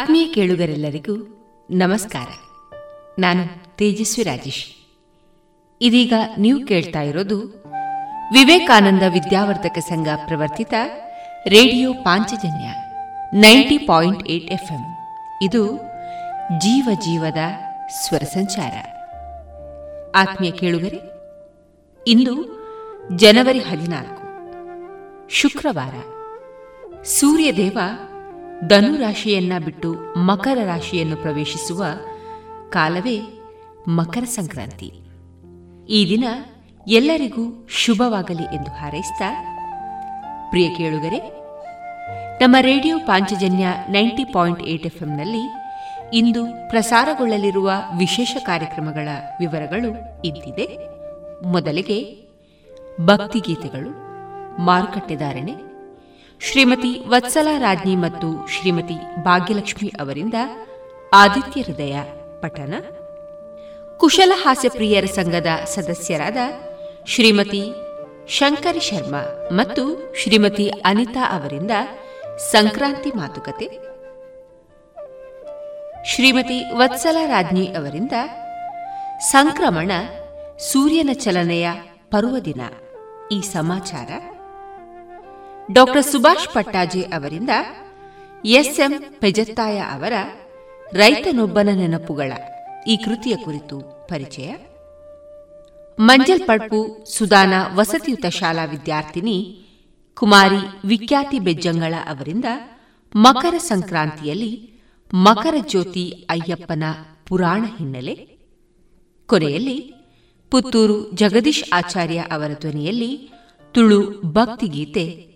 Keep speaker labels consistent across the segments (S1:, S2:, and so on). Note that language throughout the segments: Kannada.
S1: ಆತ್ಮೀಯ ಕೇಳುಗರೆಲ್ಲರಿಗೂ ನಮಸ್ಕಾರ. ನಾನು ತೇಜಸ್ವಿ ರಾಜೇಶ್. ಇದೀಗ ನೀವು ಕೇಳ್ತಾ ಇರೋದು Vivekananda Vidyavardhaka Sangha ಪ್ರವರ್ತಿತ radio Panchajanya ninety point eight FM. ಇದು ಜೀವ ಜೀವದ ಸ್ವರ ಸಂಚಾರ. ಆತ್ಮೀಯ ಕೇಳುಗರೆ, ಇಂದು ಜನವರಿ ಹದಿನಾಲ್ಕು, ಶುಕ್ರವಾರ. ಸೂರ್ಯದೇವ ಧನು ರಾಶಿಯನ್ನ ಬಿಟ್ಟು ಮಕರ ರಾಶಿಯನ್ನು ಪ್ರವೇಶಿಸುವ ಕಾಲವೇ ಮಕರ ಸಂಕ್ರಾಂತಿ. ಈ ದಿನ ಎಲ್ಲರಿಗೂ ಶುಭವಾಗಲಿ ಎಂದು ಹಾರೈಸಿದ ಪ್ರಿಯ ಕೇಳುಗರೆ, ನಮ್ಮ radio Panchajanya ninety point eight ಎಫ್ಎಂನಲ್ಲಿ ಇಂದು ಪ್ರಸಾರಗೊಳ್ಳಲಿರುವ ವಿಶೇಷ ಕಾರ್ಯಕ್ರಮಗಳ ವಿವರಗಳು ಇದ್ದಿದೆ ಮೊದಲಿಗೆ ಭಕ್ತಿಗೀತೆಗಳು ಮಾರುಕಟ್ಟೆದಾರಣೆ ಶ್ರೀಮತಿ ವತ್ಸಲ ರಾಜ್ನಿ ಮತ್ತು ಶ್ರೀಮತಿ ಭಾಗ್ಯಲಕ್ಷ್ಮಿ ಅವರಿಂದ ಆದಿತ್ಯ ಹೃದಯ ಪಠನ. ಕುಶಲ ಹಾಸ್ಯಪ್ರಿಯರ ಸಂಘದ ಸದಸ್ಯರಾದ ಶ್ರೀಮತಿ ಶಂಕರಿ ಶರ್ಮಾ ಮತ್ತು ಶ್ರೀಮತಿ ಅನಿತಾ ಅವರಿಂದ ಸಂಕ್ರಾಂತಿ ಮಾತುಕತೆ. ಶ್ರೀಮತಿ ವತ್ಸಲ ರಾಜ್ನಿ ಅವರಿಂದ ಸಂಕ್ರಮಣ ಸೂರ್ಯನ ಚಲನೆಯ ಪರ್ವದಿನ ಈ ಸಮಾಚಾರ. ಡಾಕ್ಟರ್ ಸುಭಾಷ್ ಪಟ್ಟಾಜಿ ಅವರಿಂದ ಎಸ್ಎಂ ಪೆಜತ್ತಾಯ ಅವರ ರೈತನೊಬ್ಬನ ನೆನಪುಗಳ ಈ ಕೃತಿಯ ಕುರಿತು ಪರಿಚಯ. ಮಂಜಲ್ ಪಡ್ಪು ಸುದಾನ ವಸತಿಯುತ ಶಾಲಾ ವಿದ್ಯಾರ್ಥಿನಿ ಕುಮಾರಿ ವಿಖ್ಯಾತಿ ಬೆಜ್ಜಂಗಳ ಅವರಿಂದ ಮಕರ ಸಂಕ್ರಾಂತಿಯಲ್ಲಿ ಮಕರ ಜ್ಯೋತಿ ಅಯ್ಯಪ್ಪನ ಪುರಾಣ ಹಿನ್ನೆಲೆ. ಕೊನೆಯಲ್ಲಿ ಪುತ್ತೂರು ಜಗದೀಶ್ ಆಚಾರ್ಯ ಅವರ ಧ್ವನಿಯಲ್ಲಿ ತುಳು ಭಕ್ತಿಗೀತೆ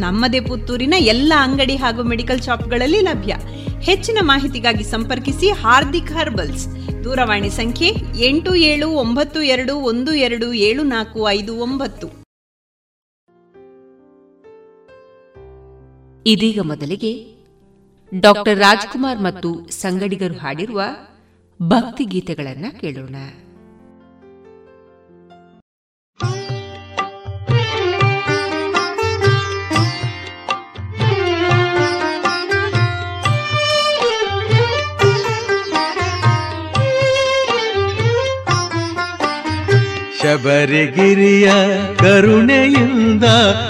S2: ನಮ್ಮದೇ ಪುತ್ತೂರಿನ ಎಲ್ಲ ಅಂಗಡಿ ಹಾಗೂ ಮೆಡಿಕಲ್ ಶಾಪ್ಗಳಲ್ಲಿ ಲಭ್ಯ. ಹೆಚ್ಚಿನ ಮಾಹಿತಿಗಾಗಿ ಸಂಪರ್ಕಿಸಿ ಹಾರ್ದಿಕ್ ಹರ್ಬಲ್ಸ್. ದೂರವಾಣಿ ಸಂಖ್ಯೆ ಎಂಟು ಏಳು ಒಂಬತ್ತು ಎರಡು ಒಂದು ಎರಡು ಏಳು ನಾಲ್ಕು ಐದು ಒಂಬತ್ತು.
S1: ಇದೀಗ ಮೊದಲಿಗೆ ಡಾಕ್ಟರ್ ರಾಜ್ಕುಮಾರ್ ಮತ್ತು ಸಂಗಡಿಗರು ಹಾಡಿರುವ ಭಕ್ತಿ ಗೀತೆಗಳನ್ನು ಕೇಳೋಣ.
S3: ಶಬರಿಗಿರಿಯ ಕರುಣೆಯಿಂದ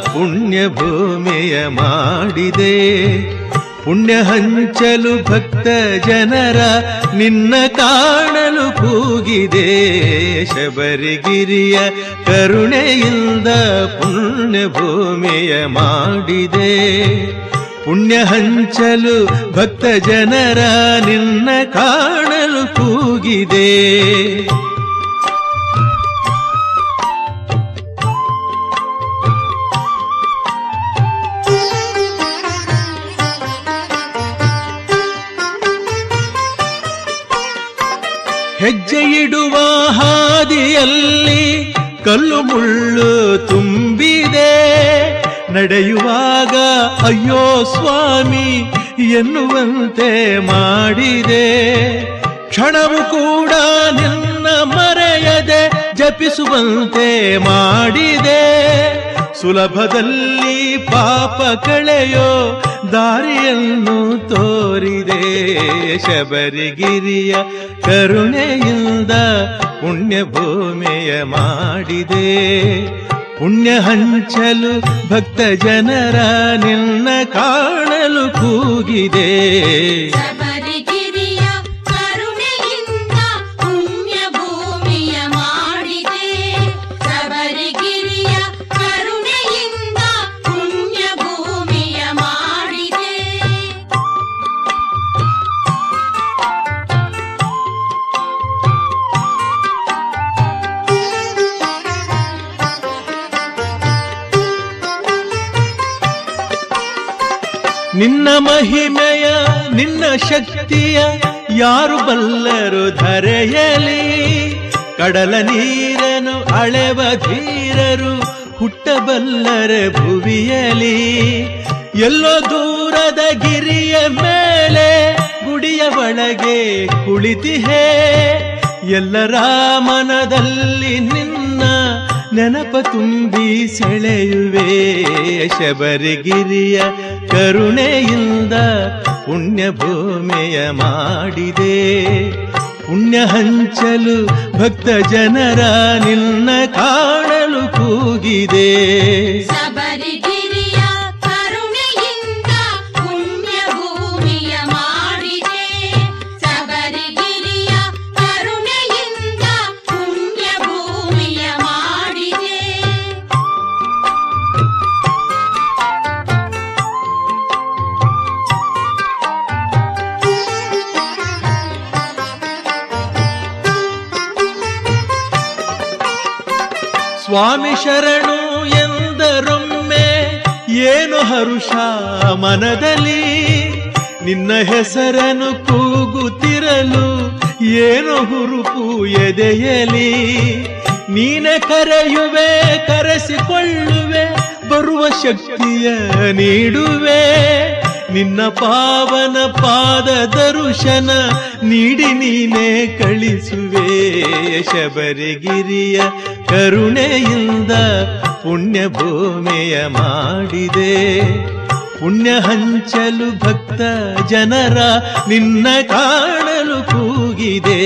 S3: ಪುಣ್ಯ ಭೂಮಿಯ ಮಾಡಿದೆ. ಪುಣ್ಯ ಹಂಚಲು ಭಕ್ತ ಜನರ ನಿನ್ನ ಕಾಣಲು ಕೂಗಿದೆ. ಶಬರಿಗಿರಿಯ ಕರುಣೆಯಿಂದ ಪುಣ್ಯ ಭೂಮಿಯ ಮಾಡಿದೆ. ಪುಣ್ಯ ಹಂಚಲು ಭಕ್ತ ಜನರ ನಿನ್ನ ಕಾಣಲು ಕೂಗಿದೆ. ಹಾದಿಯಲ್ಲಿ ಕಲ್ಲು ಮುಳ್ಳು ತುಂಬಿದೆ. ನಡೆಯುವಾಗ ಅಯ್ಯೋ ಸ್ವಾಮಿ ಎನ್ನುವಂತೆ ಮಾಡಿದೆ. ಕ್ಷಣವು ಕೂಡ ನಿನ್ನ ಮರೆಯದೆ ಜಪಿಸುವಂತೆ ಮಾಡಿದೆ. ಸುಲಭದಲ್ಲಿ ಪಾಪ ಕಳೆಯೋ ದಾರಿಯನ್ನು ತೋರಿದೆ ಶಬರಿಗಿರಿಯ ಕರುಣೆಯಿಂದ ಪುಣ್ಯ ಭೂಮಿಯ ಮಾಡಿದೆ. ಪುಣ್ಯ ಹಂಚಲು ಭಕ್ತ ಜನರ ನಿನ್ನ ಕಾಣಲು ಕೂಗಿದೆ. ಮಹಿಮೆಯ ನಿನ್ನ ಶಕ್ತಿಯ ಯಾರು ಬಲ್ಲರು ಧರೆಯಲಿ? ಕಡಲ ನೀರನು ಅಳೆವ ಧೀರರು ಹುಟ್ಟಬಲ್ಲರೆ ಭುವಿಯಲಿ. ಎಲ್ಲೋ ದೂರದ ಗಿರಿಯ ಮೇಲೆ ಗುಡಿಯ ಒಳಗೆ ಕುಳಿತಿಹೇ. ಎಲ್ಲರ ಮನದಲ್ಲಿ ನಿನ್ನ ನೆನಪ ತುಂಬಿ ಸೆಳೆಯುವೆ ಶಬರಿಗಿರಿಯ ಕರುಣೆಯಿಂದ ಪುಣ್ಯ ಭೂಮಿಯ ಮಾಡಿದೆ. ಪುಣ್ಯ ಹಂಚಲು ಭಕ್ತ ಜನರ ನಿನ್ನ ಕಾಣಲು ಕೂಗಿದೆ. ಶರಣು ಎಂದರೊಮ್ಮೆ ಏನು ಹರುಷ ಮನದಲ್ಲಿ? ನಿನ್ನ ಹೆಸರನ್ನು ಕೂಗುತ್ತಿರಲು ಏನು ಹುರುಪು ಎದೆಯಲಿ? ನೀನೆ ಕರೆಯುವೆ, ಕರೆಸಿಕೊಳ್ಳುವೆ, ಬರುವ ಶಕ್ತಿಯ ನೀಡುವೆ. ನಿನ್ನ ಪಾವನ ಪಾದ ದರುಶನ ನೀಡಿ ನೀನೇ ಕಳಿಸುವೆ ಶಬರಿಗಿರಿಯ ಕರುಣೆಯಿಂದ ಪುಣ್ಯ ಭೂಮಿಯ ಮಾಡಿದೆ. ಪುಣ್ಯ ಹಂಚಲು ಭಕ್ತ ಜನರ ನಿನ್ನ ಕಾಣಲು ಕೂಗಿದೆ.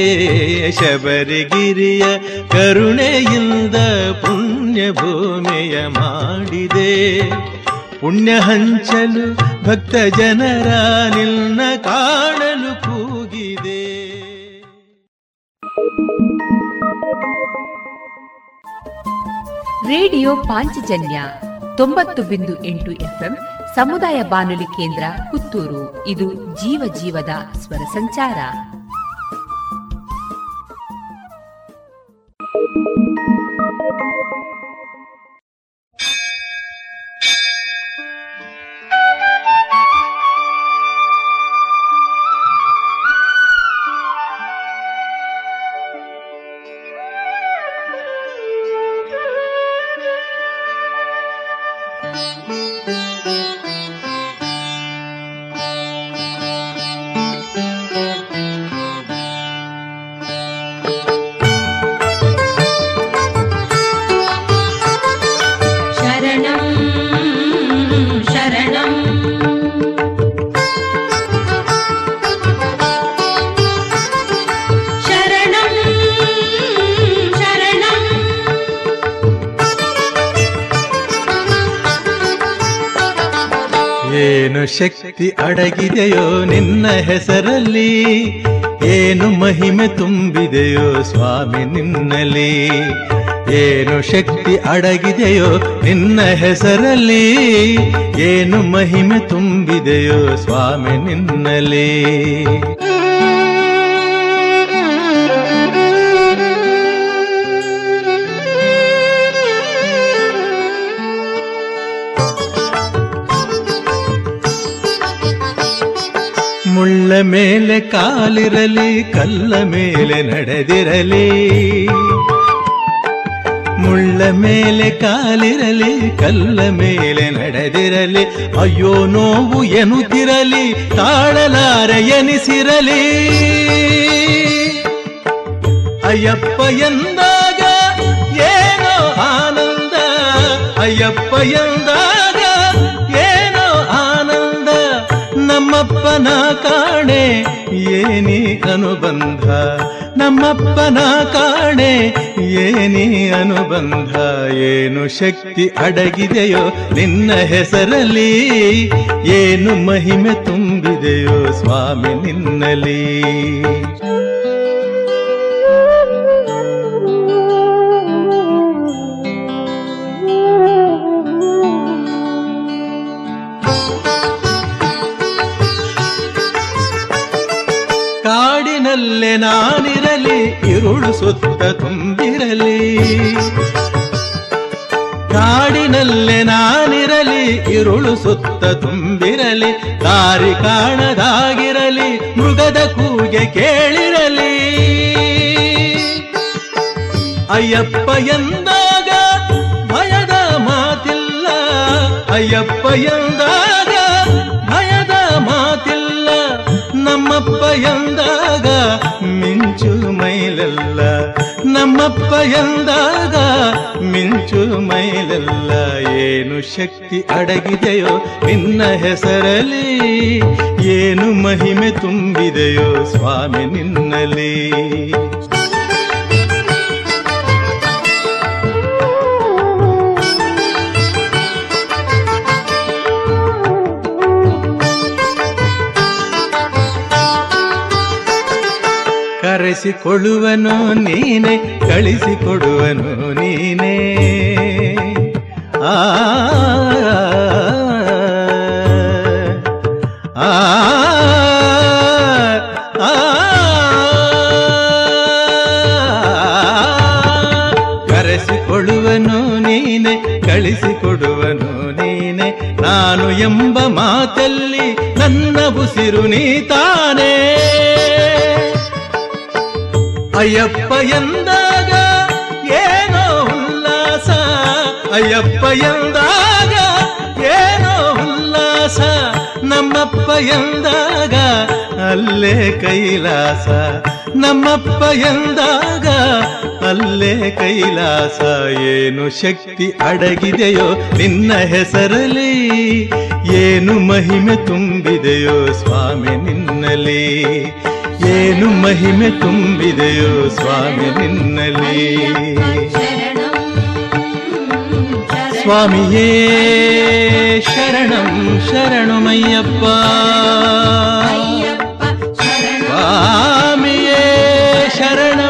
S3: ಶಬರಿಗಿರಿಯ ಕರುಣೆಯಿಂದ ಪುಣ್ಯ ಭೂಮಿಯ ಮಾಡಿದೆ. ಪುಣ್ಯ ಹಂಚಲು ಭಕ್ತ ಜನರ ನಿಲ್ನ ಕಾಣಲು ಕೂಗಿದೆ
S1: ರೇಡಿಯೋ ಪಾಂಚಜನ್ಯ ತೊಂಬತ್ತು ಬಿಂದು ಎಂಟು ಎಫ್ಎಂ ಸಮುದಾಯ ಬಾನುಲಿ ಕೇಂದ್ರ ಪುತ್ತೂರು ಇದು ಜೀವ ಜೀವದ ಸ್ವರ ಸಂಚಾರ
S4: Thank you.
S3: ಶಕ್ತಿ ಅಡಗಿದೆಯೋ ನಿನ್ನ ಹೆಸರಲ್ಲಿ? ಏನು ಮಹಿಮೆ ತುಂಬಿದೆಯೋ ಸ್ವಾಮಿ ನಿನ್ನಲಿ ಏನು ಶಕ್ತಿ ಅಡಗಿದೆಯೋ ನಿನ್ನ ಹೆಸರಲ್ಲಿ? ಏನು ಮಹಿಮೆ ತುಂಬಿದೆಯೋ ಸ್ವಾಮಿ ನಿನ್ನಲಿ ಮುಳ್ಳ ಮೇಲೆ ಕಾಲಿರಲಿ, ಕಲ್ಲ ಮೇಲೆ ನಡೆದಿರಲಿ. ಮುಳ್ಳ ಮೇಲೆ ಕಾಲಿರಲಿ, ಕಲ್ಲ ಮೇಲೆ ನಡೆದಿರಲಿ. ಅಯ್ಯೋ ನೋವು ಎನ್ನುತ್ತಿರಲಿ, ತಾಳಲಾರ ಎನಿಸಿರಲಿ. ಅಯ್ಯಪ್ಪ ಎಂದಾಗ ಏನೋ ಆನಂದ, ಅಯ್ಯಪ್ಪ ಎಂದಾಗ ನಮ್ಮಪ್ಪನ ಕಾಣೆ ಏನಿ ಅನುಬಂಧ? ನಮ್ಮಪ್ಪನ ಕಾಣೆ ಏನಿ ಅನುಬಂಧ? ಏನು ಶಕ್ತಿ ಅಡಗಿದೆಯೋ ನಿನ್ನ ಹೆಸರಲ್ಲಿ? ಏನು ಮಹಿಮೆ ತುಂಬಿದೆಯೋ ಸ್ವಾಮಿ ನಿನ್ನಲಿ ಕಾಡಿನಲ್ಲೇ ನಾನಿರಲಿ, ಇರುಳು ಸುತ್ತ ತುಂಬಿರಲಿ. ಕಾಡಿನಲ್ಲೇ ನಾನಿರಲಿ, ಇರುಳು ಸುತ್ತ ತುಂಬಿರಲಿ. ದಾರಿ ಕಾಣದಾಗಿರಲಿ, ಮೃಗದ ಕೂಗೆ ಕೇಳಿರಲಿ. ಅಯ್ಯಪ್ಪ ಎಂದಾಗ ಭಯದ ಮಾತಿಲ್ಲ, ಅಯ್ಯಪ್ಪ ಎಂದಾಗ ನಮ್ಮಪ್ಪ ಎಂದಾಗ ಮಿಂಚು ಮೈಲಲ್ಲ. ನಮ್ಮಪ್ಪ ಎಂದಾಗ ಮಿಂಚು ಮೈಲಲ್ಲ. ಏನು ಶಕ್ತಿ ಅಡಗಿದೆಯೋ ನಿನ್ನ ಹೆಸರಲ್ಲಿ, ಏನು ಮಹಿಮೆ ತುಂಬಿದೆಯೋ ಸ್ವಾಮಿ ನಿನ್ನಲಿ ಕರೆಸಿಕೊಳ್ಳುವನು ನೀನೆ ಕಳಿಸಿಕೊಡುವನು ನೀನೇ ಆ ಕರೆಸಿಕೊಳ್ಳುವನು ನೀನೆ ಕಳಿಸಿಕೊಡುವನು ನೀನೆ ನಾನು ಎಂಬ ಮಾತಲ್ಲಿ ನನ್ನ ಉಸಿರು ನೀ ತಾನೇ ಅಯ್ಯಪ್ಪ ಎಂದಾಗ ಏನೋ ಉಲ್ಲಾಸ. ಅಯ್ಯಪ್ಪ ಎಂದಾಗ ಏನೋ ಉಲ್ಲಾಸ. ನಮ್ಮಪ್ಪ ಎಂದಾಗ ಅಲ್ಲೇ ಕೈಲಾಸ. ನಮ್ಮಪ್ಪ ಎಂದಾಗ ಅಲ್ಲೇ ಕೈಲಾಸ. ಏನು ಶಕ್ತಿ ಅಡಗಿದೆಯೋ ನಿನ್ನ ಹೆಸರಲ್ಲಿ. ಏನು ಮಹಿಮೆ ತುಂಬಿದೆಯೋ ಸ್ವಾಮಿ ನಿನ್ನಲಿ ಏನು ಮಹಿಮೆ ತುಂಬಿದೆಯೋ ಸ್ವಾಮಿ ನಿನ್ನಲಿ
S4: ಶರಣಂ
S3: ಸ್ವಾಮಿಯೇ ಶರಣಂ ಶರಣಮಯ್ಯಪ್ಪ
S4: ಶರಣಂ.
S3: ಸ್ವಾಮಿಯೇ ಶರಣಂ.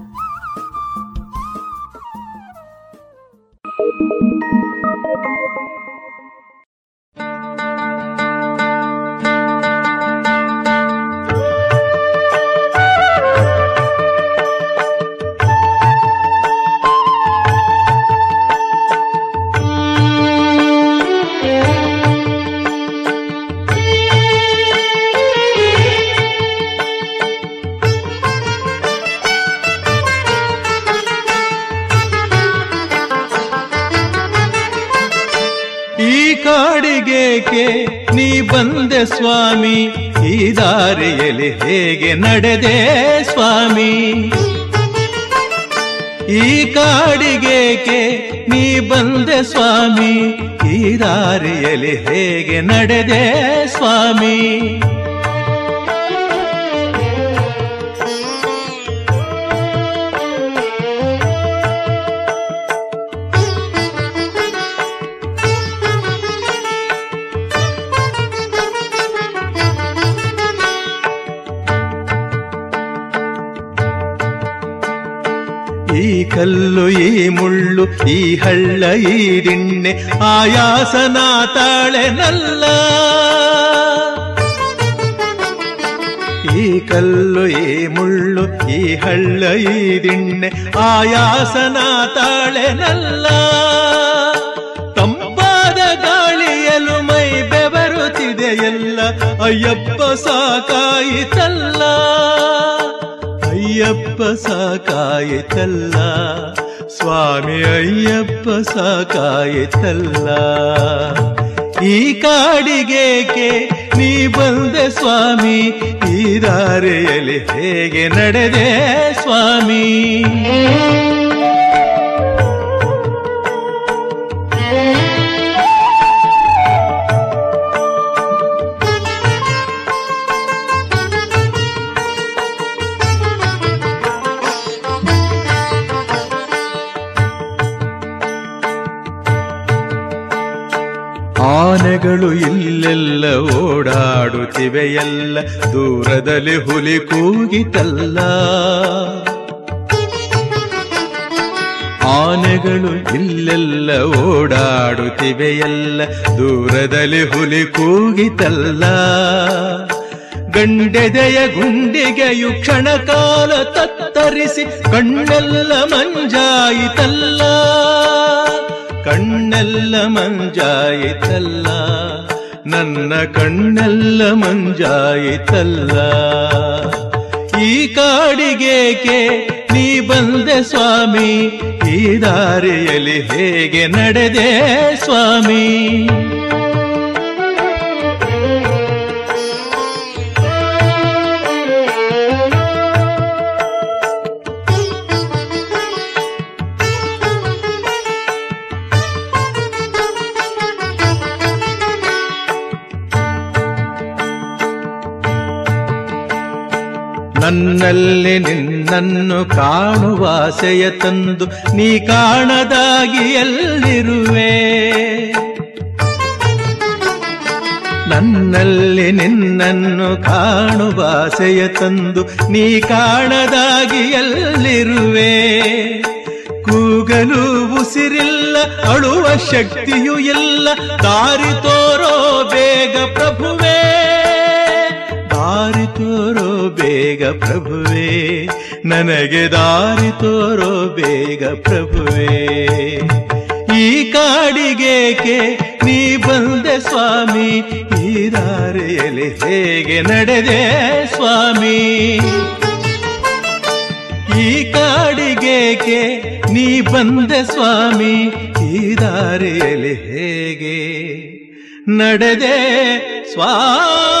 S3: ನಡೆದೆ ಸ್ವಾಮಿ. ಈ ಕಾಡಿಗೇಕೆ ನೀ ಬಂದೆ ಸ್ವಾಮಿ? ಈ ದಾರಿಯಲ್ಲಿ ಹೇಗೆ ನಡೆದೆ ಸ್ವಾಮಿ? ಹಳ್ಳ ಈ ದಿಣ್ಣೆ ಆಯಾಸನ ತಾಳೆನಲ್ಲ ಈ ಕಲ್ಲು, ಈ ಮುಳ್ಳು, ಈ ಹಳ್ಳ ಈ ದಿಣ್ಣೆ ಆಯಾಸನ ತಾಳೆನಲ್ಲ ತಂಪಾದ ಗಾಳಿಯಲು ಮೈ ಬೆವರುತ್ತಿದೆಯಲ್ಲ ಅಯ್ಯಪ್ಪ ಸಾಕಾಯಿತಲ್ಲ ಅಯ್ಯಪ್ಪ ಸಾಕಾಯಿತಲ್ಲ ಸ್ವಾಮಿ ಅಯ್ಯಪ್ಪ ಸಾಕಾಯಿತಲ್ಲ. ಈ ಕಾಡಿಗೇಕೆ ನೀ ಬಂದೆ ಸ್ವಾಮಿ? ಈ ದಾರಿಯಲ್ಲಿ ಹೇಗೆ ನಡೆದೆ ಸ್ವಾಮಿ? ಆನೆಗಳು ಇಲ್ಲೆಲ್ಲ ಓಡಾಡುತ್ತಿವೆಯಲ್ಲ ದೂರದಲ್ಲಿ ಹುಲಿ ಕೂಗಿತಲ್ಲ. ಆನೆಗಳು ಇಲ್ಲೆಲ್ಲ ಓಡಾಡುತ್ತಿವೆಯಲ್ಲ ದೂರದಲ್ಲಿ ಹುಲಿ ಕೂಗಿತಲ್ಲ. ಗಂಡೆದೆಯ ಗುಂಡಿಗೆಯು ಕ್ಷಣ ಕಾಲ ತತ್ತರಿಸಿ ಕಣ್ಣೆಲ್ಲ ಮಂಜಾಯಿತಲ್ಲ. ಕಣ್ಣೆಲ್ಲ ಮಂಜಾಯಿತಲ್ಲ, ನನ್ನ ಕಣ್ಣೆಲ್ಲ ಮಂಜಾಯಿತಲ್ಲ. ಈ ಕಾಡಿಗೇಕೆ ನೀ ಬಂದೆ ಸ್ವಾಮಿ, ಈ ದಾರಿಯಲ್ಲಿ ಹೇಗೆ ನಡೆದೆ ಸ್ವಾಮಿ? ನನ್ನಲ್ಲಿ ನಿನ್ನನ್ನು ಕಾಣುವ ಆಸೆಯ ತಂದು ನೀ ಕಾಣದಾಗಿ ಎಲ್ಲಿರುವೆ? ನನ್ನಲ್ಲಿ ನಿನ್ನನ್ನು ಕಾಣುವ ಆಸೆಯ ತಂದು ನೀ ಕಾಣದಾಗಿ ಎಲ್ಲಿರುವೆ? ಕೂಗಲು ಉಸಿರಿಲ್ಲ, ಅಳುವ ಶಕ್ತಿಯೂ ಇಲ್ಲ, ದಾರಿ ತೋರೋ ಬೇಗ ಪ್ರಭುವೇ. ದಾರಿ ತೋರೋ ಬೇಗ ಪ್ರಭುವೇ. ನನಗೆ ದಾರಿ ತೋರೋ ಬೇಗ ಪ್ರಭುವೇ. ಈ ಕಾಡಿಗೇಕೆ ನೀ ಬಂದೆ ಸ್ವಾಮಿ? ಈ ದಾರಿಯಲ್ಲಿ ಹೇಗೆ ನಡೆದೆ ಸ್ವಾಮಿ? ಈ ಕಾಡಿಗೇಕೆ ನೀ ಬಂದೆ ಸ್ವಾಮಿ? ಈ ದಾರಿಯಲ್ಲಿ ಹೇಗೆ ನಡೆದೆ ಸ್ವಾಮಿ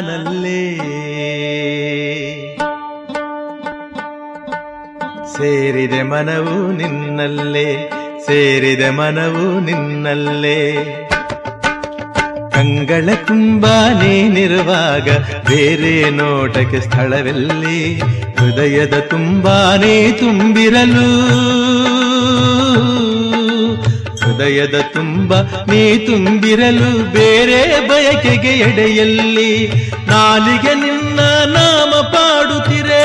S3: ನಾನಲ್ಲೇ ಸೇರಿದೆ ಮನವು ನಿನ್ನಲ್ಲೇ, ಸೇರಿದೆ ಮನವು ನಿನ್ನಲ್ಲೇ. ಕಂಗಳ ತುಂಬ ನೀನಿರುವಾಗ ಬೇರೆ ನೋಟಕ್ಕೆ ಸ್ಥಳವೆಲ್ಲಿ, ಹೃದಯದ ತುಂಬಾನೇ ತುಂಬಿರಲು. ಹೃದಯದ ತುಂಬ ನೀ ತುಂಬಿರಲು ಬೇರೆ ಬಯಕೆಗೆ ಎಡೆಯಲ್ಲಿ ನಾಲಿಗೆ ನಿನ್ನ ನಾಮ ಪಾಡುತ್ತಿರೆ.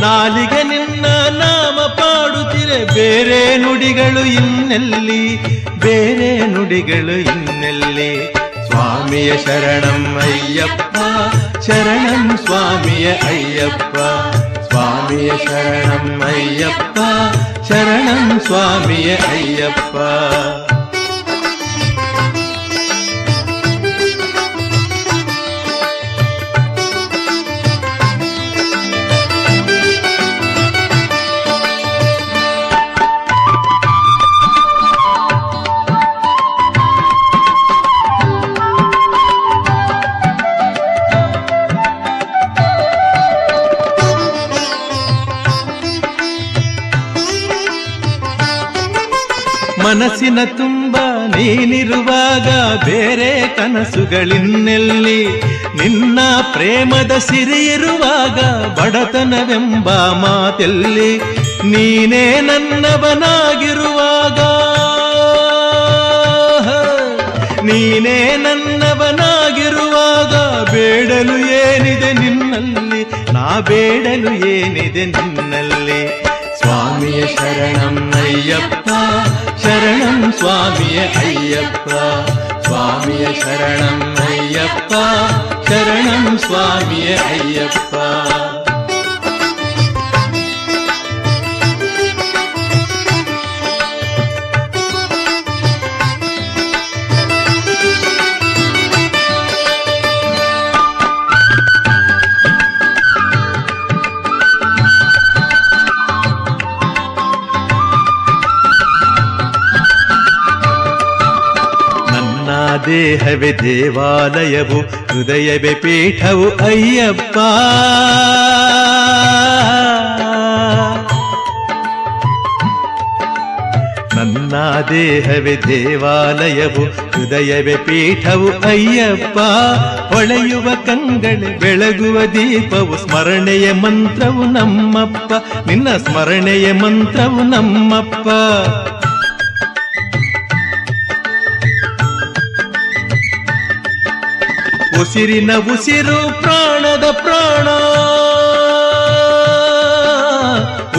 S3: ನಾಲಿಗೆ ನಿನ್ನ ನಾಮ ಪಾಡುತ್ತಿರೆ. ಬೇರೆ ನುಡಿಗಳು ಇನ್ನೆಲ್ಲಿ? ಬೇರೆ ನುಡಿಗಳು ಇನ್ನೆಲ್ಲಿ? ಸ್ವಾಮಿಯ ಶರಣಂ ಅಯ್ಯಪ್ಪ, ಶರಣಂ ಸ್ವಾಮಿಯ ಅಯ್ಯಪ್ಪ. ಸ್ವಾಮಿಯ ಶರಣಂ ಅಯ್ಯಪ್ಪ ಶರಣಂ ಸ್ವಾಮಿಯ ಅಯ್ಯಪ್ಪ ಮನಸ್ಸಿನ ತುಂಬ ನೀನಿರುವಾಗ ಬೇರೆ ಕನಸುಗಳಿನ್ನೆಲ್ಲಿ ನಿನ್ನ ಪ್ರೇಮದ ಸಿರಿ ಇರುವಾಗ ಬಡತನವೆಂಬ ಮಾತೆಲ್ಲಿ ನೀನೇ ನನ್ನವನಾಗಿರುವಾಗ. ನೀನೇ ನನ್ನವನಾಗಿರುವಾಗ ಬೇಡಲು ಏನಿದೆ ನಿನ್ನಲ್ಲಿ? ನಾ ಬೇಡಲು ಏನಿದೆ ನಿನ್ನಲ್ಲಿ? ಸ್ವಾಮಿಯ ಶರಣಂ ಅಯ್ಯಪ್ಪ ಶರಣಂ ಸ್ವಾಮಿಯ ಅಯ್ಯಪ್ಪ ಸ್ವಾಮಿಯ ಶರಣಂ ಅಯ್ಯಪ್ಪ ಶರಣಂ ಸ್ವಾಮಿಯ ಅಯ್ಯಪ್ಪ ದೇಹವೇ ದೇವಾಲಯವು, ಹೃದಯವೇ ಪೀಠವು ಅಯ್ಯಪ್ಪ. ನನ್ನ ದೇಹವೇ ದೇವಾಲಯವು, ಹೃದಯವೇ ಪೀಠವು ಅಯ್ಯಪ್ಪ. ಹೊಳೆಯುವ ಕಂಗಳೆ, ಬೆಳಗುವ ದೀಪವು, ಸ್ಮರಣೆಯ ಮಂತ್ರವು ನಮ್ಮಪ್ಪ. ನಿನ್ನ ಸ್ಮರಣೆಯ ಮಂತ್ರವು ನಮ್ಮಪ್ಪ. ಉಸಿರಿನ ಉಸಿರು ಪ್ರಾಣದ ಪ್ರಾಣ.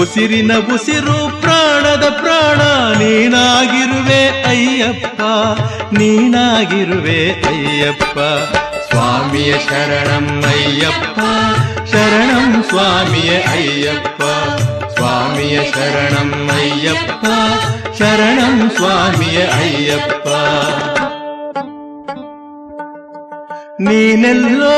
S3: ಉಸಿರಿನ ಉಸಿರು ಪ್ರಾಣದ ಪ್ರಾಣ. ನೀನಾಗಿರುವೆ ಅಯ್ಯಪ್ಪ ನೀನಾಗಿರುವೆ ಅಯ್ಯಪ್ಪ. ಸ್ವಾಮಿಯ ಶರಣಂ ಅಯ್ಯಪ್ಪ, ಶರಣಂ ಸ್ವಾಮಿಯ ಅಯ್ಯಪ್ಪ. ಸ್ವಾಮಿಯ ಶರಣಂ ಅಯ್ಯಪ್ಪ, ಶರಣಂ ಸ್ವಾಮಿಯ ಅಯ್ಯಪ್ಪ. ನೀನೆಲ್ಲೋ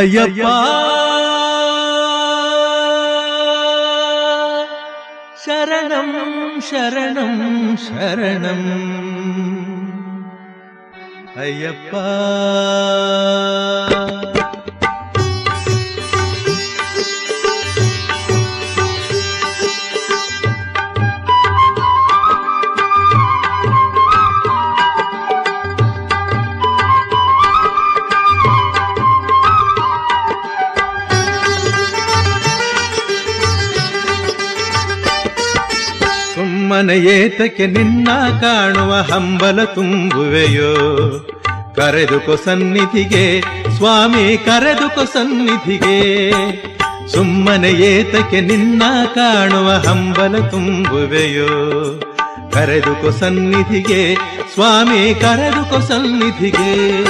S3: ಅಯ್ಯಪ್ಪ ಶರಣಂ ಶರಣಂ ಶರಣಂ ಅಯ್ಯಪ್ಪ ಏತಕ್ಕೆ ನಿನ್ನ ಕಾಣುವ ಹಂಬಲ ತುಂಬುವೆಯೋ? ಕರೆದುಕೊ ಸನ್ನಿಧಿಗೆ, ಸ್ವಾಮಿ ಕರೆದುಕೊ ಸನ್ನಿಧಿಗೆ. ಸುಮ್ಮನೆ ಏತಕ್ಕೆ ನಿನ್ನ ಕಾಣುವ ಹಂಬಲ ತುಂಬುವೆಯೋ? ಕರೆದುಕೊ ಸನ್ನಿಧಿಗೆ, ಸ್ವಾಮಿ ಕರೆದುಕೊ ಸನ್ನಿಧಿಗೆ.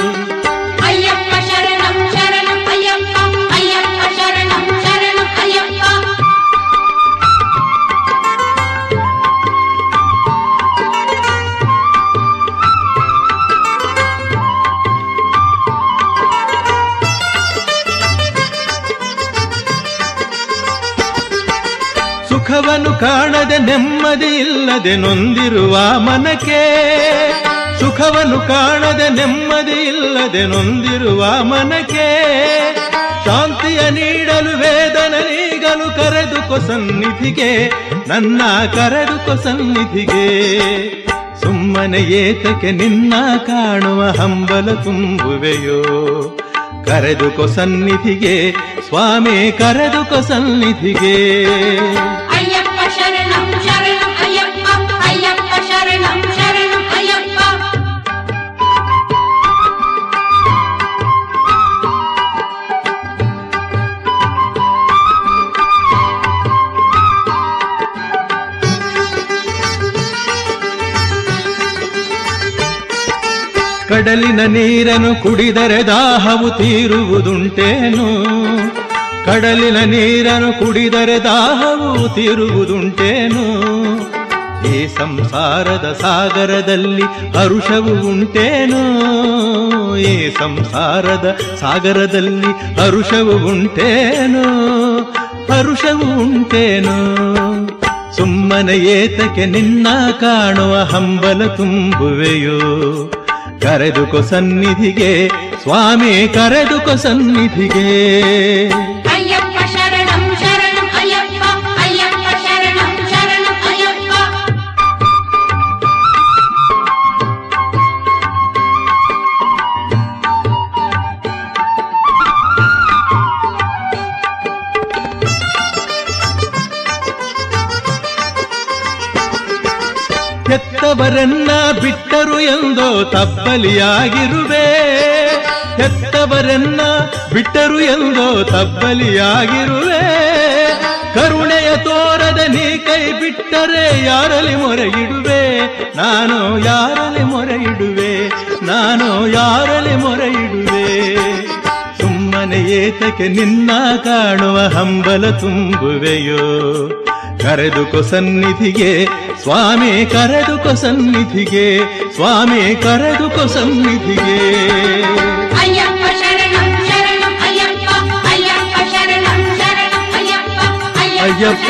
S3: ನೆಮ್ಮದಿ ಇಲ್ಲದೆ ನೊಂದಿರುವ ಮನಕ್ಕೆ ಸುಖವನ್ನು ಕಾಣದೆ ನೆಮ್ಮದಿ ಇಲ್ಲದೆ ನೊಂದಿರುವ ಮನಕ್ಕೆ ಶಾಂತಿಯ ನೀಡಲು ವೇದನ ನೀಗಲು ಕರೆದುಕೊ ಸನ್ನಿಧಿಗೆ, ನನ್ನ ಕರೆದುಕೊ ಸನ್ನಿಧಿಗೆ. ಸುಮ್ಮನೆ ಏತಕ್ಕೆ ನಿನ್ನ ಕಾಣುವ ಹಂಬಲ ತುಂಬುವೆಯೋ? ಕರೆದುಕೊ ಸನ್ನಿಧಿಗೆ, ಸ್ವಾಮಿ ಕರೆದುಕೊ ಸನ್ನಿಧಿಗೆ. ಕಡಲಿನ ನೀರನ್ನು ಕುಡಿದರೆ ದಾಹವು ತೀರುವುದುಂಟೇನು? ಕಡಲಿನ ನೀರನ್ನು ಕುಡಿದರೆ ದಾಹವು ತೀರುವುದುಂಟೇನು? ಈ ಸಂಸಾರದ ಸಾಗರದಲ್ಲಿ ಅರುಷವು ಉಂಟೇನು? ಈ ಸಂಸಾರದ ಸಾಗರದಲ್ಲಿ ಅರುಷವು ಉಂಟೇನು? ಹರುಷವು ಉಂಟೇನು? ಸುಮ್ಮನೆ ಏತಕ್ಕೆ ನಿನ್ನ ಕಾಣುವ ಹಂಬಲ ತುಂಬುವೆಯೋ? ಕರೆದುಕೊ ಸನ್ನಿಧಿಗೆ ಸ್ವಾಮಿ ಕರೆದುಕೊ ಸನ್ನಿಧಿಗೆ.
S4: ಅಯ್ಯಪ್ಪ ಶರಣಂ ಶರಣಂ ಅಯ್ಯಪ್ಪ ಅಯ್ಯಪ್ಪ ಶರಣಂ ಶರಣಂ ಅಯ್ಯಪ್ಪ.
S3: ಎಂದೋ ತಬ್ಬಲಿಯಾಗಿರುವೆ ಹೆತ್ತವರನ್ನ ಬಿಟ್ಟರು ಎಂದೋ ತಬ್ಬಲಿಯಾಗಿರುವೆ ಕರುಣೆಯ ತೋರದ ನೀ ಕೈ ಬಿಟ್ಟರೆ ಯಾರಲ್ಲಿ ಮೊರೆ ಇಡುವೆ ನಾನು ಯಾರಲ್ಲಿ ಮೊರೆ ಇಡುವೆ ನಾನು ಯಾರಲ್ಲಿ ಮೊರೆ ಇಡುವೆ ಸುಮ್ಮನೆ ಏತಕ್ಕೆ ನಿನ್ನ ಕಾಣುವ ಹಂಬಲ ತುಂಬುವೆಯೋ? ಕರೆದುಕೊ ಸನ್ನಿಧಿಗೆ ಸ್ವಾಮಿ ಕರೆದುಕೊ ಸನ್ನಿಧಿಗೆ ಸ್ವಾಮಿ ಕರೆದುಕೊ ಸನ್ನಿಧಿಗೆ.
S4: ಅಯ್ಯಪ್ಪ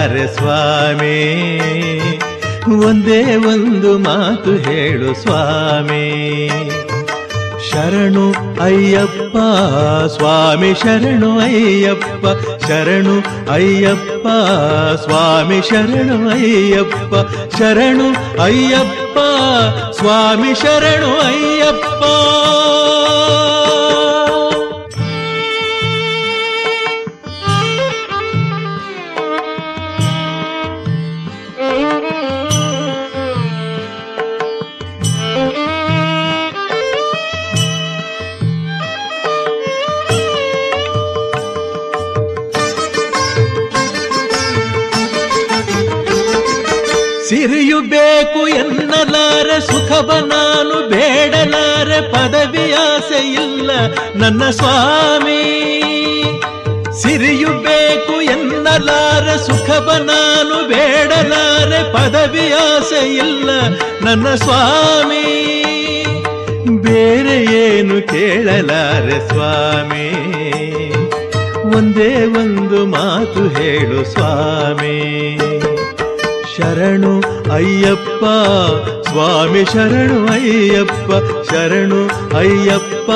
S3: ಕೇಳಲಾರೆ ಸ್ವಾಮಿ? ಒಂದೇ ಒಂದು ಮಾತು ಹೇಳು ಸ್ವಾಮಿ. ಶರಣು ಅಯ್ಯಪ್ಪ, ಸ್ವಾಮಿ ಶರಣು ಅಯ್ಯಪ್ಪ ಶರಣು ಅಯ್ಯಪ್ಪ, ಸ್ವಾಮಿ ಶರಣು ಅಯ್ಯಪ್ಪ ಶರಣು ಅಯ್ಯಪ್ಪ, ಸ್ವಾಮಿ ಶರಣು ಅಯ್ಯಪ್ಪ. ನನ್ನ ಸ್ವಾಮಿ, ಸಿರಿಯು ಬೇಕು ಎನ್ನಲಾರೆ, ಸುಖವ ನಾನು ಬೇಡಲಾರೆ, ಪದವಿ ಆಸೆ ಇಲ್ಲ ನನ್ನ ಸ್ವಾಮಿ. ಬೇರೆ ಏನು ಕೇಳಲಾರೆ ಸ್ವಾಮಿ, ಒಂದೇ ಒಂದು ಮಾತು ಹೇಳು ಸ್ವಾಮಿ. ಶರಣು ಅಯ್ಯಪ್ಪ ಸ್ವಾಮಿ ಶರಣು ಅಯ್ಯಪ್ಪ ಶರಣು ಅಯ್ಯಪ್ಪ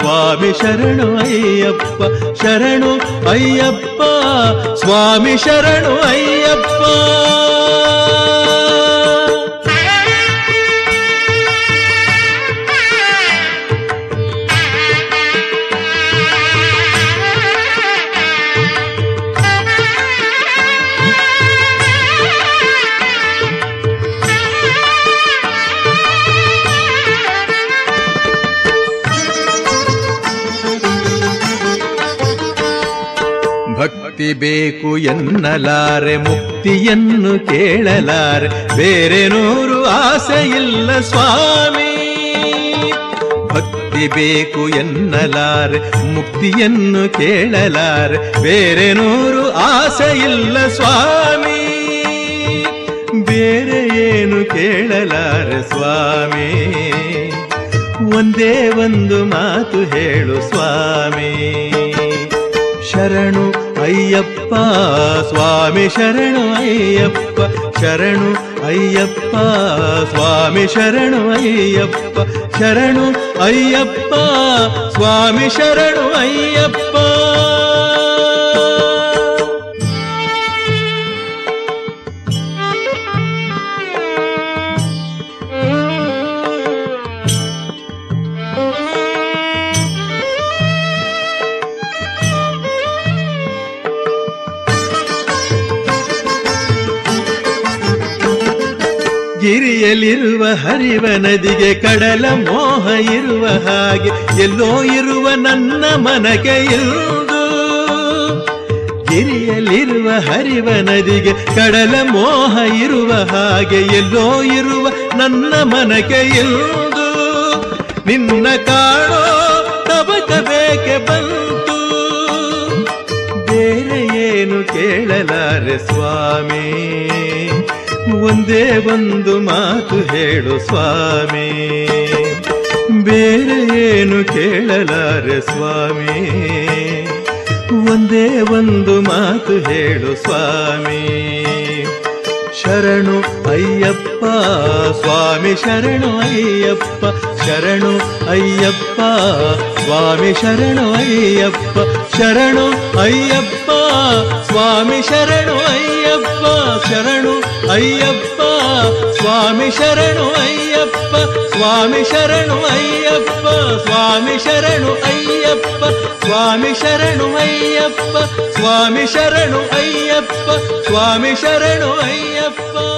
S3: ಸ್ವಾಮಿ ಶರಣು ಅಯ್ಯಪ್ಪ ಶರಣು ಅಯ್ಯಪ್ಪ ಸ್ವಾಮಿ ಶರಣು ಅಯ್ಯಪ್ಪ. ಬೇಕು ಎನ್ನಲಾರೆ, ಮುಕ್ತಿಯನ್ನು ಕೇಳಲಾರೆ. ಬೇರೆ ನೂರು ಆಸೆ ಇಲ್ಲ ಸ್ವಾಮಿ. ಭಕ್ತಿ ಬೇಕು ಎನ್ನಲಾರೆ, ಮುಕ್ತಿಯನ್ನು ಕೇಳಲಾರೆ. ಬೇರೆ ನೂರು ಆಸೆ ಇಲ್ಲ ಸ್ವಾಮಿ. ಬೇರೆ ಏನು ಕೇಳಲಾರೆ ಸ್ವಾಮಿ. ಒಂದೇ ಒಂದು ಮಾತು ಹೇಳು ಸ್ವಾಮಿ. ಶರಣು ಅಯ್ಯಪ್ಪ ಸ್ವಾಮಿ ಶರಣು ಅಯ್ಯಪ್ಪ ಶರಣು ಅಯ್ಯಪ್ಪ ಸ್ವಾಮಿ ಶರಣು ಅಯ್ಯಪ್ಪ ಶರಣು ಅಯ್ಯಪ್ಪ ಸ್ವಾಮಿ ಶರಣು ಅಯ್ಯಪ್ಪ. ಗಿರಿಯಲಿರುವ ಹರಿವ ನದಿಗೆ ಕಡಲ ಮೋಹ ಇರುವ ಹಾಗೆ ಎಲ್ಲೋ ಇರುವ ನನ್ನ ಮನಗೆ ಇರುವುದು. ಗಿರಿಯಲಿರುವ ಹರಿವ ನದಿಗೆ ಕಡಲ ಮೋಹ ಇರುವ ಹಾಗೆ ಎಲ್ಲೋ ಇರುವ ನನ್ನ ಮನಗೆ ಇರುವುದು. ನಿನ್ನ ಕಾಣೋ ತಬಕಬೇಕೆ ಬಂತು. ಬೇರೆ ಏನು ಕೇಳಲಾರೆ ಸ್ವಾಮಿ? ಒಂದೇ ಒಂದು ಮಾತು ಹೇಳು ಸ್ವಾಮಿ. ಬೇರೆ ಏನು ಕೇಳಲಾರೆ ಸ್ವಾಮಿ. ಒಂದೇ ಒಂದು ಮಾತು ಹೇಳು ಸ್ವಾಮಿ. ಶರಣು ಅಯ್ಯಪ್ಪ, ಸ್ವಾಮಿ ಶರಣು ಅಯ್ಯಪ್ಪ ಶರಣು ಅಯ್ಯಪ್ಪ ಸ್ವಾಮಿ ಶರಣು ಅಯ್ಯಪ್ಪ ಶರಣು ಅಯ್ಯಪ್ಪ, ಸ್ವಾಮಿ ಶರಣು ಅಯ್ಯಪ್ಪ ಶರಣು ಅಯ್ಯಪ್ಪ, ಸ್ವಾಮಿ ಶರಣು ಅಯ್ಯಪ್ಪ, ಸ್ವಾಮಿ ಶರಣು ಅಯ್ಯಪ್ಪ, ಸ್ವಾಮಿ ಶರಣು ಅಯ್ಯಪ್ಪ, ಸ್ವಾಮಿ ಶರಣು ಅಯ್ಯಪ್ಪ, ಸ್ವಾಮಿ ಶರಣು ಅಯ್ಯಪ್ಪ, ಸ್ವಾಮಿ ಶರಣು ಅಯ್ಯಪ್ಪ.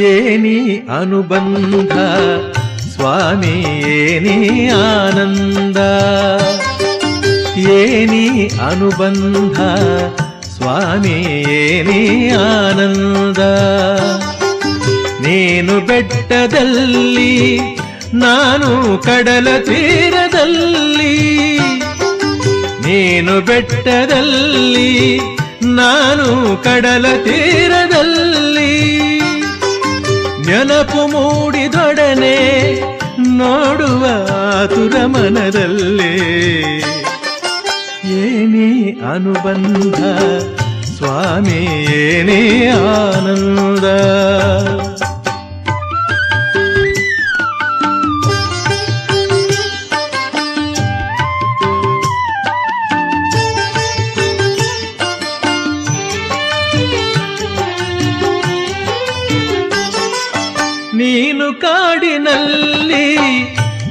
S3: ಏನಿ ಅನುಬಂಧ, ಸ್ವಾಮಿ ಏನಿ ಆನಂದ? ಏನಿ ಅನುಬಂಧ, ಸ್ವಾಮಿ ಏನಿ ಆನಂದ? ನೀನು ಬೆಟ್ಟದಲ್ಲಿ, ನಾನು ಕಡಲ ತೀರದಲ್ಲಿ. ನೀನು ಬೆಟ್ಟದಲ್ಲಿ, ನಾನು ಕಡಲ ತೀರದಲ್ಲಿ. ನೆನಪು ಮೂಡಿದೊಡನೆ ನೋಡುವ ಆತುರ ಮನದಲ್ಲೇ ಏನೇ ಅನುಬಂಧ ಸ್ವಾಮಿ ಏನೇ ಆನಂದ.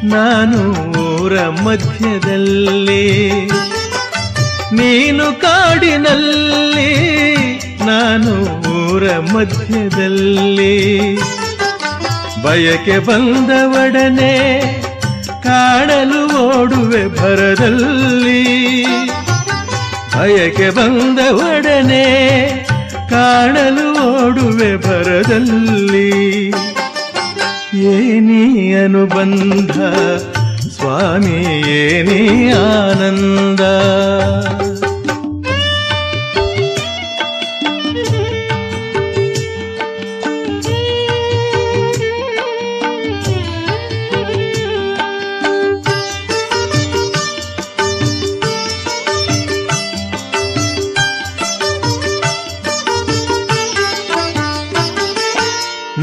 S3: ನಾನು ಊರ ಮಧ್ಯದಲ್ಲಿ. ನೀನು ಕಾಡಿನಲ್ಲಿ, ನಾನು ಊರ ಮಧ್ಯದಲ್ಲಿ. ಬಯಕೆ ಬಂದವಡನೆ, ಕಾಣಲು ಓಡುವೆ ಭರದಲ್ಲಿ. ಬಯಕೆ ಬಂದವಡನೆ, ಕಾಣಲು ಓಡುವೆ ಭರದಲ್ಲಿ. ಏನಿ ಅನುಬಂಧ ಸ್ವಾಮಿ ಏನಿ ಆನಂದ.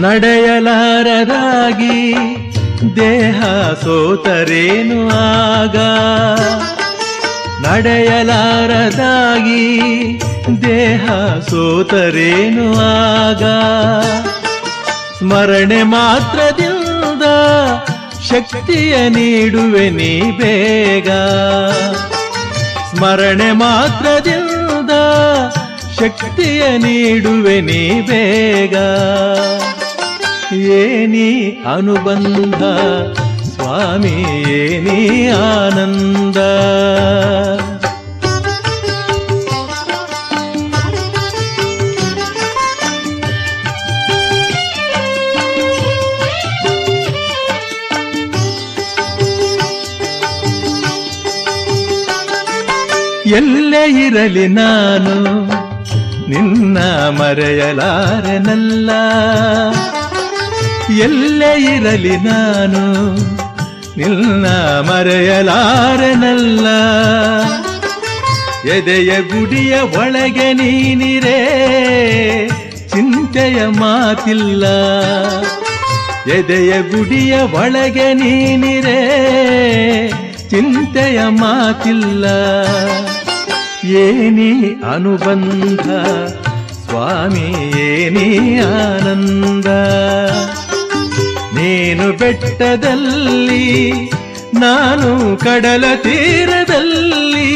S3: ನಡೆಯಲಾರದಾಗಿ ದೇಹ ಸೋತರೇನು ಆಗ? ನಡೆಯಲಾರದಾಗಿ ದೇಹ ಸೋತರೇನು ಆಗ? ಸ್ಮರಣೆ ಮಾತ್ರದಿಂದ ಶಕ್ತಿಯ ನೀಡುವೆ ನೀ ಬೇಗ. ಸ್ಮರಣೆ ಮಾತ್ರದಿಂದ ಶಕ್ತಿಯ ನೀಡುವೆ ನೀ ಬೇಗ. ಏನಿ ಅನುಬಂಧ ಸ್ವಾಮಿ ಏನಿ ಆನಂದ? ಎಲ್ಲೇ ಇರಲಿ ನಾನು ನಿನ್ನ ಮರೆಯಲಾರೆನಲ್ಲ. ಎಲ್ಲೇ ಇರಲಿ ನಾನು, ನಿನ್ನ ಮರೆಯಲಾರನಲ್ಲ. ಎದೆಯ ಗುಡಿಯ ಒಳಗೆ ನೀನಿರೇ, ಚಿಂತೆಯ ಮಾತಿಲ್ಲ. ಎದೆಯ ಗುಡಿಯ ಒಳಗೆ ನೀನಿರೇ, ಚಿಂತೆಯ ಮಾತಿಲ್ಲ. ಏನಿ ಅನುಬಂಧ, ಸ್ವಾಮಿ, ಏನಿ ಆನಂದ. ನೀನು ಬೆಟ್ಟದಲ್ಲಿ, ನಾನು ಕಡಲ ತೀರದಲ್ಲಿ.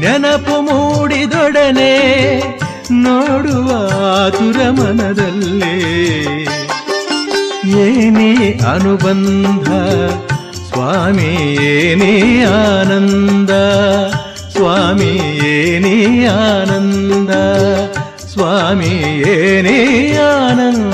S3: ನೆನಪು ಮೂಡಿದೊಡನೆ ನೋಡುವ ಆತುರ ಮನದಲ್ಲಿ. ಏನೇ ಅನುಬಂಧ, ಸ್ವಾಮಿ ಏನೇ ಆನಂದ, ಸ್ವಾಮಿ ಏನೇ ಆನಂದ, ಸ್ವಾಮಿ ಏನೇ ಆನಂದ.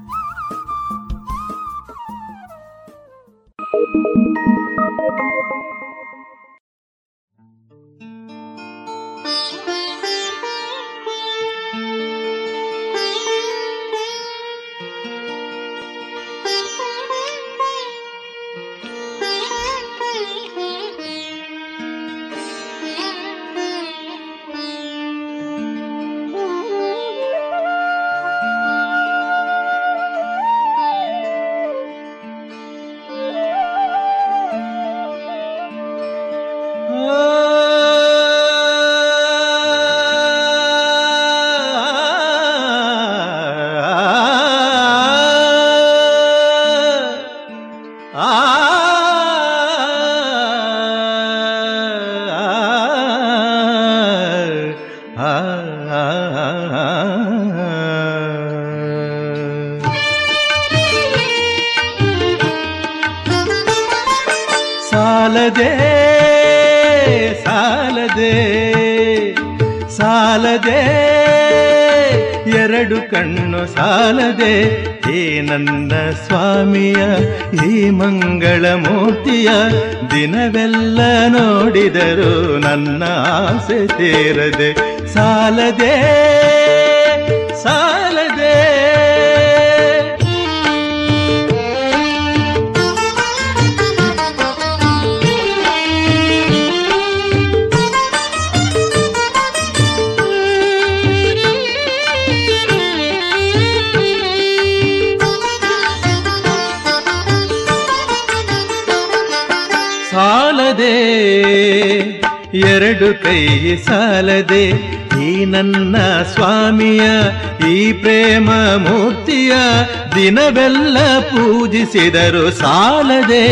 S3: ನನ್ನ ಆಸೆ ಸಾಲದೇ ಸಾಲದೆ ಎರಡು ಕೈ ಸಾಲದೆ ಈ ನನ್ನ ಸ್ವಾಮಿಯ, ಈ ಪ್ರೇಮ ಮೂರ್ತಿಯ ದಿನವೆಲ್ಲ ಪೂಜಿಸಿದರು ಸಾಲದೆ.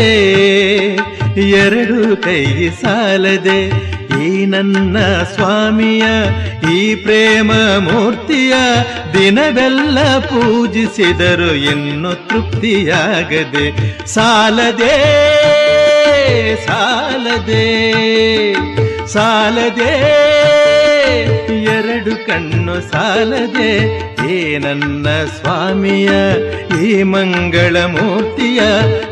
S3: ಎರಡು ಕೈ ಸಾಲದೆ ಈ ನನ್ನ ಸ್ವಾಮಿಯ, ಈ ಪ್ರೇಮ ಮೂರ್ತಿಯ ದಿನವೆಲ್ಲ ಪೂಜಿಸಿದರು. ಇನ್ನು ತೃಪ್ತಿಯಾಗದೆ ಸಾಲದೆ ಸಾಲದೆ. ಸಾಲದೆ, ಎರಡು ಕಣ್ಣು ಸಾಲದೆ, ಏ ನನ್ನ ಸ್ವಾಮಿಯ, ಈ ಮಂಗಳ ಮೂರ್ತಿಯ,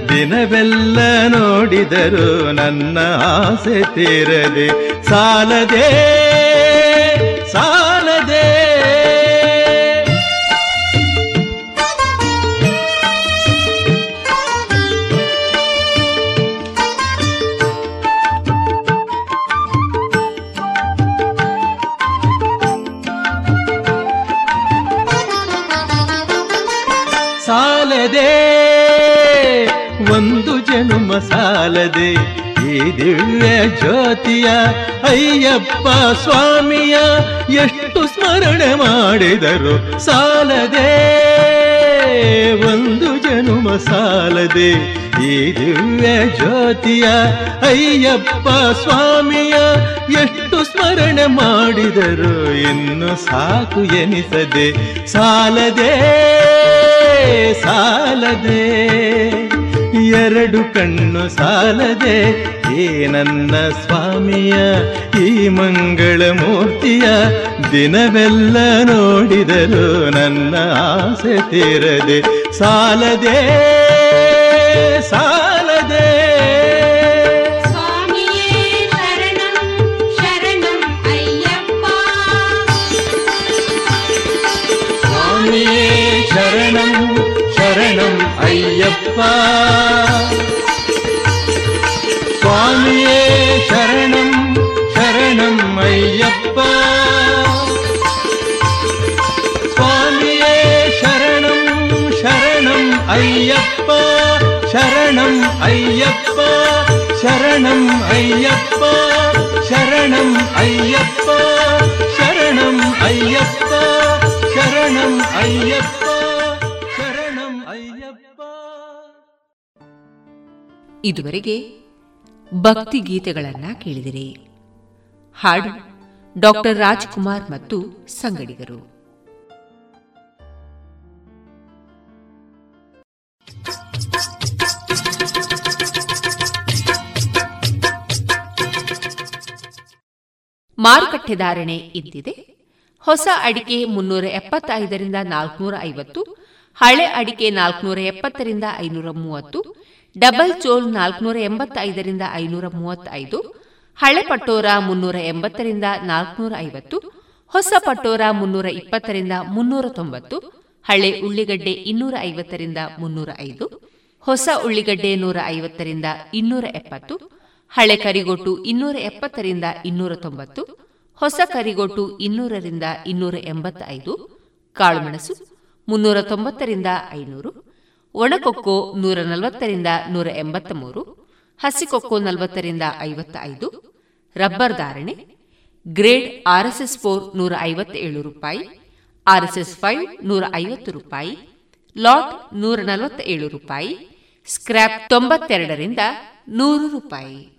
S3: ದಿನವೆಲ್ಲ ನೋಡಿದರು ನನ್ನ ಆಸೆ ತೀರದೆ ಸಾಲದೆ. ಸಾಲದೆ ಈ ದಿವ್ಯ ಜ್ಯೋತಿಯ ಅಯ್ಯಪ್ಪ ಸ್ವಾಮಿಯ ಎಷ್ಟು ಸ್ಮರಣೆ ಮಾಡಿದರು ಸಾಲದೆ, ಒಂದು ಜನುಮ ಸಾಲದೆ. ಈ ದಿವ್ಯ ಜ್ಯೋತಿಯ ಅಯ್ಯಪ್ಪ ಸ್ವಾಮಿಯ ಎಷ್ಟು ಸ್ಮರಣೆ ಮಾಡಿದರು ಇನ್ನು ಸಾಕು ಎನಿಸದೆ. ಸಾಲದೆ ಸಾಲದೆ. ಎರಡು ಕಣ್ಣು ಸಾಲದೆ, ಏ ನನ್ನ ಸ್ವಾಮಿಯ ಈ ಮಂಗಳ ಮೂರ್ತಿಯ ದಿನವೆಲ್ಲ ನೋಡಿದರು ನನ್ನ ಆಸೆ ತೀರದೆ ಸಾಲದೇ. ಸಾಲದೆ
S4: ಅಯ್ಯಪ್ಪ
S3: ಸ್ವಾಮಿಯೇ ಶರಣಂ ಶರಣಂ ಅಯ್ಯಪ್ಪ ಸ್ವಾಮಿಯೇ ಶರಣಂ ಶರಣಂ ಅಯ್ಯಪ್ಪ ಶರಣಂ ಅಯ್ಯಪ್ಪ ಶರಣಂ ಅಯ್ಯಪ್ಪ ಶರಣಂ ಅಯ್ಯಪ್ಪ ಶರಣಂ ಅಯ್ಯಪ್ಪ ಶರಣಂ ಅಯ್ಯಪ್ಪ
S1: ಇದುವರೆಗೆ ಭಕ್ತಿ ಗೀತೆಗಳನ್ನ ಕೇಳಿದಿರಿ. ಹಾಡು ಡಾಕ್ಟರ್ ರಾಜ್ಕುಮಾರ್ ಮತ್ತು ಸಂಗಡಿಗರು. ಮಾರುಕಟ್ಟೆ ಧಾರಣೆ ಇದ್ದಿದೆ ಹೊಸ ಅಡಿಕೆ ಮುನ್ನೂರ ಎಪ್ಪತ್ತೈದರಿಂದ ನಾಲ್ಕುನೂರ ಐವತ್ತು, ಹಳೆ ಅಡಿಕೆ ನಾಲ್ಕುನೂರ ಎಪ್ಪತ್ತರಿಂದ ಐನೂರ ಮೂವತ್ತು ಡಬಲ್ ಚೋಲ್ ನಾಲ್ಕುನೂರ ಎಂಬತ್ತೈದರಿಂದ ಐನೂರ ಮೂವತ್ತೈದು, ಹಳೆ ಪಟೋರ ಮುನ್ನೂರ ಎಂಬತ್ತರಿಂದ ನಾಲ್ಕುನೂರ ಐವತ್ತು, ಹೊಸ ಪಟೋರ ಮುನ್ನೂರ ಇಪ್ಪತ್ತರಿಂದ ಮುನ್ನೂರ ತೊಂಬತ್ತು, ಹಳೆ ಉಳ್ಳಿಗಡ್ಡೆ ಇನ್ನೂರ ಐವತ್ತರಿಂದ ಮುನ್ನೂರ ಐದು, ಹೊಸ ಉಳ್ಳಿಗಡ್ಡೆ ನೂರ ಐವತ್ತರಿಂದ ಇನ್ನೂರ ಎಪ್ಪತ್ತು, ಹಳೆ ಕರಿಗೊಟ್ಟು ಇನ್ನೂರ ಎಪ್ಪತ್ತರಿಂದ ಇನ್ನೂರ ತೊಂಬತ್ತು, ಹೊಸ ಕರಿಗೊಟ್ಟು ಇನ್ನೂರರಿಂದ ಇನ್ನೂರ ಎಂಬತ್ತೈದು, ಕಾಳುಮೆಣಸು ಮುನ್ನೂರ ತೊಂಬತ್ತರಿಂದ ಐನೂರು ಒಣಕೊಕ್ಕೋ ನೂರ ನಲವತ್ತರಿಂದ ನೂರ ಎಂಬತ್ತ ಮೂರು ಹಸಿಕೊಕ್ಕೋ ನಲವತ್ತರಿಂದ ಐವತ್ತ ಐದು ರಬ್ಬರ್ ಧಾರಣೆ, ಗ್ರೇಡ್ ಆರ್ಎಸ್ಎಸ್ ಫೋರ್ ನೂರ ಐವತ್ತೇಳು ರೂಪಾಯಿ, ಆರ್ಎಸ್ಎಸ್ ಫೈವ್ ನೂರ ಐವತ್ತು ರೂಪಾಯಿ, ಲಾಟ್ ನೂರ ನಲವತ್ತ ಏಳು ರೂಪಾಯಿ, ಸ್ಕ್ರ್ಯಾಪ್ ತೊಂಬತ್ತೆರಡರಿಂದ ನೂರು ರೂಪಾಯಿ.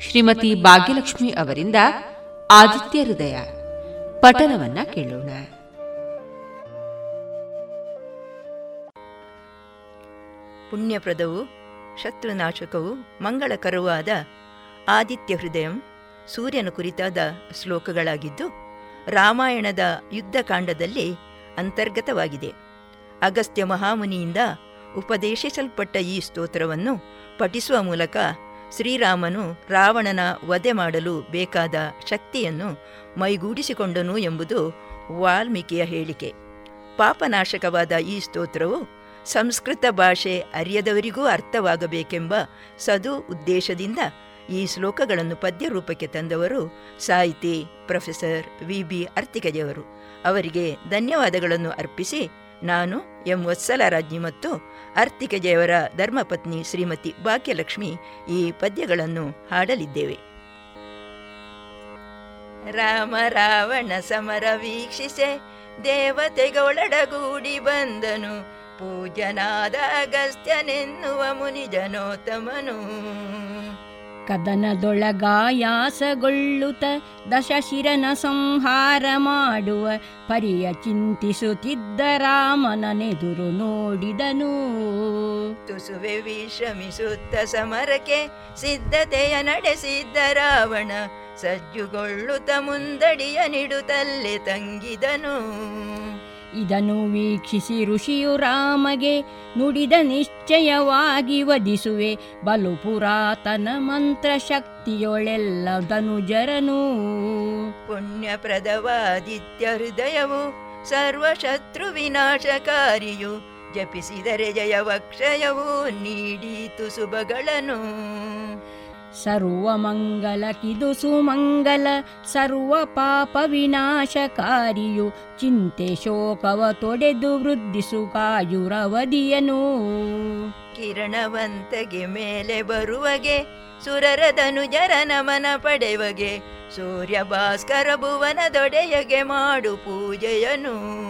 S1: ಶ್ರೀಮತಿ ಭಾಗ್ಯಲಕ್ಷ್ಮಿ ಅವರಿಂದ ಆದಿತ್ಯ ಹೃದಯ, ಪಠನವನ್ನ ಕೇಳೋಣ.
S5: ಪುಣ್ಯಪ್ರದವು, ಶತ್ರುನಾಶಕವು ಮಂಗಳಕರವೂ ಆದ ಆದಿತ್ಯ ಹೃದಯಂ ಸೂರ್ಯನ ಕುರಿತಾದ ಶ್ಲೋಕಗಳಾಗಿದ್ದು, ರಾಮಾಯಣದ ಯುದ್ಧಕಾಂಡದಲ್ಲಿ ಅಂತರ್ಗತವಾಗಿದೆ. ಅಗಸ್ತ್ಯ ಮಹಾಮುನಿಯಿಂದ ಉಪದೇಶಿಸಲ್ಪಟ್ಟ ಈ ಸ್ತೋತ್ರವನ್ನು ಪಠಿಸುವ ಮೂಲಕ ಶ್ರೀರಾಮನು ರಾವಣನ ವಧೆ ಮಾಡಲು ಬೇಕಾದ ಶಕ್ತಿಯನ್ನು ಮೈಗೂಡಿಸಿಕೊಂಡನು ಎಂಬುದು ವಾಲ್ಮೀಕಿಯ ಹೇಳಿಕೆ. ಪಾಪನಾಶಕವಾದ ಈ ಸ್ತೋತ್ರವು ಸಂಸ್ಕೃತ ಭಾಷೆ ಅರಿಯದವರಿಗೂ ಅರ್ಥವಾಗಬೇಕೆಂಬ ಸದು ಉದ್ದೇಶದಿಂದ ಈ ಶ್ಲೋಕಗಳನ್ನು ಪದ್ಯ ರೂಪಕ್ಕೆ ತಂದವರು ಸಾಹಿತಿ ಪ್ರೊಫೆಸರ್ ವಿ ಬಿ ಅರ್ತಿಕಜೆಯವರು ಅವರಿಗೆ ಧನ್ಯವಾದಗಳನ್ನು ಅರ್ಪಿಸಿ ನಾನು ಎಂ ವತ್ಸಲಾರಾಜ್ಞಿ ಮತ್ತು ಅರ್ತಿಕಜೆಯವರ ಧರ್ಮಪತ್ನಿ ಶ್ರೀಮತಿ ಭಾಗ್ಯಲಕ್ಷ್ಮಿ ಈ ಪದ್ಯಗಳನ್ನು ಹಾಡಲಿದ್ದೇವೆ. ರಾಮ ರಾವಣ ಸಮರ ವೀಕ್ಷಿಸೆ, ದೇವತೆಗಳೊಡಗೂಡಿ ಬಂದನು. ಪೂಜನಾದ ಅಗಸ್ತ್ಯನೆನ್ನುವ ಮುನಿಜನೋತ್ತಮನು.
S6: ಕದನದೊಳಗಾಯಾಸಗೊಳ್ಳುತ್ತ ದಶಶಿರನ ಸಂಹಾರ ಮಾಡುವ ಪರಿಯ ಚಿಂತಿಸುತ್ತಿದ್ದ ರಾಮನನೆದುರು ನೋಡಿದನು.
S5: ತುಸುವೆ ವಿಶ್ರಮಿಸುತ್ತ ಸಮರಕ್ಕೆ ಸಿದ್ಧತೆಯ ನಡೆಸಿದ್ದ ರಾವಣ ಸಜ್ಜುಗೊಳ್ಳುತ್ತ ಮುಂದಡಿಯ ನಿಡುತ್ತಲ್ಲೇ ತಂಗಿದನು.
S6: ಇದನ್ನು ವೀಕ್ಷಿಸಿ ಋಷಿಯು ರಾಮಗೆ ನುಡಿದ ನಿಶ್ಚಯವಾಗಿ ವಧಿಸುವೆ. ಬಲು ಪುರಾತನ ಮಂತ್ರ ಶಕ್ತಿಯೊಳೆಲ್ಲ ಧನುಜರನು
S5: ಪುಣ್ಯಪ್ರದವಾದಿತ್ಯ ಹೃದಯವು ಸರ್ವಶತ್ರು ವಿನಾಶಕಾರಿಯು. ಜಪಿಸಿದರೆ ಜಯವಕ್ಷಯವು ನೀಡೀತು ಶುಭಗಳನ್ನು.
S6: ಸರ್ವ ಮಂಗಲ ಕಿದು ಸುಮಂಗಲ ಸರ್ವ ಪಾಪ ವಿನಾಶಕಾರಿಯು. ಚಿಂತೆ ಶೋಕವ ತೊಡೆದು ವೃದ್ಧಿಸು ಕಾಯುರವಧಿಯನು.
S5: ಕಿರಣವಂತಗೆ ಮೇಲೆ ಬರುವಗೆ ಸುರರದನು ಜರ ನಮನ ಪಡೆವಗೆ. ಸೂರ್ಯ ಭಾಸ್ಕರ ಭುವನದೊಡೆಯಗೆ ಮಾಡು ಪೂಜೆಯನು.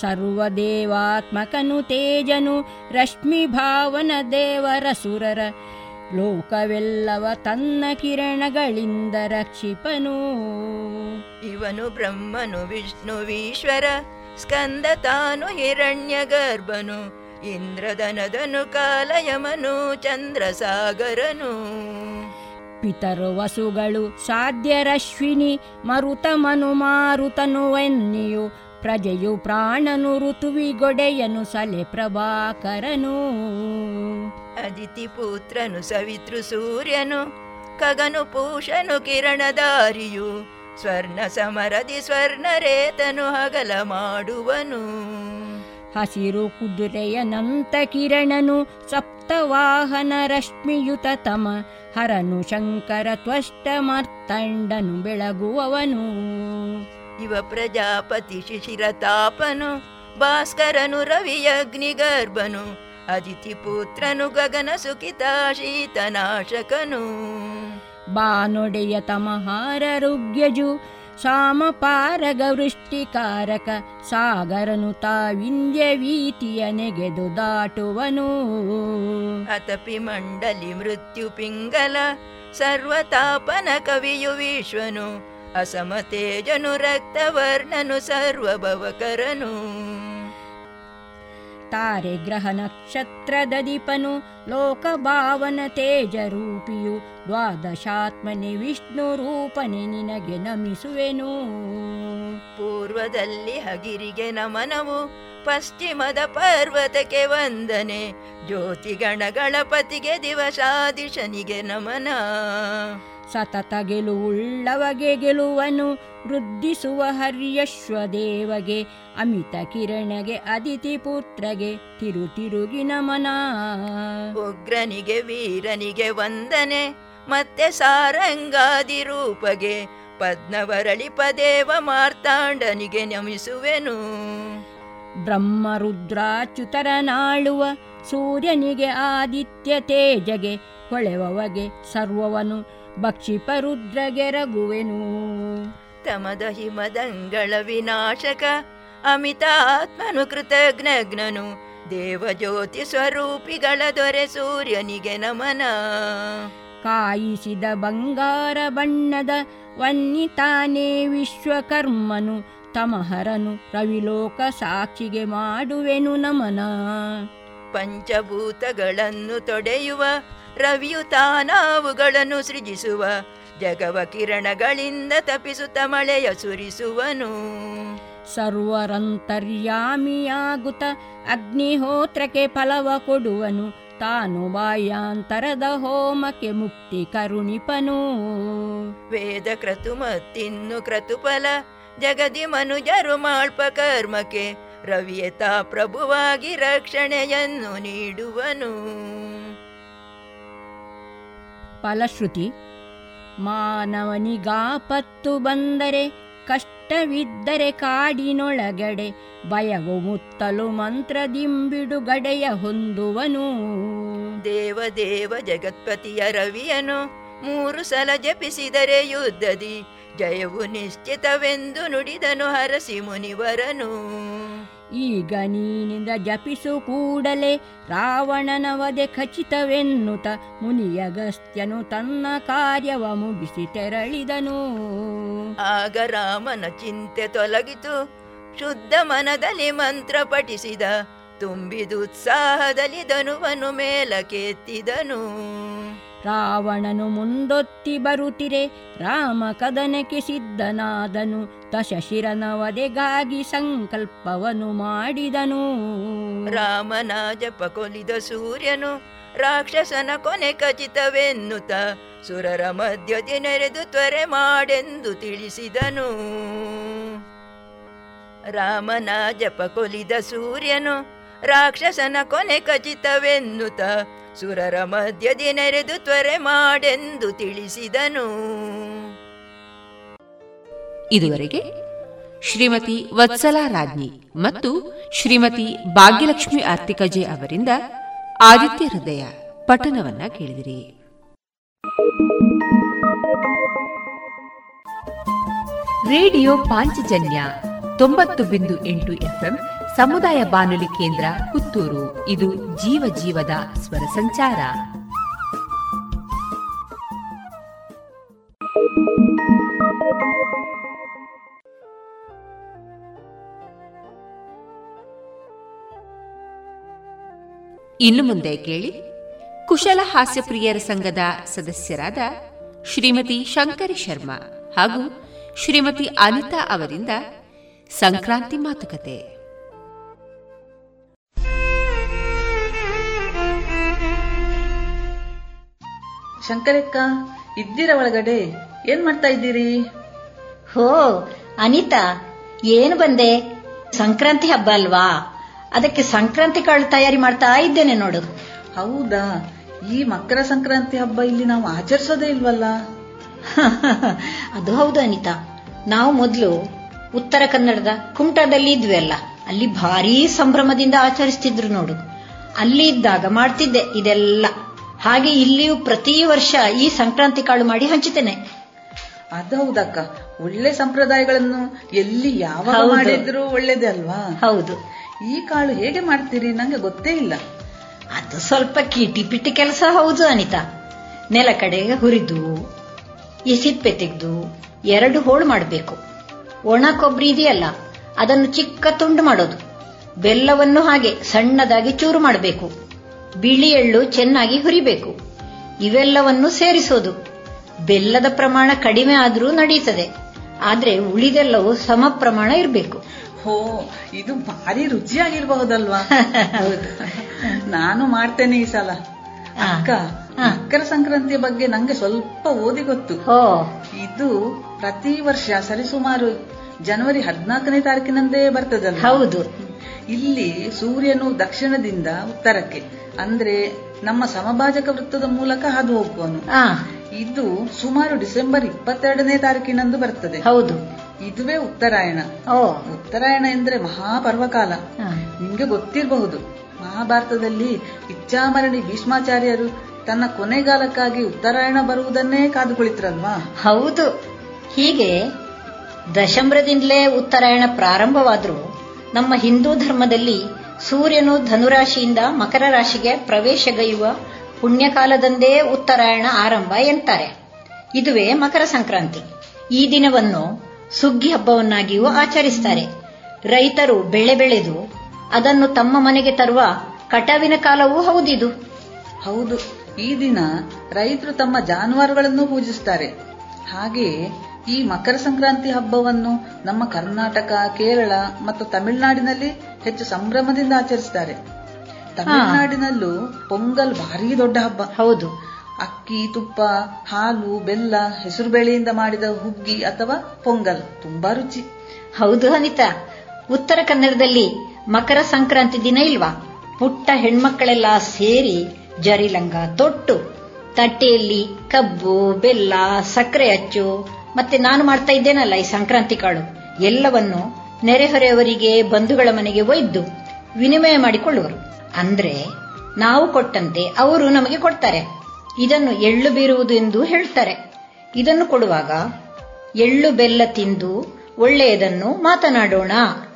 S6: ಸರ್ವ ದೇವಾತ್ಮಕನು ತೇಜನು ರಶ್ಮಿ ಭಾವನ ದೇವರ ಸುರರ. ಲೋಕವೆಲ್ಲವ ತನ್ನ ಕಿರಣಗಳಿಂದ ರಕ್ಷಿಪನು.
S5: ಇವನು ಬ್ರಹ್ಮನು ವಿಷ್ಣುವೀಶ್ವರ ಸ್ಕಂದ ತಾನು ಹಿರಣ್ಯ ಗರ್ಭನು ಇಂದ್ರದನದನು ಕಾಲಯಮನು ಚಂದ್ರಸಾಗರನು.
S6: ಪಿತರು ವಸುಗಳು ಸಾಧ್ಯರಶ್ವಿನಿ ಮರುತಮನು ಮಾರುತನುವೆನ್ನಿಯು ಪ್ರಜೆಯು ಪ್ರಾಣನು ಋತುವಿಗೊಡೆಯನು ಸಲೆ ಪ್ರಭಾಕರನು.
S5: ಅದಿತಿ ಪುತ್ರನು ಸವಿತೃ ಸೂರ್ಯನು ಕಗನು ಪೂಷನು ಕಿರಣದಾರಿಯು ಸ್ವರ್ಣ ಸಮರದಿ ಸ್ವರ್ಣ ರೇತನು ಹಗಲ ಮಾಡುವನು.
S6: ಹಸಿರು ಕುದುರೆಯ ನಂತ ಕಿರಣನು ಸಪ್ತವಾಹನ ರಶ್ಮಿಯುತ ತಮ ಹರನು ಶಂಕರ ತ್ವಷ್ಟ ಮರ್ತಂಡನು ಬೆಳಗುವವನು.
S5: ಇವ ಪ್ರಜಾಪತಿ ಶಿಶಿರ ತಾಪನು ಭಾಸ್ಕರನು ರವಿಯಗ್ನಿಗರ್ಭನು ಅದಿತಿ ಪುತ್ರನು ಗಗನ ಸುಖಿತ ಶೀತನಾಶಕನು
S6: ಬಾನೊಡೆಯ ತಮಹಾರರುಗ್ಯಜು ಸಾಮಪಾರಗ ವೃಷ್ಟಿಕಾರಕ ಸಾಗರನು ತಾವಿಂದ್ಯ ವೀತಿಯ ನೆಗೆದು ದಾಟುವನು.
S5: ಅತಪಿ ಮಂಡಲಿ ಮೃತ್ಯು ಪಿಂಗಲ ಸರ್ವತಾಪನ ಕವಿಯು ವಿಶ್ವನು ಅಸಮತೇಜನು ರಕ್ತವರ್ಣನು ಸರ್ವಭವಕರನು.
S6: ತಾರೆ ಗ್ರಹ ನಕ್ಷತ್ರದ ಲೋಕ ಲೋಕಭಾವನ ತೇಜ ರೂಪಿಯು ದ್ವಾದಶಾತ್ಮನೆ ವಿಷ್ಣು ರೂಪನೆ ನಿನಗೆ ನಮಿಸುವೆನು.
S5: ಪೂರ್ವದಲ್ಲಿ ಹಗಿರಿಗೆ ನಮನವು ಪಶ್ಚಿಮದ ಪರ್ವತಕ್ಕೆ ವಂದನೆ ಜ್ಯೋತಿ ಗಣಗಳಪತಿಗೆ ದಿವಸಾದಿಶನಿಗೆ ನಮನ.
S6: ಸತತ ಗೆಲುವುಳ್ಳವಗೆ ಗೆಲುವನು ವೃದ್ಧಿಸುವ ಹರ್ಯಶ್ವದೇವಗೆ ಅಮಿತ ಕಿರಣಗೆ ಅದಿತಿ ಪುತ್ರಗೆ ತಿರು ತಿರುಗಿ ನಮನ.
S5: ಉಗ್ರನಿಗೆ ವೀರನಿಗೆ ವಂದನೆ ಮತ್ತೆ ಸಾರಂಗಾದಿ ರೂಪಗೆ ಪದ್ಮವರಳಿ ಪದೇವ ಮಾರ್ತಾಂಡನಿಗೆ ನಮಿಸುವೆನು.
S6: ಬ್ರಹ್ಮರುದ್ರಾಚ್ಯುತರನಾಳುವ ಸೂರ್ಯನಿಗೆ ಆದಿತ್ಯ ತೇಜಗೆ ಹೊಳೆವವಗೆ ಸರ್ವವನು ಭಕ್ಷಿಪರುದ್ರಗೆ ರಘುವೆನು.
S5: ತಮದ ಹಿಮದಂಗಳ ವಿನಾಶಕ ಅಮಿತಾತ್ಮನು ಕೃತಜ್ಞಜ್ಞನು ದೇವಜ್ಯೋತಿ ಸ್ವರೂಪಿಗಳ ದೊರೆ ಸೂರ್ಯನಿಗೆ ನಮನ.
S6: ಕಾಯಿಸಿದ ಬಂಗಾರ ಬಣ್ಣದ ವನ್ನಿತಾನೇ ವಿಶ್ವಕರ್ಮನು ತಮಹರನು ರವಿಲೋಕ ಸಾಕ್ಷಿಗೆ ಮಾಡುವೆನು ನಮನ.
S5: ಪಂಚಭೂತಗಳನ್ನು ತೊಡೆಯುವ ರವಿಯು ತಾನಾವುಗಳನ್ನು ಸೃಜಿಸುವ ಜಗವ ಕಿರಣಗಳಿಂದ ತಪಿಸುತ್ತ ಮಳೆಯ ಸುರಿಸುವನು.
S6: ಸರ್ವರಂತರ್ಯಾಮಿಯಾಗುತ್ತ ಅಗ್ನಿಹೋತ್ರಕ್ಕೆ ಫಲವ ಕೊಡುವನು. ತಾನು ಬಾಯಾಂತರದ ಹೋಮಕ್ಕೆ ಮುಕ್ತಿ ಕರುಣಿಪನು.
S5: ವೇದ ಕ್ರತು ಮತ್ತಿನ್ನು ಕ್ರತುಫಲ ಜಗದಿ ಮನುಜರು ಮಾಳ್ಪ ಕರ್ಮಕ್ಕೆ ರವಿಯತ ಪ್ರಭುವಾಗಿ ರಕ್ಷಣೆಯನ್ನು ನೀಡುವನು.
S6: ಫಲಶ್ರುತಿ ಮಾನವನಿಗಾಪತ್ತು ಬಂದರೆ ಕಷ್ಟವಿದ್ದರೆ ಕಾಡಿನೊಳಗಡೆ ಭಯವು ಮುತ್ತಲು ಮಂತ್ರದಿಂಬಿಡುಗಡೆಯ ಹೊಂದುವನು.
S5: ದೇವ ದೇವ ಜಗತ್ಪತಿಯ ರವಿಯನು ಮೂರು ಸಲ ಜಪಿಸಿದರೆ ಯುದ್ಧದಿ ಜಯವು ನಿಶ್ಚಿತವೆಂದು ನುಡಿದನು ಹರಸಿ ಮುನಿವರನು.
S6: ಈಗ ನೀನಿಂದ ಜಪಿಸು ಕೂಡಲೇ ರಾವಣನ ವಧೆ ಖಚಿತವೆನ್ನುತ ಮುನಿಯಗಸ್ತ್ಯನು ತನ್ನ ಕಾರ್ಯವ ಮುಗಿಸಿ ತೆರಳಿದನು.
S5: ಆಗ ರಾಮನ ಚಿಂತೆ ತೊಲಗಿತು. ಶುದ್ಧ ಮನದಲ್ಲಿ ಮಂತ್ರ ಪಠಿಸಿದ. ತುಂಬಿದುತ್ಸಾಹದಲ್ಲಿ ಧನುವನು ಮೇಲಕ್ಕೆತ್ತಿದನು
S6: ರಾವಣನು ಮುಂದೊತ್ತಿ ಬರುತ್ತಿರೆ, ರಾಮ ಕದನಕ್ಕೆ ಸಿದ್ಧನಾದನು ತಶಿರನ ವಧೆಗಾಗಿ ಸಂಕಲ್ಪವನು ಮಾಡಿದನು.
S5: ರಾಮನ ಜಪ ಕೊಲಿದ ಸೂರ್ಯನು ರಾಕ್ಷಸನ ಕೊನೆ ಖಚಿತವೆನ್ನುತ ಸುರರ ಮಧ್ಯದಿ ನೆರೆದು ತ್ವರೆ ಮಾಡೆಂದು ತಿಳಿಸಿದನು. ರಾಮನ ಜಪ ಕೊಲಿದ ಸೂರ್ಯನು ರಾಕ್ಷಸನ ಕೊನೆ ಖಚಿತವೆನ್ನುತ ಸುರರ ಮಧ್ಯದಿ ನೆರೆದು ತ್ವರೆ ಮಾಡೆಂದು ತಿಳಿಸಿದನು.
S1: ಇದುವರೆಗೆ ಶ್ರೀಮತಿ ವತ್ಸಲಾ ರಾಜ್ಞಿ ಮತ್ತು ಶ್ರೀಮತಿ ಭಾಗ್ಯಲಕ್ಷ್ಮಿ ಆರ್ತಿಕಜೆ ಅವರಿಂದ ಆದಿತ್ಯ ಹೃದಯ ಪಠನವನ್ನ ಕೇಳಿದಿರಿ. ರೇಡಿಯೋ ಪಾಂಚಜನ್ಯ ತೊಂಬತ್ತು ಬಿಂದು ಎಂಟು ಎಫ್ಎಂ ಸಮುದಾಯ ಬಾನುಲಿ ಕೇಂದ್ರ ಪುತ್ತೂರು. ಇದು ಜೀವ ಜೀವದ ಸ್ವರ ಸಂಚಾರ. ಇನ್ನು ಮುಂದೆ ಕೇಳಿ. ಕುಶಲ ಹಾಸ್ಯಪ್ರಿಯರ ಸಂಘದ ಸದಸ್ಯರಾದ ಶ್ರೀಮತಿ ಶಂಕರಿ ಶರ್ಮಾ ಹಾಗೂ ಶ್ರೀಮತಿ ಅನಿತಾ ಅವರಿಂದ ಸಂಕ್ರಾಂತಿ ಮಾತುಕತೆ.
S7: ಶಂಕರಕ್ಕ ಇದ್ದೀರ ಒಳಗಡೆ ಏನ್ ಮಾಡ್ತಾ ಇದ್ದೀರಿ?
S8: ಹೋ ಅನಿತಾ ಏನು ಬಂದೆ? ಸಂಕ್ರಾಂತಿ ಹಬ್ಬ ಅಲ್ವಾ? ಅದಕ್ಕೆ ಸಂಕ್ರಾಂತಿ ಕಾಳು ತಯಾರಿ ಮಾಡ್ತಾ ಇದ್ದೇನೆ ನೋಡು.
S7: ಹೌದಾ? ಈ ಮಕರ ಸಂಕ್ರಾಂತಿ ಹಬ್ಬ ಇಲ್ಲಿ ನಾವು ಆಚರಿಸೋದೇ ಇಲ್ವಲ್ಲ?
S8: ಅದು ಹೌದು ಅನಿತಾ. ನಾವು ಮೊದಲು ಉತ್ತರ ಕನ್ನಡದ ಕುಮಟಾದಲ್ಲಿ ಇದ್ವಿ ಅಲ್ಲ. ಅಲ್ಲಿ ಭಾರೀ ಸಂಭ್ರಮದಿಂದ ಆಚರಿಸ್ತಿದ್ರು ನೋಡು. ಅಲ್ಲಿ ಇದ್ದಾಗ ಮಾಡ್ತಿದ್ದೆ ಇದೆಲ್ಲ. ಹಾಗೆ ಇಲ್ಲಿಯೂ ಪ್ರತಿ ವರ್ಷ ಈ ಸಂಕ್ರಾಂತಿ ಕಾಳು ಮಾಡಿ ಹಂಚುತ್ತೇನೆ.
S7: ಅದೌದಕ್ಕ ಹೌದಕ್ಕ. ಒಳ್ಳೆ ಸಂಪ್ರದಾಯಗಳನ್ನು ಎಲ್ಲಿ ಯಾವಾಗ ಮಾಡಿದ್ರು ಒಳ್ಳೇದೇ ಅಲ್ವಾ?
S8: ಹೌದು.
S7: ಈ ಕಾಳು ಹೇಗೆ ಮಾಡ್ತೀರಿ ನಂಗೆ ಗೊತ್ತೇ ಇಲ್ಲ.
S8: ಅದು ಸ್ವಲ್ಪ ಕೀಟಿ ಪಿಟಿ ಕೆಲಸ ಹೌದು ಅನಿತಾ. ನೆಲ ಕಡೆಗೆ ಹುರಿದು ಈ ಸಿಪ್ಪೆ ತೆಗೆದು ಎರಡು ಹೋಳು ಮಾಡಬೇಕು. ಒಣ ಕೊಬ್ಬರಿ ಇದೆಯಲ್ಲ ಅದನ್ನು ಚಿಕ್ಕ ತುಂಡು ಮಾಡೋದು. ಬೆಲ್ಲವನ್ನು ಹಾಗೆ ಸಣ್ಣದಾಗಿ ಚೂರು ಮಾಡಬೇಕು. ಬಿಳಿ ಎಳ್ಳು ಚೆನ್ನಾಗಿ ಹುರಿಬೇಕು. ಇವೆಲ್ಲವನ್ನು ಸೇರಿಸೋದು. ಬೆಲ್ಲದ ಪ್ರಮಾಣ ಕಡಿಮೆ ಆದರೂ ನಡೀತದೆ. ಆದ್ರೆ ಉಳಿದೆಲ್ಲವೂ ಸಮ ಪ್ರಮಾಣ ಇರಬೇಕು.
S7: ಹೋ ಇದು ಭಾರಿ ರುಚಿಯಾಗಿರ್ಬಹುದಲ್ವಾ? ನಾನು ಮಾಡ್ತೇನೆ ಈ ಸಲ. ಅಕ್ಕ ಮಕರ ಸಂಕ್ರಾಂತಿಯ ಬಗ್ಗೆ ನಂಗೆ ಸ್ವಲ್ಪ ಓದಿ ಗೊತ್ತು. ಇದು ಪ್ರತಿ ವರ್ಷ ಸರಿಸುಮಾರು ಜನವರಿ ಹದಿನಾಲ್ಕನೇ ತಾರೀಕಿನಂದೇ ಬರ್ತದಲ್ಲ?
S8: ಹೌದು.
S7: ಇಲ್ಲಿ ಸೂರ್ಯನು ದಕ್ಷಿಣದಿಂದ ಉತ್ತರಕ್ಕೆ. ಅಂದ್ರೆ ನಮ್ಮ ಸಮಭಾಜಕ ವೃತ್ತದ ಮೂಲಕ ಹಾದು ಹೋಗುವನು. ಇದು ಸುಮಾರು ಡಿಸೆಂಬರ್ ಇಪ್ಪತ್ತೆರಡನೇ ತಾರೀಕಿನಂದು ಬರ್ತದೆ.
S8: ಹೌದು.
S7: ಇದುವೇ ಉತ್ತರಾಯಣ.
S8: ಓ.
S7: ಉತ್ತರಾಯಣ ಎಂದ್ರೆ ಮಹಾಪರ್ವಕಾಲ. ನಿಮ್ಗೆ ಗೊತ್ತಿರಬಹುದು. ಮಹಾಭಾರತದಲ್ಲಿ ಇಚ್ಛಾಮರಣಿ ಭೀಷ್ಮಾಚಾರ್ಯರು ತನ್ನ ಕೊನೆಗಾಲಕ್ಕಾಗಿ ಉತ್ತರಾಯಣ ಬರುವುದನ್ನೇ ಕಾದು ಕುಳಿತರಲ್ವಾ
S8: ಹೌದು. ಹೀಗೆ ದಶಮ್ರದಿಂದಲೇ ಉತ್ತರಾಯಣ ಪ್ರಾರಂಭವಾದ್ರೂ ನಮ್ಮ ಹಿಂದೂ ಧರ್ಮದಲ್ಲಿ ಸೂರ್ಯನು ಧನುರಾಶಿಯಿಂದ ಮಕರ ರಾಶಿಗೆ ಪ್ರವೇಶಗೈಯುವ ಪುಣ್ಯಕಾಲದಂದೇ ಉತ್ತರಾಯಣ ಆರಂಭ ಎಂತಾರೆ. ಇದುವೇ ಮಕರ ಸಂಕ್ರಾಂತಿ. ಈ ದಿನವನ್ನು ಸುಗ್ಗಿ ಹಬ್ಬವನ್ನಾಗಿಯೂ ಆಚರಿಸ್ತಾರೆ. ರೈತರು ಬೆಳೆ ಬೆಳೆದು ಅದನ್ನು ತಮ್ಮ ಮನೆಗೆ ತರುವ ಕಟಾವಿನ ಕಾಲವೂ ಹೌದಿದು.
S7: ಹೌದು. ಈ ದಿನ ರೈತರು ತಮ್ಮ ಜಾನುವಾರುಗಳನ್ನು ಪೂಜಿಸುತ್ತಾರೆ ಹಾಗೆಯೇ ಈ ಮಕರ ಸಂಕ್ರಾಂತಿ ಹಬ್ಬವನ್ನು ನಮ್ಮ ಕರ್ನಾಟಕ ಕೇರಳ ಮತ್ತು ತಮಿಳುನಾಡಿನಲ್ಲಿ ಹೆಚ್ಚು ಸಂಭ್ರಮದಿಂದ ಆಚರಿಸುತ್ತಾರೆ ತಮಿಳುನಾಡಿನಲ್ಲೂ ಪೊಂಗಲ್ ಭಾರಿ ದೊಡ್ಡ ಹಬ್ಬ.
S8: ಹೌದು.
S7: ಅಕ್ಕಿ ತುಪ್ಪ ಹಾಲು ಬೆಲ್ಲ ಹೆಸರು ಬೇಳೆಯಿಂದ ಮಾಡಿದ ಹುಗ್ಗಿ ಅಥವಾ ಪೊಂಗಲ್. ತುಂಬಾ ರುಚಿ.
S8: ಹೌದು ಅನಿತಾ. ಉತ್ತರ ಕನ್ನಡದಲ್ಲಿ ಮಕರ ಸಂಕ್ರಾಂತಿ ದಿನ ಇಲ್ವಾ? ಪುಟ್ಟ ಹೆಣ್ಮಕ್ಕಳೆಲ್ಲ ಸೇರಿ ಜರಿಲಂಗ ತೊಟ್ಟು. ತಟ್ಟೆಯಲ್ಲಿ ಕಬ್ಬು ಬೆಲ್ಲ ಸಕ್ಕರೆ ಅಚ್ಚು. ಮತ್ತೆ ನಾನು ಮಾಡ್ತಾ ಇದ್ದೇನಲ್ಲ ಈ ಸಂಕ್ರಾಂತಿ ಕಾಳು? ಎಲ್ಲವನ್ನು ನೆರೆಹೊರೆಯವರಿಗೆ, ಬಂಧುಗಳ ಮನೆಗೆ ಒಯ್ದು ವಿನಿಮಯ ಮಾಡಿಕೊಳ್ಳುವರು. ಅಂದ್ರೆ ನಾವು ಕೊಟ್ಟಂತೆ ಅವರು ನಮಗೆ ಕೊಡ್ತಾರೆ. ಇದನ್ನು ಎಳ್ಳು ಬೀರುವುದು ಎಂದು ಹೇಳ್ತಾರೆ. ಇದನ್ನು ಕೊಡುವಾಗ ಎಳ್ಳು ಬೆಲ್ಲ ತಿಂದು ಒಳ್ಳೆಯದನ್ನು ಮಾತನಾಡೋಣ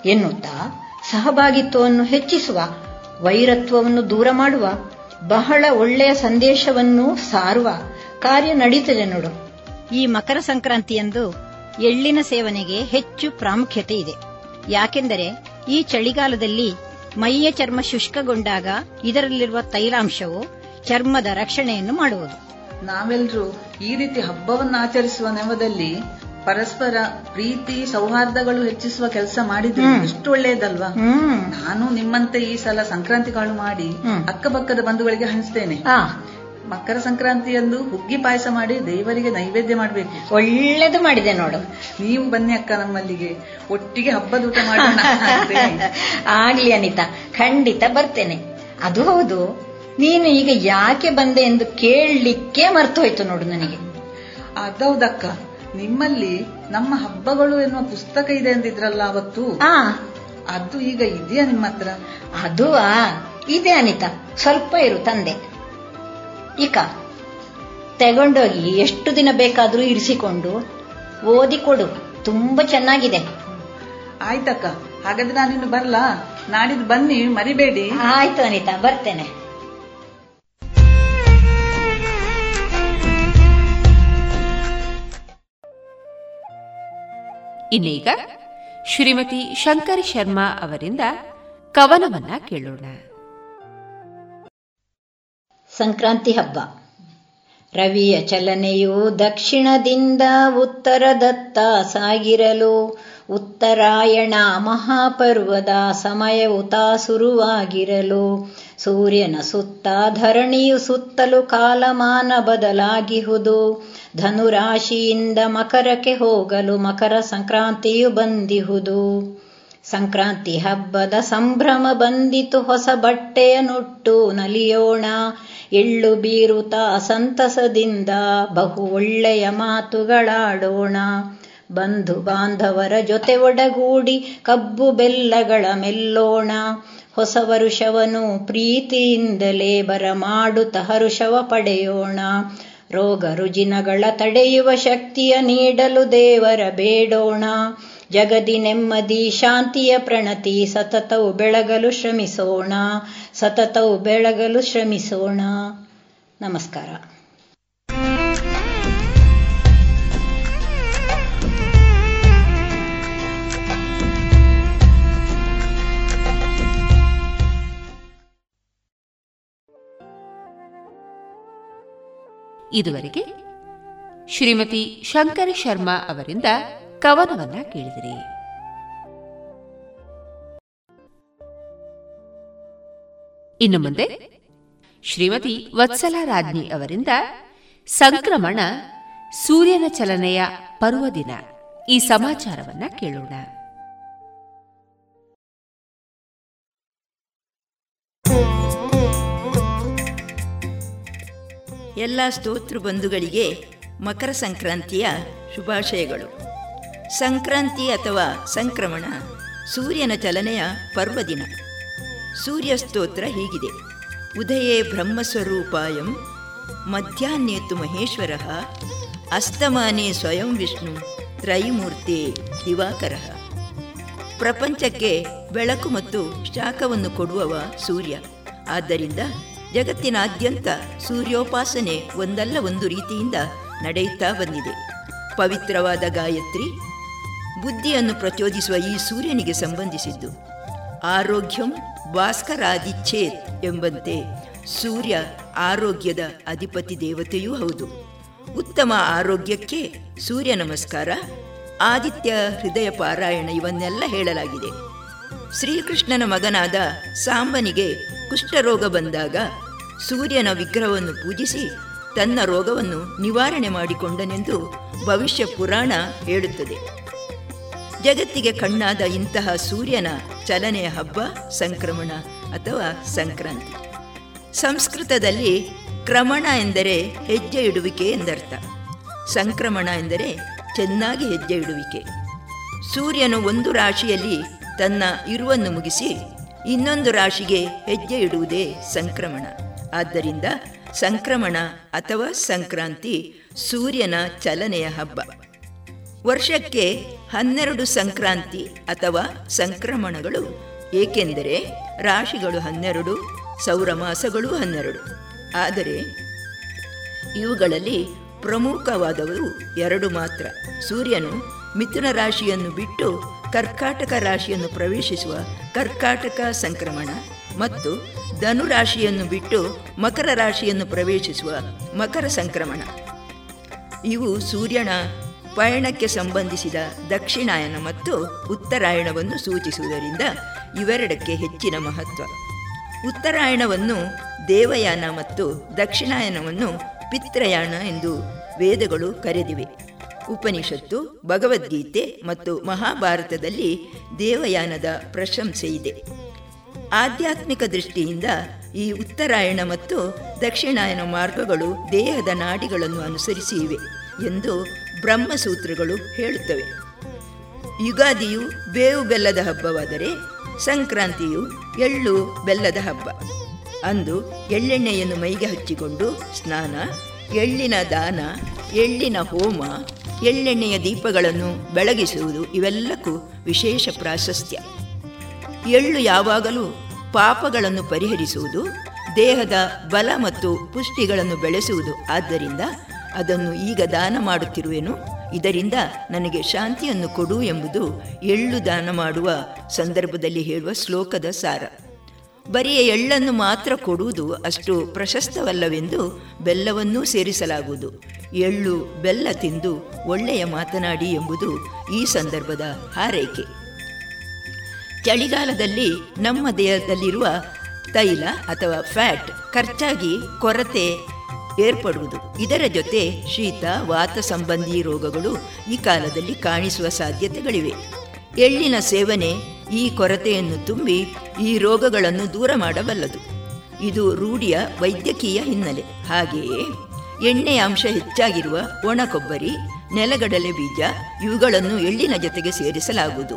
S8: ಎನ್ನುತ್ತಾ ಸಹಭಾಗಿತ್ವವನ್ನು ಹೆಚ್ಚಿಸುವ, ವೈರತ್ವವನ್ನು ದೂರ ಮಾಡುವ, ಬಹಳ ಒಳ್ಳೆಯ ಸಂದೇಶವನ್ನು ಸಾರುವ ಕಾರ್ಯ ನಡೀತದೆ ನೋಡು. ಈ ಮಕರ ಸಂಕ್ರಾಂತಿಯಂದು ಎಳ್ಳಿನ ಸೇವನೆಗೆ ಹೆಚ್ಚು ಪ್ರಾಮುಖ್ಯತೆ ಇದೆ. ಯಾಕೆಂದರೆ ಈ ಚಳಿಗಾಲದಲ್ಲಿ ಮೈಯ ಚರ್ಮ ಶುಷ್ಕಗೊಂಡಾಗ ಇದರಲ್ಲಿರುವ ತೈಲಾಂಶವು ಚರ್ಮದ ರಕ್ಷಣೆಯನ್ನು ಮಾಡುವುದು.
S7: ನಾವೆಲ್ಲರೂ ಈ ರೀತಿ ಹಬ್ಬವನ್ನು ಆಚರಿಸುವ ನೆವದಲ್ಲಿ ಪರಸ್ಪರ ಪ್ರೀತಿ ಸೌಹಾರ್ದಗಳು ಹೆಚ್ಚಿಸುವ ಕೆಲಸ ಮಾಡಿದ್ರೆ ಎಷ್ಟು ಒಳ್ಳೆಯದಲ್ವಾ? ನಾನು ನಿಮ್ಮಂತೆ ಈ ಸಲ ಸಂಕ್ರಾಂತಿ ಕಾಳು ಮಾಡಿ ಅಕ್ಕಪಕ್ಕದ ಬಂಧುಗಳಿಗೆ ಹಂಚ್ತೇನೆ. ಮಕರ ಸಂಕ್ರಾಂತಿಯಂದು ಹುಗ್ಗಿ ಪಾಯಸ ಮಾಡಿ ದೇವರಿಗೆ ನೈವೇದ್ಯ ಮಾಡಬೇಕು.
S8: ಒಳ್ಳೇದು ಮಾಡಿದೆ ನೋಡು.
S7: ನೀವು ಬನ್ನಿ ಅಕ್ಕ ನಮ್ಮಲ್ಲಿಗೆ. ಒಟ್ಟಿಗೆ ಹಬ್ಬದ ಊಟ ಮಾಡೋಣ ಅಂತೆ.
S8: ಆಗ್ಲಿ ಅನಿತಾ ಖಂಡಿತ ಬರ್ತೇನೆ. ಅದು ಹೌದು. ನೀನು ಈಗ ಯಾಕೆ ಬಂದೆ ಎಂದು ಕೇಳಲಿಕ್ಕೆ ಮರ್ತು ಹೋಯ್ತು ನೋಡು ನನಗೆ.
S7: ಅದೌದಕ್ಕ. ನಿಮ್ಮಲ್ಲಿ ನಮ್ಮ ಹಬ್ಬಗಳು ಎನ್ನುವ ಪುಸ್ತಕ ಇದೆ ಅಂದಿದ್ರಲ್ಲ ಅವತ್ತು? ಅದು ಈಗ ಇದೆಯಾ ನಿಮ್ಮ ಹತ್ರ
S8: ಅದು ಇದೆ ಅನಿತಾ. ಸ್ವಲ್ಪ ಇರು ತಂದೆ. ಇಕ ತಗೊಂಡೋಗಿ ಎಷ್ಟು ದಿನ ಬೇಕಾದ್ರೂ ಇರಿಸಿಕೊಂಡು ಓದಿಕೊಡು ತುಂಬಾ ಚೆನ್ನಾಗಿದೆ.
S7: ಆಯ್ತಕ್ಕ ಹಾಗಾದ್ರೆ ನಾನಿನ್ನು ಬರಲಾ? ನಾಡಿದ್ದು ಬನ್ನಿ ಮರಿಬೇಡಿ.
S8: ಆಯ್ತು ಅನಿತಾ ಬರ್ತೇನೆ.
S1: ಇನ್ನೀಗ ಶ್ರೀಮತಿ ಶಂಕರ್ ಶರ್ಮಾ ಅವರಿಂದ ಕವನವನ್ನ ಕೇಳೋಣ.
S8: ಸಂಕ್ರಾಂತಿ ಹಬ್ಬ. ರವಿಯ ಚಲನೆಯು ದಕ್ಷಿಣದಿಂದ ಉತ್ತರದತ್ತ ಸಾಗಿರಲು ಉತ್ತರಾಯಣ ಮಹಾಪರ್ವದ ಸಮಯವು ತಾಸುರುವಾಗಿರಲು ಸೂರ್ಯನ ಸುತ್ತ ಧರಣಿಯು ಸುತ್ತಲೂ ಕಾಲಮಾನ ಬದಲಾಗಿಹುದು. ಧನುರಾಶಿಯಿಂದ ಮಕರಕ್ಕೆ ಹೋಗಲು ಮಕರ ಸಂಕ್ರಾಂತಿಯು ಬಂದಿಹುದು. ಸಂಕ್ರಾಂತಿ ಹಬ್ಬದ ಸಂಭ್ರಮ ಬಂದಿತು. ಹೊಸ ಬಟ್ಟೆಯ ನುಟ್ಟು ನಲಿಯೋಣ. ಎಳ್ಳು ಬೀರುತ ಸಂತಸದಿಂದ ಬಹು ಒಳ್ಳೆಯ ಮಾತುಗಳಾಡೋಣ. ಬಂಧು ಬಾಂಧವರ ಜೊತೆ ಒಡಗೂಡಿ ಕಬ್ಬು ಬೆಲ್ಲಗಳ ಮೆಲ್ಲೋಣ. ಹೊಸ ವರುಷವನು ಪ್ರೀತಿಯಿಂದಲೇ ಬರಮಾಡುತ್ತ ಹರುಷವ ಪಡೆಯೋಣ. ರೋಗ ರುಜಿನಗಳ ತಡೆಯುವ ಶಕ್ತಿಯ ನೀಡಲು ದೇವರ ಬೇಡೋಣ. ಜಗದಿ ನೆಮ್ಮದಿ ಶಾಂತಿಯ ಪ್ರಣತಿ ಸತತವು ಬೆಳಗಲು ಶ್ರಮಿಸೋಣ. ಸತತವು ಬೆಳಗಲು ಶ್ರಮಿಸೋಣ. ನಮಸ್ಕಾರ.
S1: ಇದುವರೆಗೆ ಶ್ರೀಮತಿ ಶಂಕರ ಶರ್ಮಾ ಅವರಿಂದ ಕವನವನ್ನ ಕೇಳಿದಿರಿ. ಇನ್ನು ಮುಂದೆ ಶ್ರೀಮತಿ ವತ್ಸಲ ರಾಜ್ಞಿ ಅವರಿಂದ ಸಂಕ್ರಮಣ ಸೂರ್ಯನ ಚಲನೆಯ ಪರ್ವದಿನ ಈ ಸಮಾಚಾರವನ್ನ ಕೇಳೋಣ.
S5: ಎಲ್ಲ ಸ್ತೋತ್ರ ಬಂಧುಗಳಿಗೆ ಮಕರ ಸಂಕ್ರಾಂತಿಯ ಶುಭಾಶಯಗಳು. ಸಂಕ್ರಾಂತಿ ಅಥವಾ ಸಂಕ್ರಮಣ ಸೂರ್ಯನ ಚಲನೆಯ ಪರ್ವದಿನ ಸೂರ್ಯ ಸ್ತೋತ್ರ ಹೀಗಿದೆ. ಉದಯೇ ಬ್ರಹ್ಮಸ್ವರೂಪಾಯಂ, ಮಧ್ಯಾಹ್ನೇತು ಮಹೇಶ್ವರ, ಅಸ್ತಮಾನೇ ಸ್ವಯಂ ವಿಷ್ಣು, ತ್ರೈಮೂರ್ತಿ ದಿವಾಕರ. ಪ್ರಪಂಚಕ್ಕೆ ಬೆಳಕು ಮತ್ತು ಶಾಖವನ್ನು ಕೊಡುವವ ಸೂರ್ಯ. ಆದ್ದರಿಂದ ಜಗತ್ತಿನಾದ್ಯಂತ ಸೂರ್ಯೋಪಾಸನೆ ಒಂದಲ್ಲ ಒಂದು ರೀತಿಯಿಂದ ನಡೆಯುತ್ತಾ ಬಂದಿದೆ. ಪವಿತ್ರವಾದ ಗಾಯತ್ರಿ, ಬುದ್ಧಿಯನ್ನು ಪ್ರಚೋದಿಸುವ ಈ ಸೂರ್ಯನಿಗೆ ಸಂಬಂಧಿಸಿದ್ದು. ಆರೋಗ್ಯಂ ಭಾಸ್ಕರಾದಿಚ್ಛೇತ್ ಎಂಬಂತೆ ಸೂರ್ಯ ಆರೋಗ್ಯದ ಅಧಿಪತಿ ದೇವತೆಯೂ ಹೌದು. ಉತ್ತಮ ಆರೋಗ್ಯಕ್ಕೆ ಸೂರ್ಯ ನಮಸ್ಕಾರ, ಆದಿತ್ಯ ಹೃದಯ ಪಾರಾಯಣ ಇವನ್ನೆಲ್ಲ ಹೇಳಲಾಗಿದೆ. ಶ್ರೀಕೃಷ್ಣನ ಮಗನಾದ ಸಾಂಬನಿಗೆ ಕುಷ್ಠರೋಗ ಬಂದಾಗ ಸೂರ್ಯನ ವಿಗ್ರಹವನ್ನು ಪೂಜಿಸಿ ತನ್ನ ರೋಗವನ್ನು ನಿವಾರಣೆ ಮಾಡಿಕೊಂಡನೆಂದು ಭವಿಷ್ಯ ಪುರಾಣ ಹೇಳುತ್ತದೆ. ಜಗತ್ತಿಗೆ ಕಣ್ಣಾದ ಇಂತಹ ಸೂರ್ಯನ ಚಲನೆಯ ಹಬ್ಬ, ಸಂಕ್ರಮಣ ಅಥವಾ ಸಂಕ್ರಾಂತಿ. ಸಂಸ್ಕೃತದಲ್ಲಿ ಕ್ರಮಣ ಎಂದರೆ ಹೆಜ್ಜೆ ಇಡುವಿಕೆ ಎಂದರ್ಥ. ಸಂಕ್ರಮಣ ಎಂದರೆ ಚೆನ್ನಾಗಿ ಹೆಜ್ಜೆ ಇಡುವಿಕೆ. ಸೂರ್ಯನು ಒಂದು ರಾಶಿಯಲ್ಲಿ ತನ್ನ ಇರುವನ್ನು ಮುಗಿಸಿ ಇನ್ನೊಂದು ರಾಶಿಗೆ ಹೆಜ್ಜೆ ಇಡುವುದೇ ಸಂಕ್ರಮಣ. ಆದ್ದರಿಂದ ಸಂಕ್ರಮಣ ಅಥವಾ ಸಂಕ್ರಾಂತಿ ಸೂರ್ಯನ ಚಲನೆಯ ಹಬ್ಬ. ವರ್ಷಕ್ಕೆ ಹನ್ನೆರಡು ಸಂಕ್ರಾಂತಿ ಅಥವಾ ಸಂಕ್ರಮಣಗಳು, ಏಕೆಂದರೆ ರಾಶಿಗಳು ಹನ್ನೆರಡು ಸೌರಮಾಸಗಳು ಹನ್ನೆರಡು. ಆದರೆ ಇವುಗಳಲ್ಲಿ ಪ್ರಮುಖವಾದವರು ಎರಡು ಮಾತ್ರ. ಸೂರ್ಯನು ಮಿಥುನ ರಾಶಿಯನ್ನು ಬಿಟ್ಟು ಕರ್ಕಾಟಕ ರಾಶಿಯನ್ನು ಪ್ರವೇಶಿಸುವ ಕರ್ಕಾಟಕ ಸಂಕ್ರಮಣ ಮತ್ತು ಧನು ರಾಶಿಯನ್ನು ಬಿಟ್ಟು ಮಕರ ರಾಶಿಯನ್ನು ಪ್ರವೇಶಿಸುವ ಮಕರ ಸಂಕ್ರಮಣ. ಇವು ಸೂರ್ಯನ ಪಯಣಕ್ಕೆ ಸಂಬಂಧಿಸಿದ ದಕ್ಷಿಣಾಯನ ಮತ್ತು ಉತ್ತರಾಯಣವನ್ನು ಸೂಚಿಸುವುದರಿಂದ ಇವೆರಡಕ್ಕೆ ಹೆಚ್ಚಿನ ಮಹತ್ವ. ಉತ್ತರಾಯಣವನ್ನು ದೇವಯಾನ ಮತ್ತು ದಕ್ಷಿಣಾಯನವನ್ನು ಪಿತ್ರಯಾಣ ಎಂದು ವೇದಗಳು ಕರೆದಿವೆ. ಉಪನಿಷತ್ತು, ಭಗವದ್ಗೀತೆ ಮತ್ತು ಮಹಾಭಾರತದಲ್ಲಿ ದೇವಯಾನದ ಪ್ರಶಂಸೆ ಇದೆ. ಆಧ್ಯಾತ್ಮಿಕ ದೃಷ್ಟಿಯಿಂದ ಈ ಉತ್ತರಾಯಣ ಮತ್ತು ದಕ್ಷಿಣಾಯನ ಮಾರ್ಗಗಳು ದೇಹದ ನಾಡಿಗಳನ್ನು ಅನುಸರಿಸಿ ಇವೆ ಎಂದು ಬ್ರಹ್ಮಸೂತ್ರಗಳು ಹೇಳುತ್ತವೆ. ಯುಗಾದಿಯು ಬೇವು ಬೆಲ್ಲದ ಹಬ್ಬವಾದರೆ ಸಂಕ್ರಾಂತಿಯು ಎಳ್ಳು ಬೆಲ್ಲದ ಹಬ್ಬ. ಅಂದು ಎಳ್ಳೆಣ್ಣೆಯನ್ನು ಮೈಗೆ ಹಚ್ಚಿಕೊಂಡು ಸ್ನಾನ, ಎಳ್ಳಿನ ದಾನ, ಎಳ್ಳಿನ ಹೋಮ, ಎಳ್ಳೆಣ್ಣೆಯ ದೀಪಗಳನ್ನು ಬೆಳಗಿಸುವುದು ಇವೆಲ್ಲಕ್ಕೂ ವಿಶೇಷ ಪ್ರಾಶಸ್ತ್ಯ. ಎಳ್ಳು ಯಾವಾಗಲೂ ಪಾಪಗಳನ್ನು ಪರಿಹರಿಸುವುದು, ದೇಹದ ಬಲ ಮತ್ತು ಪುಷ್ಟಿಗಳನ್ನು ಬೆಳೆಸುವುದು. ಆದ್ದರಿಂದ ಅದನ್ನು ಈಗ ದಾನ ಮಾಡುತ್ತಿರುವೆನು. ಇದರಿಂದ ನನಗೆ ಶಾಂತಿಯನ್ನು ಕೊಡು ಎಂಬುದು ಎಳ್ಳು ದಾನ ಮಾಡುವ ಸಂದರ್ಭದಲ್ಲಿ ಹೇಳುವ ಶ್ಲೋಕದ ಸಾರ. ಬರಿಯ ಎಳ್ಳನ್ನು ಮಾತ್ರ ಕೊಡುವುದು ಅಷ್ಟು ಪ್ರಶಸ್ತವಲ್ಲವೆಂದು ಬೆಲ್ಲವನ್ನೂ ಸೇರಿಸಲಾಗುವುದು. ಎಳ್ಳು, ಬೆಲ್ಲ ತಿಂದು ಒಳ್ಳೆಯ ಮಾತನಾಡಿ ಎಂಬುದು ಈ ಸಂದರ್ಭದ ಹಾರೈಕೆ. ಚಳಿಗಾಲದಲ್ಲಿ ನಮ್ಮ ದೇಹದಲ್ಲಿರುವ ತೈಲ ಅಥವಾ ಫ್ಯಾಟ್ ಖರ್ಚಾಗಿ ಕೊರತೆ ಏರ್ಪಡುವುದು. ಇದರ ಜೊತೆ ಶೀತ, ವಾತ ಸಂಬಂಧಿ ರೋಗಗಳು ಈ ಕಾಲದಲ್ಲಿ ಕಾಣಿಸುವ ಸಾಧ್ಯತೆಗಳಿವೆ. ಎಳ್ಳಿನ ಸೇವನೆ ಈ ಕೊರತೆಯನ್ನು ತುಂಬಿ ಈ ರೋಗಗಳನ್ನು ದೂರ ಮಾಡಬಲ್ಲದು. ಇದು ರೂಢಿಯ ವೈದ್ಯಕೀಯ ಹಿನ್ನೆಲೆ. ಹಾಗೆಯೇ ಎಣ್ಣೆಯ ಅಂಶ ಹೆಚ್ಚಾಗಿರುವ ಒಣ ಕೊಬ್ಬರಿ ನೆಲಗಡಲೆ ಬೀಜ ಇವುಗಳನ್ನು ಎಳ್ಳಿನ ಜೊತೆಗೆ ಸೇರಿಸಲಾಗುವುದು.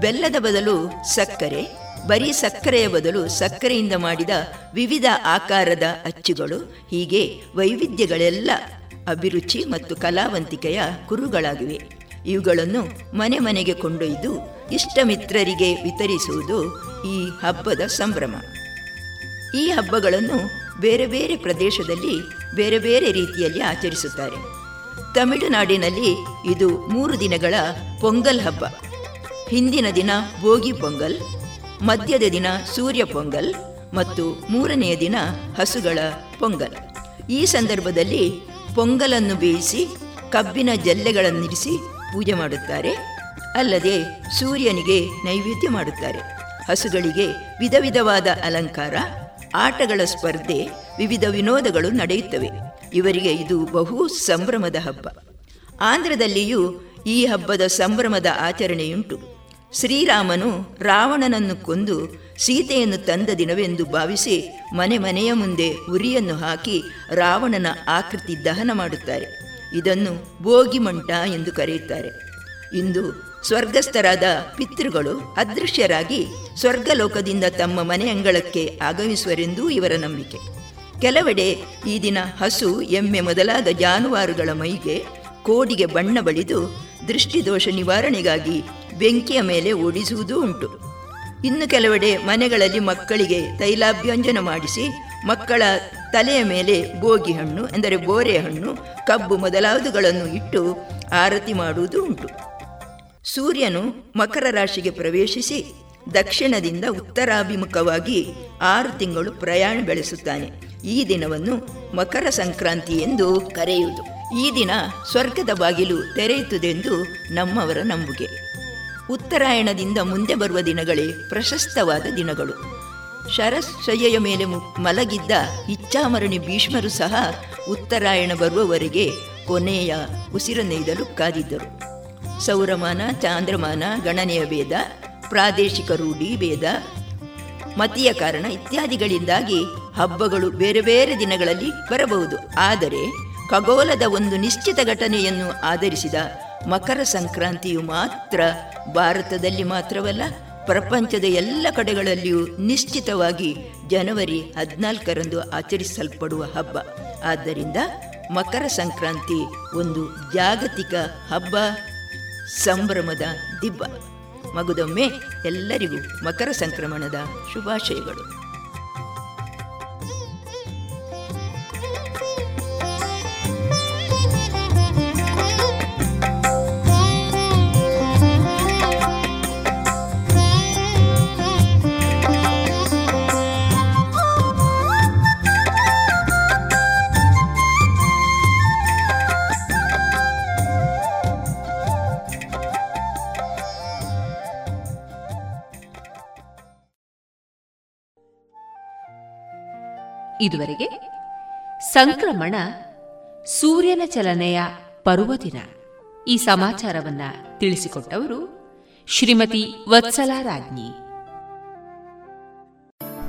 S5: ಬೆಲ್ಲದ ಬದಲು ಸಕ್ಕರೆ ಬರೀ ಸಕ್ಕರೆಯ ಬದಲು ಸಕ್ಕರೆಯಿಂದ ಮಾಡಿದ ವಿವಿಧ ಆಕಾರದ ಅಚ್ಚುಗಳು, ಹೀಗೆ ವೈವಿಧ್ಯಗಳೆಲ್ಲ ಅಭಿರುಚಿ ಮತ್ತು ಕಲಾವಂತಿಕೆಯ ಕುರುಗಳಾಗಿವೆ. ಇವುಗಳನ್ನು ಮನೆ ಮನೆಗೆ ಕೊಂಡೊಯ್ದು ಇಷ್ಟ ಮಿತ್ರರಿಗೆ ವಿತರಿಸುವುದು ಈ ಹಬ್ಬದ ಸಂಭ್ರಮ. ಈ ಹಬ್ಬಗಳನ್ನು ಬೇರೆ ಬೇರೆ ಪ್ರದೇಶದಲ್ಲಿ ಬೇರೆ ಬೇರೆ ರೀತಿಯಲ್ಲಿ ಆಚರಿಸುತ್ತಾರೆ. ತಮಿಳುನಾಡಿನಲ್ಲಿ ಇದು ಮೂರು ದಿನಗಳ ಪೊಂಗಲ್ ಹಬ್ಬ. ಹಿಂದಿನ ದಿನ ಭೋಗಿ ಪೊಂಗಲ್ ಮಧ್ಯದ ದಿನ ಸೂರ್ಯ ಪೊಂಗಲ್ ಮತ್ತು ಮೂರನೆಯ ದಿನ ಹಸುಗಳ ಪೊಂಗಲ್. ಈ ಸಂದರ್ಭದಲ್ಲಿ ಪೊಂಗಲನ್ನು ಬೇಯಿಸಿ ಕಬ್ಬಿನ ಜಲ್ಲೆಗಳನ್ನಿರಿಸಿ ಪೂಜೆ ಮಾಡುತ್ತಾರೆ. ಅಲ್ಲದೆ ಸೂರ್ಯನಿಗೆ ನೈವೇದ್ಯ ಮಾಡುತ್ತಾರೆ. ಹಸುಗಳಿಗೆ ವಿಧ ವಿಧವಾದ ಅಲಂಕಾರ, ಆಟಗಳ ಸ್ಪರ್ಧೆ, ವಿವಿಧ ವಿನೋದಗಳು ನಡೆಯುತ್ತವೆ. ಇವರಿಗೆ ಇದು ಬಹು ಸಂಭ್ರಮದ ಹಬ್ಬ. ಆಂಧ್ರದಲ್ಲಿಯೂ ಈ ಹಬ್ಬದ ಸಂಭ್ರಮದ ಆಚರಣೆಯುಂಟು. ಶ್ರೀರಾಮನು ರಾವಣನನ್ನು ಕೊಂದು ಸೀತೆಯನ್ನು ತಂದ ದಿನವೆಂದು ಭಾವಿಸಿ ಮನೆ ಮನೆಯ ಮುಂದೆ ಉರಿಯನ್ನು ಹಾಕಿ ರಾವಣನ ಆಕೃತಿ ದಹನ ಮಾಡುತ್ತಾರೆ. ಇದನ್ನು ಬೋಗಿಮಂಟ ಎಂದು ಕರೆಯುತ್ತಾರೆ. ಇಂದು ಸ್ವರ್ಗಸ್ಥರಾದ ಪಿತೃಗಳು ಅದೃಶ್ಯರಾಗಿ ಸ್ವರ್ಗಲೋಕದಿಂದ ತಮ್ಮ ಮನೆ ಅಂಗಳಕ್ಕೆ ಆಗಮಿಸುವರೆಂದೂ ಇವರ ನಂಬಿಕೆ. ಕೆಲವೆಡೆ ಈ ದಿನ ಹಸು, ಎಮ್ಮೆ ಮೊದಲಾದ ಜಾನುವಾರುಗಳ ಮೈಗೆ ಕೋಡಿಗೆ ಬಣ್ಣ ಬಳಿದು ದೃಷ್ಟಿದೋಷ ನಿವಾರಣೆಗಾಗಿ ಬೆಂಕಿಯ ಮೇಲೆ ಓಡಿಸುವುದೂ ಉಂಟು. ಇನ್ನು ಕೆಲವೆಡೆ ಮನೆಗಳಲ್ಲಿ ಮಕ್ಕಳಿಗೆ ತೈಲಾಭ್ಯಂಜನ ಮಾಡಿಸಿ, ಮಕ್ಕಳ ತಲೆಯ ಮೇಲೆ ಬೋಗಿ ಹಣ್ಣು ಎಂದರೆ ಬೋರೆ ಹಣ್ಣು, ಕಬ್ಬು ಮೊದಲಾದವುಗಳನ್ನು ಇಟ್ಟು ಆರತಿ ಮಾಡುವುದು ಉಂಟು. ಸೂರ್ಯನು ಮಕರ ರಾಶಿಗೆ ಪ್ರವೇಶಿಸಿ ದಕ್ಷಿಣದಿಂದ ಉತ್ತರಾಭಿಮುಖವಾಗಿ ಆರು ತಿಂಗಳು ಪ್ರಯಾಣ ಬೆಳೆಸುತ್ತಾನೆ. ಈ ದಿನವನ್ನು ಮಕರ ಸಂಕ್ರಾಂತಿ ಎಂದು ಕರೆಯುವುದು. ಈ ದಿನ ಸ್ವರ್ಗದ ಬಾಗಿಲು ತೆರೆಯುತ್ತದೆಂದು ನಮ್ಮವರ ನಂಬುಗೆ. ಉತ್ತರಾಯಣದಿಂದ ಮುಂದೆ ಬರುವ ದಿನಗಳೇ ಪ್ರಶಸ್ತವಾದ ದಿನಗಳು. ಶರಶಯ್ಯೆಯ ಮೇಲೆ ಮಲಗಿದ್ದ ಇಚ್ಛಾಮರಣಿ ಭೀಷ್ಮರು ಸಹ ಉತ್ತರಾಯಣ ಬರುವವರೆಗೆ ಕೊನೆಯ ಉಸಿರನೆಯ್ದಲು ಕಾದಿದ್ದರು. ಸೌರಮಾನ, ಚಾಂದ್ರಮಾನ, ಗಣನೆಯ ಭೇದ, ಪ್ರಾದೇಶಿಕ ರೂಢಿ ಭೇದ, ಮತೀಯ ಕಾರಣ ಇತ್ಯಾದಿಗಳಿಂದಾಗಿ ಹಬ್ಬಗಳು ಬೇರೆ ಬೇರೆ ದಿನಗಳಲ್ಲಿ ಬರಬಹುದು. ಆದರೆ ಖಗೋಲದ ಒಂದು ನಿಶ್ಚಿತ ಘಟನೆಯನ್ನು ಆಧರಿಸಿದ ಮಕರ ಸಂಕ್ರಾಂತಿಯು ಮಾತ್ರ ಭಾರತದಲ್ಲಿ ಮಾತ್ರವಲ್ಲ, ಪ್ರಪಂಚದ ಎಲ್ಲ ಕಡೆಗಳಲ್ಲಿಯೂ ನಿಶ್ಚಿತವಾಗಿ ಜನವರಿ ಹದಿನಾಲ್ಕರಂದು ಆಚರಿಸಲ್ಪಡುವ ಹಬ್ಬ. ಆದ್ದರಿಂದ ಮಕರ ಸಂಕ್ರಾಂತಿ ಒಂದು ಜಾಗತಿಕ ಹಬ್ಬ ಸಂಭ್ರಮದ ದಿಬ್ಬ. ಮಗುದೊಮ್ಮೆ ಎಲ್ಲರಿಗೂ ಮಕರ ಸಂಕ್ರಮಣದ ಶುಭಾಶಯಗಳು.
S1: ಇದುವರೆಗೆ ಸಂಕ್ರಮಣ ಸೂರ್ಯನ ಚಲನೆಯ ಪರ್ವದಿನ ಈ ಸಮಾಚಾರವನ್ನ ತಿಳಿಸಿಕೊಟ್ಟವರು ಶ್ರೀಮತಿ ವತ್ಸಲಾ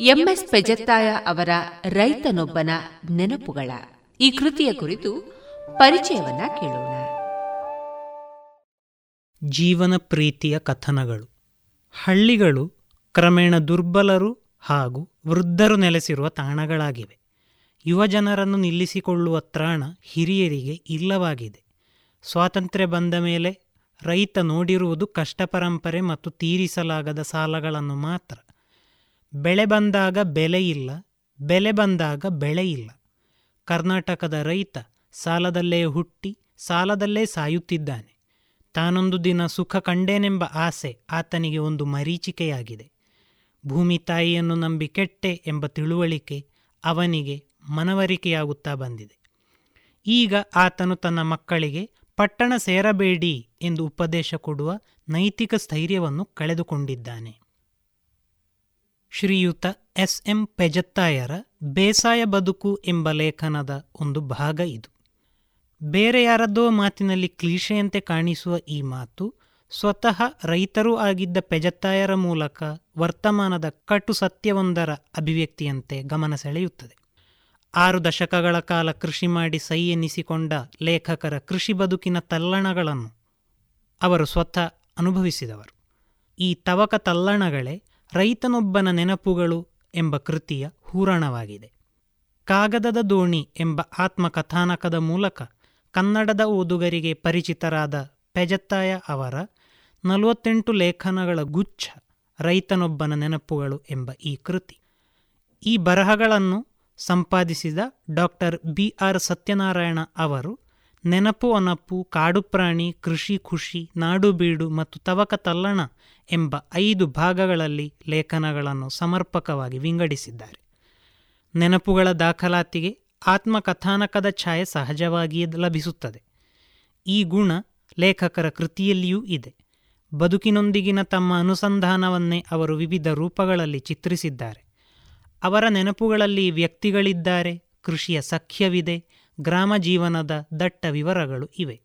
S1: ಎಂಎಸ್ ಪೆಜತ್ತಾಯ ಅವರ ರೈತನೊಬ್ಬನ ನೆನಪುಗಳ ಈ ಕೃತಿಯ ಕುರಿತು ಪರಿಚಯವನ್ನ ಕೇಳೋಣ.
S9: ಜೀವನ ಪ್ರೀತಿಯ ಕಥನಗಳು. ಹಳ್ಳಿಗಳು ಕ್ರಮೇಣ ದುರ್ಬಲರು ಹಾಗೂ ವೃದ್ಧರು ನೆಲೆಸಿರುವ ತಾಣಗಳಾಗಿವೆ. ಯುವಜನರನ್ನು ನಿಲ್ಲಿಸಿಕೊಳ್ಳುವ ತ್ರಾಣ ಹಿರಿಯರಿಗೆ ಇಲ್ಲವಾಗಿದೆ. ಸ್ವಾತಂತ್ರ್ಯ ಬಂದ ಮೇಲೆ ರೈತ ನೋಡಿರುವುದು ಕಷ್ಟಪರಂಪರೆ ಮತ್ತು ತೀರಿಸಲಾಗದ ಸಾಲಗಳನ್ನು ಮಾತ್ರ. ಬೆಳೆ ಬಂದಾಗ ಬೆಲೆಯಿಲ್ಲ ಬೆಲೆ ಬಂದಾಗ ಬೆಳೆ ಇಲ್ಲ. ಕರ್ನಾಟಕದ ರೈತ ಸಾಲದಲ್ಲೇ ಹುಟ್ಟಿ ಸಾಲದಲ್ಲೇ ಸಾಯುತ್ತಿದ್ದಾನೆ. ತಾನೊಂದು ದಿನ ಸುಖ ಕಂಡೇನೆಂಬ ಆಸೆ ಆತನಿಗೆ ಒಂದು ಮರೀಚಿಕೆಯಾಗಿದೆ. ಭೂಮಿ ತಾಯಿಯನ್ನು ನಂಬಿ ಕೆಟ್ಟೆ ಎಂಬ ತಿಳುವಳಿಕೆ ಅವನಿಗೆ ಮನವರಿಕೆಯಾಗುತ್ತಾ ಬಂದಿದೆ. ಈಗ ಆತನು ತನ್ನ ಮಕ್ಕಳಿಗೆ ಪಟ್ಟಣ ಸೇರಬೇಡಿ ಎಂದು ಉಪದೇಶ ಕೊಡುವ ನೈತಿಕ ಸ್ಥೈರ್ಯವನ್ನು ಕಳೆದುಕೊಂಡಿದ್ದಾನೆ. ಶ್ರೀಯುತ ಎಸ್ ಎಂ ಪೆಜತ್ತಾಯರ ಬೇಸಾಯ ಬದುಕು ಎಂಬ ಲೇಖನದ ಒಂದು ಭಾಗ ಇದು. ಬೇರೆ ಯಾರದ್ದೋ ಮಾತಿನಲ್ಲಿ ಕ್ಲೀಶೆಯಂತೆ ಕಾಣಿಸುವ ಈ ಮಾತು ಸ್ವತಃ ರೈತರೂ ಆಗಿದ್ದ ಪೆಜತ್ತಾಯರ ಮೂಲಕ ವರ್ತಮಾನದ ಕಟು ಸತ್ಯವೊಂದರ ಅಭಿವ್ಯಕ್ತಿಯಂತೆ ಗಮನ ಸೆಳೆಯುತ್ತದೆ. ಆರು ದಶಕಗಳ ಕಾಲ ಕೃಷಿ ಮಾಡಿ ಸೈ ಎನಿಸಿಕೊಂಡ ಲೇಖಕರ ಕೃಷಿ ಬದುಕಿನ ತಲ್ಲಣಗಳನ್ನು ಅವರು ಸ್ವತಃ ಅನುಭವಿಸಿದವರು. ಈ ತವಕ ತಲ್ಲಣಗಳೇ ರೈತನೊಬ್ಬನ ನೆನಪುಗಳು ಎಂಬ ಕೃತಿಯ ಹೂರಣವಾಗಿದೆ. ಕಾಗದದ ದೋಣಿ ಎಂಬ ಆತ್ಮಕಥಾನಕದ ಮೂಲಕ ಕನ್ನಡದ ಓದುಗರಿಗೆ ಪರಿಚಿತರಾದ ಪೆಜತ್ತಾಯ ಅವರ ನಲವತ್ತೆಂಟು ಲೇಖನಗಳ ಗುಚ್ಛ ರೈತನೊಬ್ಬನ ನೆನಪುಗಳು ಎಂಬ ಈ ಕೃತಿ. ಈ ಬರಹಗಳನ್ನು ಸಂಪಾದಿಸಿದ ಡಾಕ್ಟರ್ ಬಿ ಆರ್ ಸತ್ಯನಾರಾಯಣ ಅವರು ನೆನಪು ಅನಪು ಕಾಡು ಪ್ರಾಣಿ, ಕೃಷಿ ಖುಷಿ, ನಾಡು ಬೀಡು ಮತ್ತು ತವಕ ತಲ್ಲಣ ಎಂಬ ಐದು ಭಾಗಗಳಲ್ಲಿ ಲೇಖನಗಳನ್ನು ಸಮರ್ಪಕವಾಗಿ ವಿಂಗಡಿಸಿದ್ದಾರೆ. ನೆನಪುಗಳ ದಾಖಲಾತಿಗೆ ಆತ್ಮಕಥಾನಕದ ಛಾಯೆ ಸಹಜವಾಗಿಯೇ ಲಭಿಸುತ್ತದೆ. ಈ ಗುಣ ಲೇಖಕರ ಕೃತಿಯಲ್ಲಿಯೂ ಇದೆ. ಬದುಕಿನೊಂದಿಗಿನ ತಮ್ಮ ಅನುಸಂಧಾನವನ್ನೇ ಅವರು ವಿವಿಧ ರೂಪಗಳಲ್ಲಿ ಚಿತ್ರಿಸಿದ್ದಾರೆ. ಅವರ ನೆನಪುಗಳಲ್ಲಿ ವ್ಯಕ್ತಿಗಳಿದ್ದಾರೆ, ಕೃಷಿಯ ಸಖ್ಯವಿದೆ ಗ್ರಾಮ ಜೀವನದ ದಟ್ಟ ವಿವರಗಳು ಇವೆ.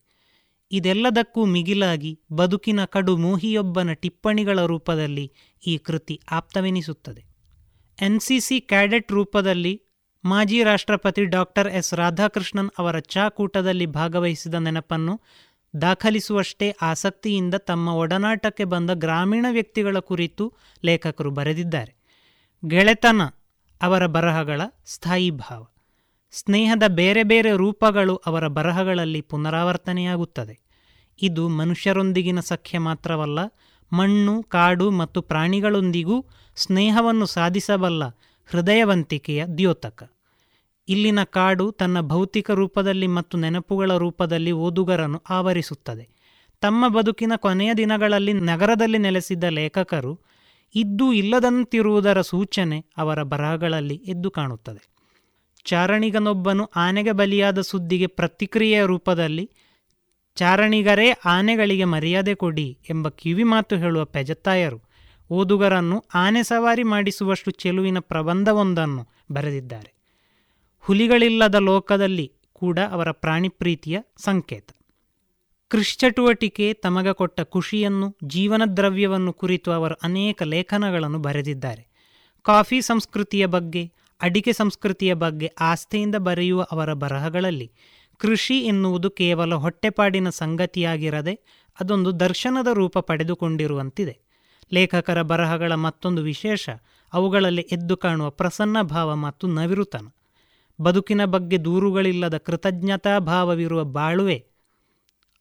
S9: ಇದೆಲ್ಲದಕ್ಕೂ ಮಿಗಿಲಾಗಿ ಬದುಕಿನ ಕಡು ಮೋಹಿಯೊಬ್ಬನ ಟಿಪ್ಪಣಿಗಳ ರೂಪದಲ್ಲಿ ಈ ಕೃತಿ ಆಪ್ತವೆನಿಸುತ್ತದೆ. ಎನ್ಸಿಸಿ ಕ್ಯಾಡೆಟ್ ರೂಪದಲ್ಲಿ ಮಾಜಿ ರಾಷ್ಟ್ರಪತಿ ಡಾಕ್ಟರ್ ಎಸ್. ರಾಧಾಕೃಷ್ಣನ್ ಅವರ ಚಾಕೂಟದಲ್ಲಿ ಭಾಗವಹಿಸಿದ ನೆನಪನ್ನು ದಾಖಲಿಸುವಷ್ಟೇ ಆಸಕ್ತಿಯಿಂದ ತಮ್ಮ ಒಡನಾಟಕ್ಕೆ ಬಂದ ಗ್ರಾಮೀಣ ವ್ಯಕ್ತಿಗಳ ಕುರಿತು ಲೇಖಕರು ಬರೆದಿದ್ದಾರೆ. ಗೆಳೆತನ ಅವರ ಬರಹಗಳ ಸ್ಥಾಯಿ ಭಾವ. ಸ್ನೇಹದ ಬೇರೆ ಬೇರೆ ರೂಪಗಳು ಅವರ ಬರಹಗಳಲ್ಲಿ ಪುನರಾವರ್ತನೆಯಾಗುತ್ತದೆ. ಇದು ಮನುಷ್ಯರೊಂದಿಗಿನ ಸಖ್ಯ ಮಾತ್ರವಲ್ಲ, ಮಣ್ಣು, ಕಾಡು ಮತ್ತು ಪ್ರಾಣಿಗಳೊಂದಿಗೂ ಸ್ನೇಹವನ್ನು ಸಾಧಿಸಬಲ್ಲ ಹೃದಯವಂತಿಕೆಯ ದ್ಯೋತಕ. ಇಲ್ಲಿನ ಕಾಡು ತನ್ನ ಭೌತಿಕ ರೂಪದಲ್ಲಿ ಮತ್ತು ನೆನಪುಗಳ ರೂಪದಲ್ಲಿ ಓದುಗರನ್ನು ಆವರಿಸುತ್ತದೆ. ತಮ್ಮ ಬದುಕಿನ ಕೊನೆಯ ದಿನಗಳಲ್ಲಿ ನಗರದಲ್ಲಿ ನೆಲೆಸಿದ್ದ ಲೇಖಕರು ಇದ್ದೂ ಇಲ್ಲದಂತಿರುವುದರ ಸೂಚನೆ ಅವರ ಬರಹಗಳಲ್ಲಿ ಎದ್ದು ಕಾಣುತ್ತದೆ. ಚಾರಣಿಗನೊಬ್ಬನು ಆನೆಗೆ ಬಲಿಯಾದ ಸುದ್ದಿಗೆ ಪ್ರತಿಕ್ರಿಯೆಯ ರೂಪದಲ್ಲಿ, ಚಾರಣಿಗರೇ, ಆನೆಗಳಿಗೆ ಮರ್ಯಾದೆ ಕೊಡಿ ಎಂಬ ಕಿವಿಮಾತು ಹೇಳುವ ಪೆಜತ್ತಾಯರು, ಓದುಗರನ್ನು ಆನೆ ಸವಾರಿ ಮಾಡಿಸುವಷ್ಟು ಚೆಲುವಿನ ಪ್ರಬಂಧವೊಂದನ್ನು ಬರೆದಿದ್ದಾರೆ. ಹುಲಿಗಳಿಲ್ಲದ ಲೋಕದಲ್ಲಿ ಕೂಡ ಅವರ ಪ್ರಾಣಿ ಪ್ರೀತಿಯ ಸಂಕೇತ. ಕೃಷಿಚಟುವಟಿಕೆ ತಮಗ ಕೊಟ್ಟ ಖುಷಿಯನ್ನು, ಜೀವನ ದ್ರವ್ಯವನ್ನು ಕುರಿತು ಅವರು ಅನೇಕ ಲೇಖನಗಳನ್ನು ಬರೆದಿದ್ದಾರೆ. ಕಾಫಿ ಸಂಸ್ಕೃತಿಯ ಬಗ್ಗೆ ಅಡಿಕೆ ಸಂಸ್ಕೃತಿಯ ಬಗ್ಗೆ ಆಸ್ಥೆಯಿಂದ ಬರೆಯುವ ಅವರ ಬರಹಗಳಲ್ಲಿ ಕೃಷಿ ಎನ್ನುವುದು ಕೇವಲ ಹೊಟ್ಟೆಪಾಡಿನ ಸಂಗತಿಯಾಗಿರದೆ ಅದೊಂದು ದರ್ಶನದ ರೂಪ ಪಡೆದುಕೊಂಡಿರುವಂತಿದೆ. ಲೇಖಕರ ಬರಹಗಳ ಮತ್ತೊಂದು ವಿಶೇಷ ಅವುಗಳಲ್ಲಿ ಎದ್ದು ಕಾಣುವ ಪ್ರಸನ್ನ ಭಾವ ಮತ್ತು ನವಿರುತನ. ಬದುಕಿನ ಬಗ್ಗೆ ದೂರುಗಳಿಲ್ಲದ ಕೃತಜ್ಞತಾ ಭಾವವಿರುವ ಬಾಳುವೆ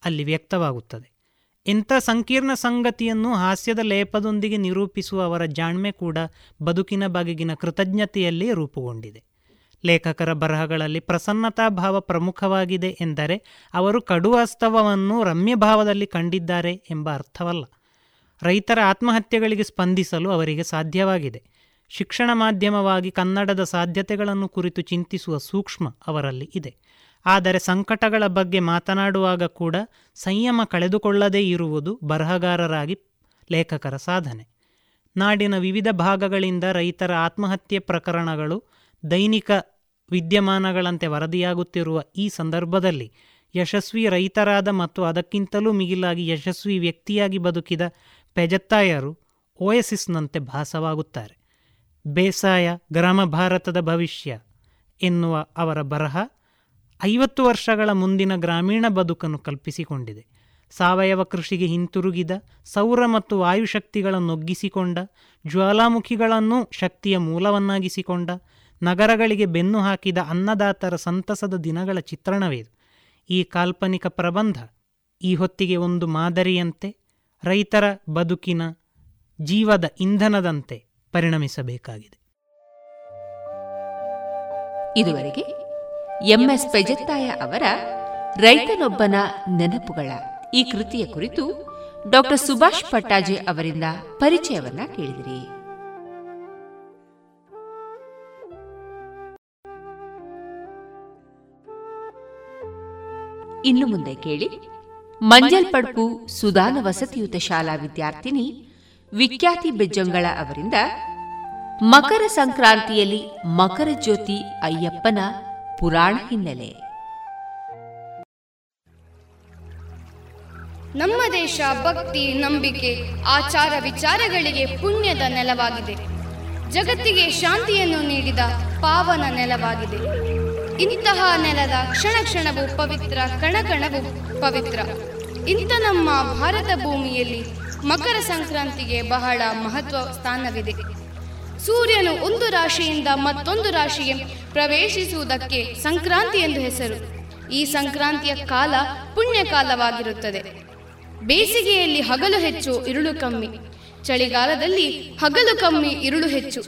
S9: ಅಲ್ಲಿ ವ್ಯಕ್ತವಾಗುತ್ತದೆ. ಇಂಥ ಸಂಕೀರ್ಣ ಸಂಗತಿಯನ್ನು ಹಾಸ್ಯದ ಲೇಪದೊಂದಿಗೆ ನಿರೂಪಿಸುವ ಅವರ ಜಾಣ್ಮೆ ಕೂಡ ಬದುಕಿನ ಬಗೆಗಿನ ಕೃತಜ್ಞತೆಯಲ್ಲಿ ರೂಪುಗೊಂಡಿದೆ. ಲೇಖಕರ ಬರಹಗಳಲ್ಲಿ ಪ್ರಸನ್ನತಾ ಭಾವ ಪ್ರಮುಖವಾಗಿದೆ ಎಂದರೆ ಅವರು ಕಡುವಾಸ್ತವವನ್ನು ರಮ್ಯ ಭಾವದಲ್ಲಿ ಕಂಡಿದ್ದಾರೆ ಎಂಬ ಅರ್ಥವಲ್ಲ. ರೈತರ ಆತ್ಮಹತ್ಯೆಗಳಿಗೆ ಸ್ಪಂದಿಸಲು ಅವರಿಗೆ ಸಾಧ್ಯವಾಗಿದೆ. ಶಿಕ್ಷಣ ಮಾಧ್ಯಮವಾಗಿ ಕನ್ನಡದ ಸಾಧ್ಯತೆಗಳನ್ನು ಕುರಿತು ಚಿಂತಿಸುವ ಸೂಕ್ಷ್ಮ ಅವರಲ್ಲಿ ಇದೆ. ಆದರೆ ಸಂಕಟಗಳ ಬಗ್ಗೆ ಮಾತನಾಡುವಾಗ ಕೂಡ ಸಂಯಮ ಕಳೆದುಕೊಳ್ಳದೇ ಇರುವುದು ಬರಹಗಾರರಾಗಿ ಲೇಖಕರ ಸಾಧನೆ. ನಾಡಿನ ವಿವಿಧ ಭಾಗಗಳಿಂದ ರೈತರ ಆತ್ಮಹತ್ಯೆ ಪ್ರಕರಣಗಳು ದೈನಿಕ ವಿದ್ಯಮಾನಗಳಂತೆ ವರದಿಯಾಗುತ್ತಿರುವ ಈ ಸಂದರ್ಭದಲ್ಲಿ ಯಶಸ್ವಿ ರೈತರಾದ ಮತ್ತು ಅದಕ್ಕಿಂತಲೂ ಮಿಗಿಲಾಗಿ ಯಶಸ್ವಿ ವ್ಯಕ್ತಿಯಾಗಿ ಬದುಕಿದ ಪೆಜತ್ತಾಯರು ಓಯಸಿಸ್ನಂತೆ ಭಾಸವಾಗುತ್ತಾರೆ. ಬೇಸಾಯ, ಗ್ರಾಮ ಭಾರತದ ಭವಿಷ್ಯ ಎನ್ನುವ ಅವರ ಬರಹ ಐವತ್ತು ವರ್ಷಗಳ ಮುಂದಿನ ಗ್ರಾಮೀಣ ಬದುಕನ್ನು ಕಲ್ಪಿಸಿಕೊಂಡಿದೆ. ಸಾವಯವ ಕೃಷಿಗೆ ಹಿಂತಿರುಗಿದ, ಸೌರ ಮತ್ತು ವಾಯುಶಕ್ತಿಗಳನ್ನೊಗ್ಗಿಸಿಕೊಂಡ ಜ್ವಾಲಾಮುಖಿಗಳನ್ನು ಶಕ್ತಿಯ ಮೂಲವನ್ನಾಗಿಸಿಕೊಂಡ, ನಗರಗಳಿಗೆ ಬೆನ್ನು ಹಾಕಿದ ಅನ್ನದಾತರ ಸಂತಸದ ದಿನಗಳ ಚಿತ್ರಣವಿದು. ಈ ಕಾಲ್ಪನಿಕ ಪ್ರಬಂಧ ಈ ಹೊತ್ತಿಗೆ ಒಂದು ಮಾದರಿಯಂತೆ ರೈತರ ಬದುಕಿನ ಜೀವದ ಇಂಧನದಂತೆ ಪರಿಣಮಿಸಬೇಕಾಗಿದೆ.
S1: ಇದುವರೆಗೆ ಎಂಎಸ್ ಪೆಜತ್ತಾಯ ಅವರ ರೈತನೊಬ್ಬನ ನೆನಪುಗಳ ಈ ಕೃತಿಯ ಕುರಿತು ಡಾಕ್ಟರ್ ಸುಭಾಷ್ ಪಟ್ಟಾಜೆ ಅವರಿಂದ ಪರಿಚಯವನ್ನ ಕೇಳಿದಿರಿ. ಇನ್ನು ಮುಂದೆ ಕೇಳಿ, ಮಂಜಲ್ ಪಡ್ಪು ಸುದಾನ ವಸತಿಯುತ ಶಾಲಾ ವಿದ್ಯಾರ್ಥಿನಿ ವಿಖ್ಯಾತಿ ಬೆಜ್ಜಂಗಳ ಅವರಿಂದ ಮಕರ ಸಂಕ್ರಾಂತಿಯಲ್ಲಿ ಮಕರ ಜ್ಯೋತಿ ಅಯ್ಯಪ್ಪನ ಪುರಾಣ ಹಿನ್ನೆಲೆ.
S10: ನಮ್ಮ ದೇಶ ಭಕ್ತಿ, ನಂಬಿಕೆ, ಆಚಾರ ವಿಚಾರಗಳಿಗೆ ಪುಣ್ಯದ ನೆಲವಾಗಿದೆ. ಜಗತ್ತಿಗೆ ಶಾಂತಿಯನ್ನು ನೀಡಿದ ಪಾವನ ನೆಲವಾಗಿದೆ. ಇಂತಹ ನೆಲದ ಕ್ಷಣ ಕ್ಷಣವು ಪವಿತ್ರ, ಕಣಕಣವು ಪವಿತ್ರ. ಇಂಥ ನಮ್ಮ ಭಾರತ ಭೂಮಿಯಲ್ಲಿ ಮಕರ ಸಂಕ್ರಾಂತಿಗೆ ಬಹಳ ಮಹತ್ವ ಸ್ಥಾನವಿದೆ. ಸೂರ್ಯನು ಒಂದು ರಾಶಿಯಿಂದ ಮತ್ತೊಂದು ರಾಶಿಗೆ ಪ್ರವೇಶಿಸುವುದಕ್ಕೆ ಸಂಕ್ರಾಂತಿ ಎಂದು ಹೆಸರು. ಈ ಸಂಕ್ರಾಂತಿಯ ಕಾಲ ಪುಣ್ಯಕಾಲವಾಗಿರುತ್ತದೆ. ಬೇಸಿಗೆಯಲ್ಲಿ ಹಗಲು ಹೆಚ್ಚು, ಇರುಳು ಕಮ್ಮಿ. ಚಳಿಗಾಲದಲ್ಲಿ ಹಗಲು ಕಮ್ಮಿ, ಇರುಳು ಹೆಚ್ಚು.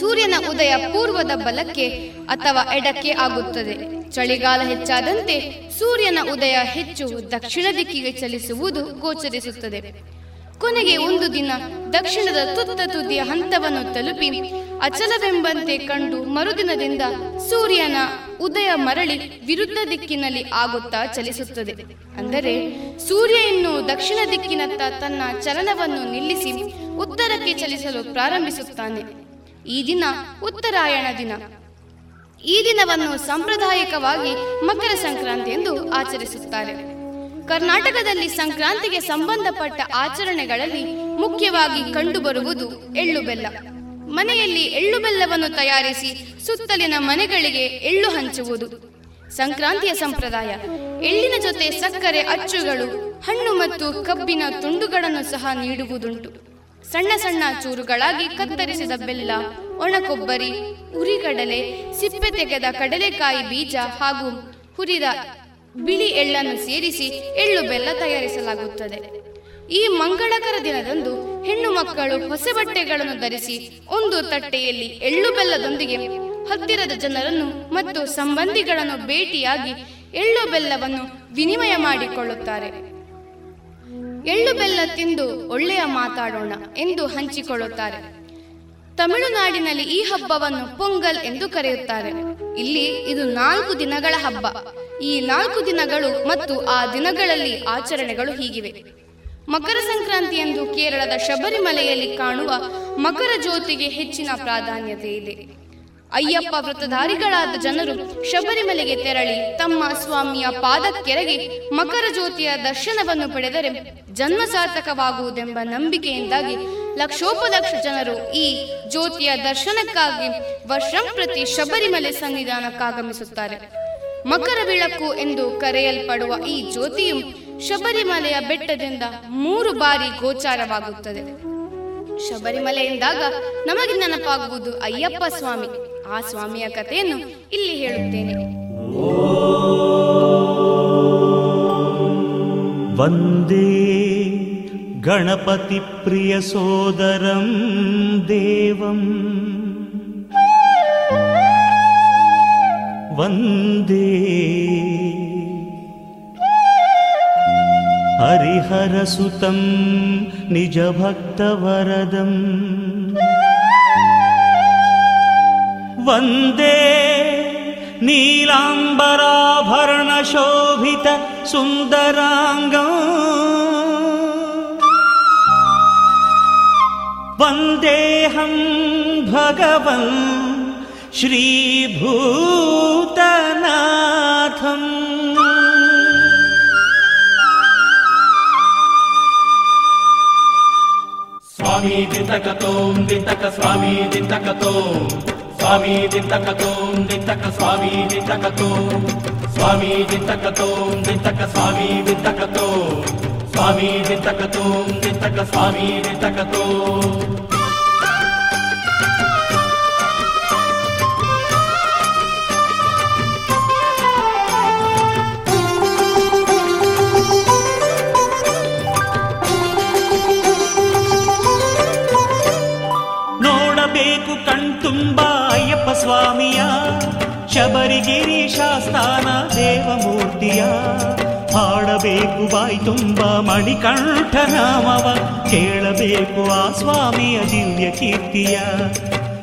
S10: ಸೂರ್ಯನ ಉದಯ ಪೂರ್ವದ ಬಲಕ್ಕೆ ಅಥವಾ ಎಡಕ್ಕೆ ಆಗುತ್ತದೆ. ಚಳಿಗಾಲ ಹೆಚ್ಚಾದಂತೆ ಸೂರ್ಯನ ಉದಯ ಹೆಚ್ಚು ದಕ್ಷಿಣ ದಿಕ್ಕಿಗೆ ಚಲಿಸುವುದು ಗೋಚರಿಸುತ್ತದೆ. ಕೊನೆಗೆ ಒಂದು ದಿನ ದಕ್ಷಿಣದ ತುತ್ತ ತುದಿಯ ಹಂತವನ್ನು ತಲುಪಿ ಅಚಲವೆಂಬಂತೆ ಕಂಡು ಮರುದಿನದಿಂದ ಸೂರ್ಯನ ಉದಯ ಮರಳಿ ವಿರುದ್ಧ ದಿಕ್ಕಿನಲ್ಲಿ ಆಗುತ್ತಾ ಚಲಿಸುತ್ತದೆ. ಅಂದರೆ ಸೂರ್ಯ ಇನ್ನು ದಕ್ಷಿಣ ದಿಕ್ಕಿನತ್ತ ತನ್ನ ಚಲನವನ್ನು ನಿಲ್ಲಿಸಿ ಉತ್ತರಕ್ಕೆ ಚಲಿಸಲು ಪ್ರಾರಂಭಿಸುತ್ತಾನೆ. ಈ ದಿನ ಉತ್ತರಾಯಣ ದಿನ. ಈ ದಿನವನ್ನು ಸಾಂಪ್ರದಾಯಿಕವಾಗಿ ಮಕರ ಸಂಕ್ರಾಂತಿ ಎಂದು ಆಚರಿಸುತ್ತಾರೆ. ಕರ್ನಾಟಕದಲ್ಲಿ ಸಂಕ್ರಾಂತಿಗೆ ಸಂಬಂಧಪಟ್ಟ ಆಚರಣೆಗಳಲ್ಲಿ ಮುಖ್ಯವಾಗಿ ಕಂಡುಬರುವುದು ಎಳ್ಳು ಬೆಲ್ಲ ಮನೆಯಲ್ಲಿ ಎಳ್ಳು ಬೆಲ್ಲವನ್ನು ತಯಾರಿಸಿ ಸುತ್ತಲಿನ ಮನೆಗಳಿಗೆ ಎಳ್ಳು ಹಂಚುವುದು. ಸಂಕ್ರಾಂತಿಯ ಸಂಪ್ರದಾಯ. ಎಳ್ಳಿನ ಜೊತೆ ಸಕ್ಕರೆ, ಅಚ್ಚುಗಳು, ಹಣ್ಣು ಮತ್ತು ಕಬ್ಬಿನ ತುಂಡುಗಳನ್ನು ಸಹ ನೀಡುವುದುಂಟು. ಸಣ್ಣ ಸಣ್ಣ ಚೂರುಗಳಾಗಿ ಕತ್ತರಿಸಿದ ಬೆಲ್ಲ, ಒಣಕೊಬ್ಬರಿ, ಉರಿಗಡಲೆ, ಸಿಪ್ಪೆ ತೆಗೆದ ಕಡಲೆಕಾಯಿ ಬೀಜ ಹಾಗೂ ಹುರಿದ ಬಿಳಿ ಎಳ್ಳನ್ನು ಸೇರಿಸಿ ಎಳ್ಳು ಬೆಲ್ಲ ತಯಾರಿಸಲಾಗುತ್ತದೆ. ಈ ಮಂಗಳಕರ ದಿನದಂದು ಹೆಣ್ಣು ಮಕ್ಕಳು ಹೊಸ ಬಟ್ಟೆಗಳನ್ನು ಧರಿಸಿ ಒಂದು ತಟ್ಟೆಯಲ್ಲಿ ಎಳ್ಳು ಬೆಲ್ಲದೊಂದಿಗೆ ಹತ್ತಿರದ ಜನರನ್ನು ಮತ್ತು ಸಂಬಂಧಿಗಳನ್ನು ಭೇಟಿಯಾಗಿ ಎಳ್ಳು ಬೆಲ್ಲವನ್ನು ವಿನಿಮಯ ಮಾಡಿಕೊಳ್ಳುತ್ತಾರೆ. ಎಳ್ಳು ಬೆಲ್ಲ ತಿಂದು ಒಳ್ಳೆಯ ಮಾತಾಡೋಣ ಎಂದು ಹಂಚಿಕೊಳ್ಳುತ್ತಾರೆ. ತಮಿಳುನಾಡಿನಲ್ಲಿ ಈ ಹಬ್ಬವನ್ನು ಪೊಂಗಲ್ ಎಂದು ಕರೆಯುತ್ತಾರೆ. ಇಲ್ಲಿ ಇದು ನಾಲ್ಕು ದಿನಗಳ ಹಬ್ಬ. ಈ ನಾಲ್ಕು ದಿನಗಳು ಮತ್ತು ಆ ದಿನಗಳಲ್ಲಿ ಆಚರಣೆಗಳು ಹೀಗಿವೆ. ಮಕರ ಸಂಕ್ರಾಂತಿಯಂದು ಕೇರಳದ ಶಬರಿಮಲೆಯಲ್ಲಿ ಕಾಣುವ ಮಕರ ಜ್ಯೋತಿಗೆ ಹೆಚ್ಚಿನ ಪ್ರಾಧಾನ್ಯತೆ ಇದೆ. ಅಯ್ಯಪ್ಪ ವೃತ್ತಧಾರಿಗಳಾದ ಜನರು ಶಬರಿಮಲೆಗೆ ತೆರಳಿ ತಮ್ಮ ಸ್ವಾಮಿಯ ಪಾದಕ್ಕೆರಗಿ ಮಕರ ಜ್ಯೋತಿಯ ದರ್ಶನವನ್ನು ಪಡೆದರೆ ಜನ್ಮ ಸಾರ್ಥಕವಾಗುವುದೆಂಬ ನಂಬಿಕೆಯಿಂದಾಗಿ ಲಕ್ಷೋಪಲಕ್ಷ ಜನರು ಈ ಜ್ಯೋತಿಯ ದರ್ಶನಕ್ಕಾಗಿ ವರ್ಷಂಪ್ರತಿ ಶಬರಿಮಲೆ ಸನ್ನಿಧಾನಕ್ಕಾಗಮಿಸುತ್ತಾರೆ. ಮಕರ ಬೆಳಕು ಎಂದು ಕರೆಯಲ್ಪಡುವ ಈ ಜ್ಯೋತಿಯು ಶಬರಿಮಲೆಯ ಬೆಟ್ಟದಿಂದ ಮೂರು ಬಾರಿ ಗೋಚಾರವಾಗುತ್ತದೆ ಶಬರಿಮಲೆ ಎಂದಾಗ ನಮಗೆ ನೆನಪಾಗುವುದು ಅಯ್ಯಪ್ಪ ಸ್ವಾಮಿ ಆ ಸ್ವಾಮಿಯ ಕಥೆಯನ್ನು ಇಲ್ಲಿ ಹೇಳುತ್ತೇನೆ
S11: वन्दे गणपतिप्रियसोदरं देवम् वन्दे। हरिहरसुतं निजभक्तवरदम्। वन्दे नीलाम्बराभरणशोभित सुन्दराङ्गम्। वन्देऽहं भगवन् श्रीभूतनाथम्
S12: स्वामी दिन्तकतों दिन्तक स्वामी दिन्तकतो स्वामी दिन्तकतों दिन्तक स्वामी दिन्तकतो स्वामी दिन्तकतों दिन्तक स्वामी दिन्तकतो स्वामी दिन्तकतों दिन्तक स्वामी
S11: दिन्तकतो ಕಣ್ತುಂಬ ಅಯ್ಯಪ್ಪ ಸ್ವಾಮಿಯ, ಶಬರಿಗಿರಿ ಶಾಸ್ತಾನ ದೇವಮೂರ್ತಿಯ. ಹಾಡಬೇಕು ಬಾಯಿ ತುಂಬ ಮಣಿಕಂಠ ನಾಮವ ಕೇಳಬೇಕು ಆ ಸ್ವಾಮಿಯ ದಿವ್ಯ ಕೀರ್ತಿಯ.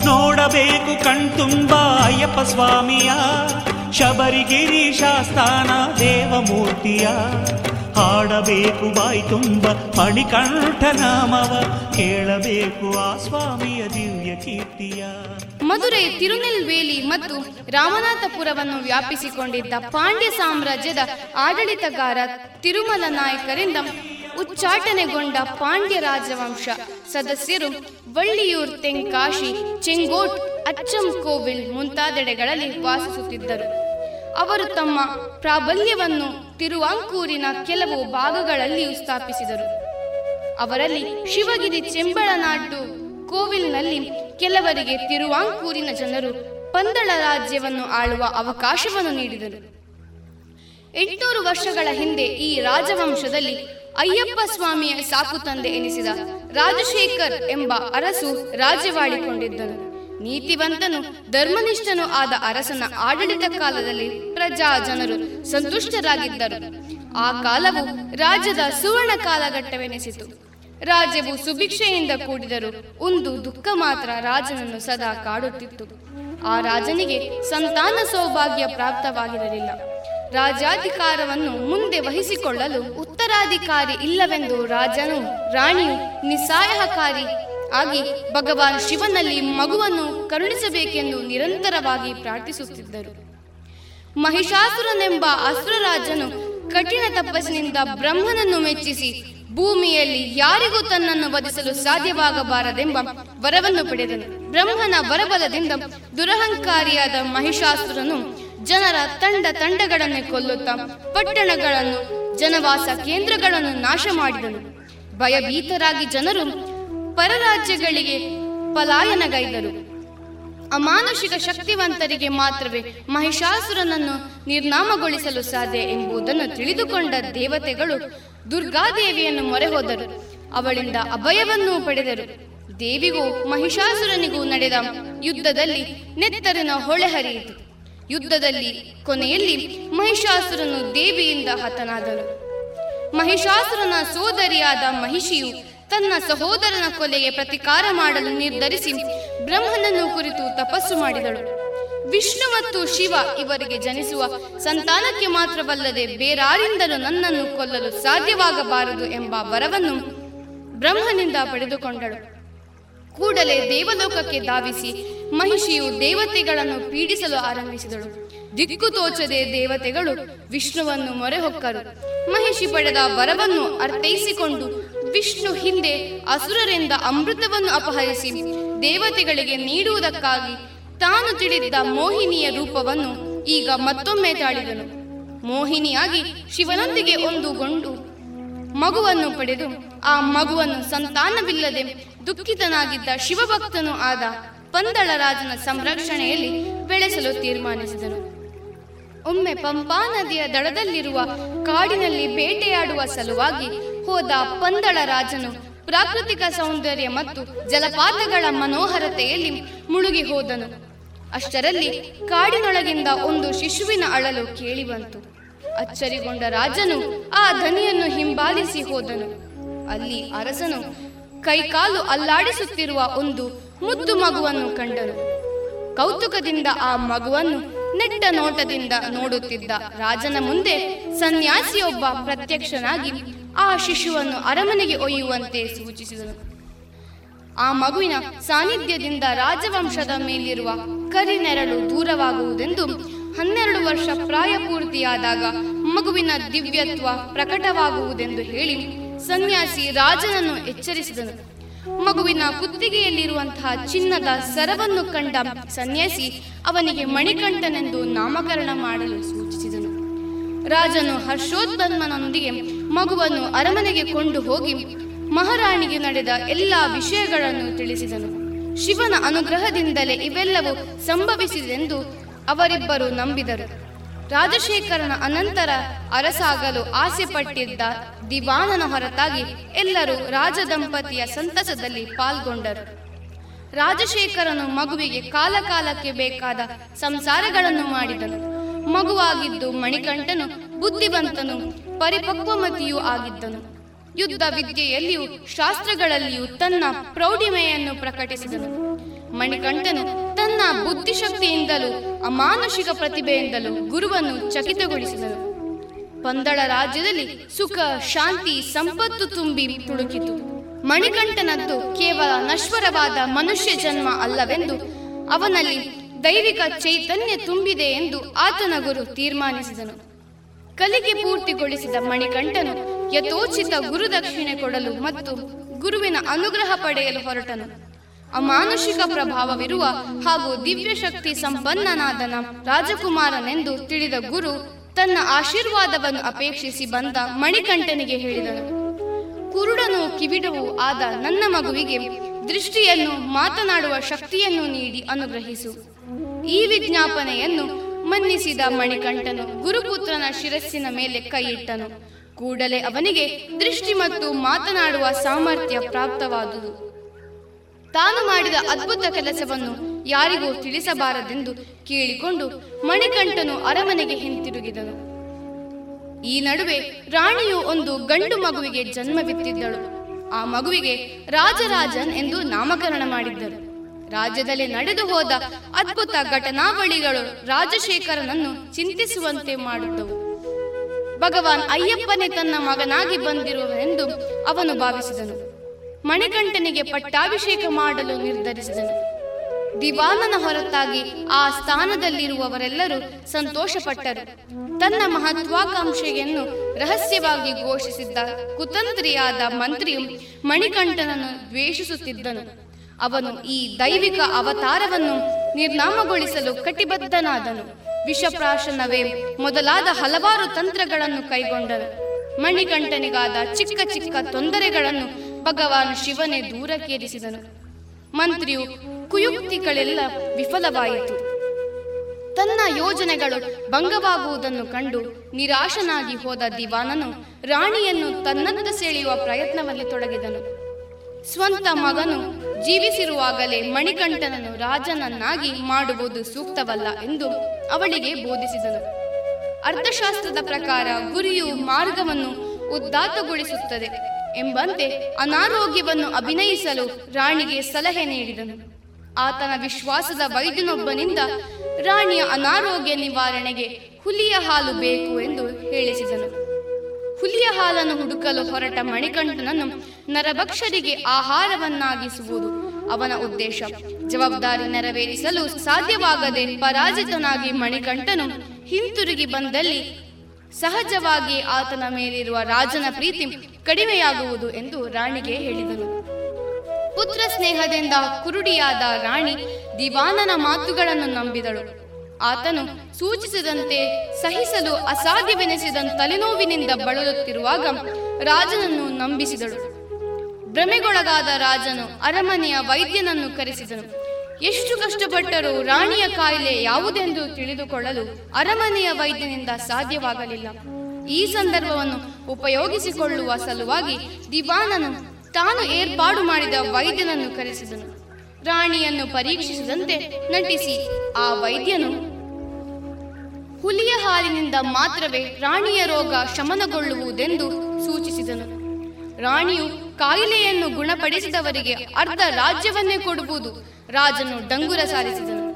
S11: ನೋಡಬೇಕು ಕಣ್ತುಂಬ ಅಯ್ಯಪ್ಪ ಸ್ವಾಮಿಯ, ಶಬರಿಗಿರಿ ಶಾಸ್ತಾನ ದೇವಮೂರ್ತಿಯ. ಹಾಡಬೇಕು, ಬಾಯಿ ತುಂಬ ನಾಮವ. ಕೇಳಬೇಕು ಆ ಸ್ವಾಮಿಯ ದಿವ್ಯ ಕೀರ್ತಿಯ.
S10: ಮಧುರೈ ತಿರುನೆಲ್ವೇಲಿ ಮತ್ತು ರಾಮನಾಥಪುರವನ್ನು ವ್ಯಾಪಿಸಿಕೊಂಡಿದ್ದ ಪಾಂಡ್ಯ ಸಾಮ್ರಾಜ್ಯದ ಆಡಳಿತಗಾರ ತಿರುಮಲ ನಾಯಕರಿಂದ ಉಚ್ಚಾಟನೆಗೊಂಡ ಪಾಂಡ್ಯ ರಾಜವಂಶ. ಸದಸ್ಯರು ವಳ್ಳಿಯೂರ್, ತೆಂಕಾಶಿ, ಚೆಂಗೋಟ್, ಅಚ್ಚಂ ಕೋವಿಲ್ ಮುಂತಾದೆಡೆಗಳಲ್ಲಿ ವಾಸಿಸುತ್ತಿದ್ದರು. ಅವರು ತಮ್ಮ ಪ್ರಾಬಲ್ಯವನ್ನು ತಿರುವಾಂಕೂರಿನ ಕೆಲವು ಭಾಗಗಳಲ್ಲಿಯೂ ಸ್ಥಾಪಿಸಿದರು. ಅವರಲ್ಲಿ ಶಿವಗಿರಿ ಚೆಂಬಳನಾಡು ಕೋವಿಲ್ನಲ್ಲಿ ಕೆಲವರಿಗೆ ತಿರುವಾಂಕೂರಿನ ಜನರು ಪಂದಳ ರಾಜ್ಯವನ್ನು ಆಳುವ ಅವಕಾಶವನ್ನು ನೀಡಿದರು. ಎಂಟುನೂರು ವರ್ಷಗಳ ಹಿಂದೆ ಈ ರಾಜವಂಶದಲ್ಲಿ ಅಯ್ಯಪ್ಪ ಸ್ವಾಮಿಯ ಸಾಕು ತಂದೆ ಎನಿಸಿದ ರಾಜಶೇಖರ್ ಎಂಬ ಅರಸು ರಾಜ್ಯವಾಳಿಕೊಂಡಿದ್ದನು ನೀತಿವಂತನು, ಧರ್ಮನಿಷ್ಠನು ಆದ ಅರಸನ ಆಡಳಿತ ಕಾಲದಲ್ಲಿ ಪ್ರಜಾ ಜನರು ಸಂತುಷ್ಟರಾಗಿದ್ದರು. ಆ ಕಾಲವು ರಾಜ್ಯದ ಸುವರ್ಣ ಕಾಲಘಟ್ಟವೆನಿಸಿತು. ರಾಜ್ಯವು ಸುಭಿಕ್ಷೆಯಿಂದ ಕೂಡಿದರು ಒಂದು ದುಃಖ ಮಾತ್ರ ರಾಜನನ್ನು ಸದಾ ಕಾಡುತ್ತಿತ್ತು. ಆ ರಾಜನಿಗೆ ಸಂತಾನ ಸೌಭಾಗ್ಯ ಪ್ರಾಪ್ತವಾಗಿರಲಿಲ್ಲ. ರಾಜಾಧಿಕಾರವನ್ನು ಮುಂದೆ ವಹಿಸಿಕೊಳ್ಳಲು ಉತ್ತರಾಧಿಕಾರಿ ಇಲ್ಲವೆಂದು ರಾಜನು ರಾಣಿಯು ನಿಸ್ಸಹಾಯಕಾರಿ ಆಗಿ ಭಗವಾನ್ ಶಿವನಲ್ಲಿ ಮಗುವನ್ನು ಕರುಣಿಸಬೇಕೆಂದು ನಿರಂತರವಾಗಿ ಪ್ರಾರ್ಥಿಸುತ್ತಿದ್ದರು. ಮಹಿಷಾಸುರನೆಂಬ ಅಸುರರಾಜನು ಕಠಿಣ ತಪಸ್ಸಿನಿಂದ ಬ್ರಹ್ಮನನ್ನು ಮೆಚ್ಚಿಸಿ ಭೂಮಿಯಲ್ಲಿ ಯಾರಿಗೂ ತನ್ನನ್ನು ವಧಿಸಲು ಸಾಧ್ಯವಾಗಬಾರದೆಂಬ ವರವನ್ನು ಪಡೆದನು. ಬ್ರಹ್ಮನ ವರಬಲದಿಂದ ದುರಹಂಕಾರಿಯಾದ ಮಹಿಷಾಸುರನು ಜನರ ತಂಡ ತಂಡಗಳನ್ನು ಕೊಲ್ಲುತ್ತಾ ಪಟ್ಟಣಗಳನ್ನು, ಜನವಾಸ ಕೇಂದ್ರಗಳನ್ನು ನಾಶ ಮಾಡಿದನು ಭಯಭೀತರಾಗಿ ಜನರು ಪರರಾಜ್ಯಗಳಿಗೆ ಪಲಾಯನಗೈದರು. ಅಮಾನುಷಿಕ ಶಕ್ತಿವಂತರಿಗೆ ಮಾತ್ರವೇ ಮಹಿಷಾಸುರನನ್ನು ನಿರ್ನಾಮಗೊಳಿಸಲು ಸಾಧ್ಯ ಎಂಬುದನ್ನು ತಿಳಿದುಕೊಂಡ ದೇವತೆಗಳು ದುರ್ಗಾದೇವಿಯನ್ನು ಮೊರೆ ಹೋದರು ಅವಳಿಂದ ಅಭಯವನ್ನು ಪಡೆದರು. ದೇವಿಗೂ ಮಹಿಷಾಸುರನಿಗೂ ನಡೆದ ಯುದ್ಧದಲ್ಲಿ ನೆತ್ತರಿನ ಹೊಳೆ ಹರಿಯಿತು. ಯುದ್ಧದಲ್ಲಿ ಕೊನೆಯಲ್ಲಿ ಮಹಿಷಾಸುರನು ದೇವಿಯಿಂದ ಹತನಾದನು. ಮಹಿಷಾಸುರನ ಸೋದರಿಯಾದ ಮಹಿಷಿಯು ತನ್ನ ಸಹೋದರನ ಕೊಲೆಗೆ ಪ್ರತಿಕಾರ ಮಾಡಲು ನಿರ್ಧರಿಸಿ ಬ್ರಹ್ಮನನ್ನು ಕುರಿತು ತಪಸ್ಸು ಮಾಡಿದಳು. ವಿಷ್ಣು ಮತ್ತು ಶಿವ ಇವರಿಗೆ ಜನಿಸುವ ಸಂತಾನಕ್ಕೆ ಮಾತ್ರವಲ್ಲದೆ ಬೇರಾರಿಂದಲೂ ನನ್ನನ್ನು ಕೊಲ್ಲಲು ಸಾಧ್ಯವಾಗಬಾರದು ಎಂಬ ವರವನ್ನು ಬ್ರಹ್ಮನಿಂದ ಪಡೆದುಕೊಂಡಳು. ಕೂಡಲೇ ದೇವಲೋಕಕ್ಕೆ ಧಾವಿಸಿ ಮಹಿಷಿಯು ದೇವತೆಗಳನ್ನು ಪೀಡಿಸಲು ಆರಂಭಿಸಿದಳು. ದಿಕ್ಕು ತೋಚದೆ ದೇವತೆಗಳು ವಿಷ್ಣುವನ್ನು ಮೊರೆ ಹೊಕ್ಕರು ಮಹಿಷಿ ಪಡೆದ ವರವನ್ನು ಅರ್ಥೈಸಿಕೊಂಡು ವಿಷ್ಣು ಹಿಂದೆ ಅಸುರರಿಂದ ಅಮೃತವನ್ನು ಅಪಹರಿಸಿ ದೇವತೆಗಳಿಗೆ ನೀಡುವುದಕ್ಕಾಗಿ ತಾನು ತಿಳಿದ ಮೋಹಿನಿಯ ರೂಪವನ್ನು ಈಗ ಮತ್ತೊಮ್ಮೆ ತಾಳಿದನು. ಮೋಹಿನಿಯಾಗಿ ಶಿವನೊಂದಿಗೆ ಒಂದುಗೊಂಡು ಮಗುವನ್ನು ಪಡೆದು ಆ ಮಗುವನ್ನು ಸಂತಾನವಿಲ್ಲದೆ ದುಃಖಿತನಾಗಿದ್ದ ಶಿವಭಕ್ತನು ಆದ ಪಂದಳ ರಾಜನ ಸಂರಕ್ಷಣೆಯಲ್ಲಿ ಬೆಳೆಸಲು ತೀರ್ಮಾನಿಸಿದನು. ಒಮ್ಮೆ ಪಂಪಾ ನದಿಯ ದಡದಲ್ಲಿರುವ ಕಾಡಿನಲ್ಲಿ ಬೇಟೆಯಾಡುವ ಸಲುವಾಗಿ ಹೋದ ಪಂದಳ ರಾಜನು ಪ್ರಾಕೃತಿಕ ಸೌಂದರ್ಯ ಮತ್ತು ಜಲಪಾತಗಳ ಮನೋಹರತೆಯಲ್ಲಿ ಮುಳುಗಿ ಹೋದನು. ಅಷ್ಟರಲ್ಲಿ ಕಾಡಿನೊಳಗಿಂದ ಒಂದು ಶಿಶುವಿನ ಅಳಲು ಕೇಳಿಬಂತು ಅಚ್ಚರಿಗೊಂಡ ರಾಜನು ಆ ಧನಿಯನ್ನು ಹಿಂಬಾಲಿಸಿ ಹೋದನು. ಅಲ್ಲಿ ಅರಸನು ಕೈಕಾಲು ಅಲ್ಲಾಡಿಸುತ್ತಿರುವ ಒಂದು ಮುದ್ದು ಮಗುವನ್ನು ಕಂಡನು. ಕೌತುಕದಿಂದ ಆ ಮಗುವನ್ನು ನೆಟ್ಟ ನೋಟದಿಂದ ನೋಡುತ್ತಿದ್ದ ರಾಜನ ಮುಂದೆ ಸನ್ಯಾಸಿಯೊಬ್ಬ ಪ್ರತ್ಯಕ್ಷನಾಗಿ ಆ ಶಿಶುವನ್ನು ಅರಮನೆಗೆ ಒಯ್ಯುವಂತೆ ಸೂಚಿಸಿದನು. ಆ ಮಗುವಿನ ಸಾನ್ನಿಧ್ಯದಿಂದ ರಾಜವಂಶದ ಮೇಲಿರುವ ಕರಿನೆರಳು ದೂರವಾಗುವುದೆಂದು ಹನ್ನೆರಡು ವರ್ಷ ಪ್ರಾಯ ಪೂರ್ತಿಯಾದಾಗ ಮಗುವಿನ ದಿವ್ಯತ್ವ ಪ್ರಕಟವಾಗುವುದೆಂದು ಹೇಳಿ ಸನ್ಯಾಸಿ ರಾಜನನ್ನು ಎಚ್ಚರಿಸಿದನು. ಮಗುವಿನ ಕುತ್ತಿಗೆಯಲ್ಲಿರುವಂತಹ ಚಿನ್ನದ ಸರವನ್ನು ಕಂಡ ಸನ್ಯಾಸಿ ಅವನಿಗೆ ಮಣಿಕಂಠನೆಂದು ನಾಮಕರಣ ಮಾಡಲು ಸೂಚಿಸಿದನು. ರಾಜನು ಹರ್ಷೋದ್ಬನ್ಮನೊಂದಿಗೆ ಮಗುವನ್ನು ಅರಮನೆಗೆ ಕೊಂಡು ಹೋಗಿ ಮಹಾರಾಣಿಗೆ ನಡೆದ ಎಲ್ಲಾ ವಿಷಯಗಳನ್ನು ತಿಳಿಸಿದನು. ಶಿವನ ಅನುಗ್ರಹದಿಂದಲೇ ಇವೆಲ್ಲವೂ ಸಂಭವಿಸಿದೆಂದು ಅವರಿಬ್ಬರು ನಂಬಿದರು. ರಾಜಶೇಖರನ ಅನಂತರ ಅರಸಾಗಲು ಆಸೆ ಪಟ್ಟಿದ್ದ ದಿವಾನನ ಹೊರತಾಗಿ ಎಲ್ಲರೂ ರಾಜದಂಪತಿಯ ಸಂತಸದಲ್ಲಿ ಪಾಲ್ಗೊಂಡರು. ರಾಜಶೇಖರನು ಮಗುವಿಗೆ ಕಾಲಕಾಲಕ್ಕೆ ಬೇಕಾದ ಸಂಸಾರಗಳನ್ನು ಮಾಡಿದನು. ಮಗುವಾಗಿದ್ದು ಮಣಿಕಂಠನು ಬುದ್ಧಿವಂತನು, ಪರಿಪಕ್ವಮತಿಯೂ ಆಗಿದ್ದನು. ಯುದ್ಧ ವಿದ್ಯೆಯಲ್ಲಿಯೂ ಶಾಸ್ತ್ರಗಳಲ್ಲಿಯೂ ತನ್ನ ಪ್ರೌಢಿಮೆಯನ್ನು ಪ್ರಕಟಿಸಿದನು. ಮಣಿಕಂಠನು ತನ್ನ ಬುದ್ಧಿಶಕ್ತಿಯಿಂದಲೂ ಅಮಾನುಷಿಕ ಪ್ರತಿಭೆಯಿಂದಲೂ ಗುರುವನ್ನು ಚಕಿತಗೊಳಿಸಿದನು. ಪಂದಳ ರಾಜ್ಯದಲ್ಲಿ ಸುಖ, ಶಾಂತಿ, ಸಂಪತ್ತು ತುಂಬಿ ತುಳುಕಿತು. ಮಣಿಕಂಠನದ್ದು ಕೇವಲ ನಶ್ವರವಾದ ಮನುಷ್ಯ ಜನ್ಮ ಅಲ್ಲವೆಂದು ಅವನಲ್ಲಿ ದೈವಿಕ ಚೈತನ್ಯ ತುಂಬಿದೆ ಎಂದು ಆತನ ಗುರು ತೀರ್ಮಾನಿಸಿದನು. ಕಲಿಕೆ ಪೂರ್ತಿಗೊಳಿಸಿದ ಮಣಿಕಂಠನು ಯಥೋಚಿತ ಗುರುದಕ್ಷಿಣೆ ಕೊಡಲು ಮತ್ತು ಗುರುವಿನ ಅನುಗ್ರಹ ಪಡೆಯಲು ಹೊರಟನು. ಅಮಾನುಷಿಕ ಪ್ರಭಾವವಿರುವ ಹಾಗೂ ದಿವ್ಯ ಶಕ್ತಿ ಸಂಪನ್ನನಾದನ ರಾಜಕುಮಾರನೆಂದು ತಿಳಿದ ಗುರು ತನ್ನ ಆಶೀರ್ವಾದವನ್ನು ಅಪೇಕ್ಷಿಸಿ ಬಂದ ಮಣಿಕಂಠನಿಗೆ ಹೇಳಿದನು. ಕುರುಡನು ಕಿವಿಡವು ಆದ ನನ್ನ ಮಗುವಿಗೆ ದೃಷ್ಟಿಯನ್ನು, ಮಾತನಾಡುವ ಶಕ್ತಿಯನ್ನು ನೀಡಿ ಅನುಗ್ರಹಿಸು. ಈ ವಿಜ್ಞಾಪನೆಯನ್ನು ಮನ್ನಿಸಿದ ಮಣಿಕಂಠನು ಗುರುಪುತ್ರನ ಶಿರಸ್ಸಿನ ಮೇಲೆ ಕೈಯಿಟ್ಟನು. ಕೂಡಲೇ ಅವನಿಗೆ ದೃಷ್ಟಿ ಮತ್ತು ಮಾತನಾಡುವ ಸಾಮರ್ಥ್ಯ ಪ್ರಾಪ್ತವಾದುದು. ತಾನು ಮಾಡಿದ ಅದ್ಭುತ ಕೆಲಸವನ್ನು ಯಾರಿಗೂ ತಿಳಿಸಬಾರದೆಂದು ಕೇಳಿಕೊಂಡು ಮಣಿಕಂಠನು ಅರಮನೆಗೆ ಹಿಂತಿರುಗಿದನು. ಈ ನಡುವೆ ರಾಣಿಯು ಒಂದು ಗಂಡು ಮಗುವಿಗೆ ಜನ್ಮವಿತ್ತಿದ್ದಳು. ಆ ಮಗುವಿಗೆ ರಾಜರಾಜನ್ ಎಂದು ನಾಮಕರಣ ಮಾಡಿದ್ದರು. ರಾಜ್ಯದಲ್ಲಿ ನಡೆದು ಹೋದ ಅದ್ಭುತ ಘಟನಾವಳಿಗಳು ರಾಜಶೇಖರನನ್ನು ಚಿಂತಿಸುವಂತೆ ಮಾಡಿದ್ದವು. ಭಗವಾನ್ ಅಯ್ಯಪ್ಪನೇ ತನ್ನ ಮಗನಾಗಿ ಬಂದಿರುವನೆಂದು ಅವನು ಭಾವಿಸಿದನು. ಮಣಿಕಂಠನಿಗೆ ಪಟ್ಟಾಭಿಷೇಕ ಮಾಡಲು ನಿರ್ಧರಿಸಿದನು. ದಿವಾನನ ಹೊರತಾಗಿ ಆ ಸ್ಥಾನದಲ್ಲಿರುವವರೆಲ್ಲರೂ ಸಂತೋಷಪಟ್ಟರು. ತನ್ನ ಮಹತ್ವಾಕಾಂಕ್ಷೆಯನ್ನು ರಹಸ್ಯವಾಗಿ ಘೋಷಿಸಿದ್ದ ಕುತಂತ್ರಿಯಾದ ಮಂತ್ರಿಯು ಮಣಿಕಂಠನನ್ನು ದ್ವೇಷಿಸುತ್ತಿದ್ದನು. ಅವನು ಈ ದೈವಿಕ ಅವತಾರವನ್ನು ನಿರ್ನಾಮಗೊಳಿಸಲು ಕಟಿಬದ್ಧನಾದನು. ವಿಷಪ್ರಾಶನವೇ ಮೊದಲಾದ ಹಲವಾರು ತಂತ್ರಗಳನ್ನು ಕೈಗೊಂಡನು ಮಣಿಕಂಠನಿಗಾದ ಚಿಕ್ಕ ಚಿಕ್ಕ ತೊಂದರೆಗಳನ್ನು ಭಗವಾನ್ ಶಿವನೇ ದೂರಕ್ಕೇರಿಸಿದನು. ಮಂತ್ರಿಯು ಕುಯುಕ್ತಿಗಳೆಲ್ಲ ವಿಫಲವಾಯಿತು. ತನ್ನ ಯೋಜನೆಗಳು ಭಂಗವಾಗುವುದನ್ನು ಕಂಡು ನಿರಾಶನಾಗಿ ಹೋದ ದಿವಾನನು ರಾಣಿಯನ್ನು ತನ್ನತ್ತ ಸೆಳೆಯುವ ಪ್ರಯತ್ನದಲ್ಲಿ ತೊಡಗಿದನು. ಸ್ವಂತ ಮಗನು ಜೀವಿಸಿರುವಾಗಲೇ ಮಣಿಕಂಠನನ್ನು ರಾಜನನ್ನಾಗಿ ಮಾಡುವುದು ಸೂಕ್ತವಲ್ಲ ಎಂದು ಅವಳಿಗೆ ಬೋಧಿಸಿದನು. ಅರ್ಥಶಾಸ್ತ್ರದ ಪ್ರಕಾರ ಗುರಿಯು ಮಾರ್ಗವನ್ನು ಉದ್ದಾತಗೊಳಿಸುತ್ತದೆ ಎಂಬಂತೆ ಅನಾರೋಗ್ಯವನ್ನು ಅಭಿನಯಿಸಲು ರಾಣಿಗೆ ಸಲಹೆ ನೀಡಿದನು. ಆತನ ವಿಶ್ವಾಸದ ವೈದ್ಯನೊಬ್ಬನಿಂದ ರಾಣಿಯ ಅನಾರೋಗ್ಯ ನಿವಾರಣೆಗೆ ಹುಲಿಯ ಹಾಲು ಬೇಕು ಎಂದು ಹೇಳಿಸಿದನು. ಹುಲಿಯ ಹಾಲನ್ನು ಹುಡುಕಲು ಹೊರಟ ಮಣಿಕಂಠನನ್ನು ನರಭಕ್ಷರಿಗೆ ಆಹಾರವನ್ನಾಗಿಸುವುದು ಅವನ ಉದ್ದೇಶ. ಜವಾಬ್ದಾರಿ ನೆರವೇರಿಸಲು ಸಾಧ್ಯವಾಗದೆ ಪರಾಜಿತನಾಗಿ ಮಣಿಕಂಠನು ಹಿಂತಿರುಗಿ ಬಂದಲ್ಲಿ ಸಹಜವಾಗಿ ಆತನ ಮೇಲಿರುವ ರಾಜನ ಪ್ರೀತಿ ಕಡಿಮೆಯಾಗುವುದು ಎಂದು ರಾಣಿಗೆ ಹೇಳಿದನು. ಪುತ್ರ ಸ್ನೇಹದಿಂದ ಕುರುಡಿಯಾದ ರಾಣಿ ದಿವಾನನ ಮಾತುಗಳನ್ನು ನಂಬಿದಳು. ಆತನು ಸೂಚಿಸಿದಂತೆ ಸಹಿಸಲು ಅಸಾಧ್ಯವೆನಿಸಿದ ತಲೆನೋವಿನಿಂದ ಬಳಲುತ್ತಿರುವಾಗ ರಾಜನನ್ನು ನಂಬಿಸಿದಳು. ಭ್ರಮೆಗೊಳಗಾದ ರಾಜನು ಅರಮನೆಯ ವೈದ್ಯನನ್ನು ಕರೆಸಿದನು. ಎಷ್ಟು ಕಷ್ಟಪಟ್ಟರೂ ರಾಣಿಯ ಕಾಯಿಲೆ ಯಾವುದೆಂದು ತಿಳಿದುಕೊಳ್ಳಲು ಅರಮನೆಯ ವೈದ್ಯನಿಂದ ಸಾಧ್ಯವಾಗಲಿಲ್ಲ. ಈ ಸಂದರ್ಭವನ್ನು ಉಪಯೋಗಿಸಿಕೊಳ್ಳುವ ಸಲುವಾಗಿ ದಿವಾನನು ತಾನು ಏರ್ಪಾಡು ಮಾಡಿದ ವೈದ್ಯನನ್ನು ಕರೆಸಿದನು. ರಾಣಿಯನ್ನು ಪರೀಕ್ಷಿಸಿದಂತೆ ನಟಿಸಿ ಆ ವೈದ್ಯನು ಹುಲಿಯ ಹಾಲಿನಿಂದ ಮಾತ್ರವೇ ರಾಣಿಯ ರೋಗ ಶಮನಗೊಳ್ಳುವುದೆಂದು ಸೂಚಿಸಿದನು. ರಾಣಿಯು ಕಾಯಿಲೆಯನ್ನು ಗುಣಪಡಿಸಿದವರಿಗೆ ಅರ್ಧ ರಾಜ್ಯವನ್ನೇ ಕೊಡುವುದು ರಾಜನು ಡಂಗುರ ಸಾರಿಸಿದನು.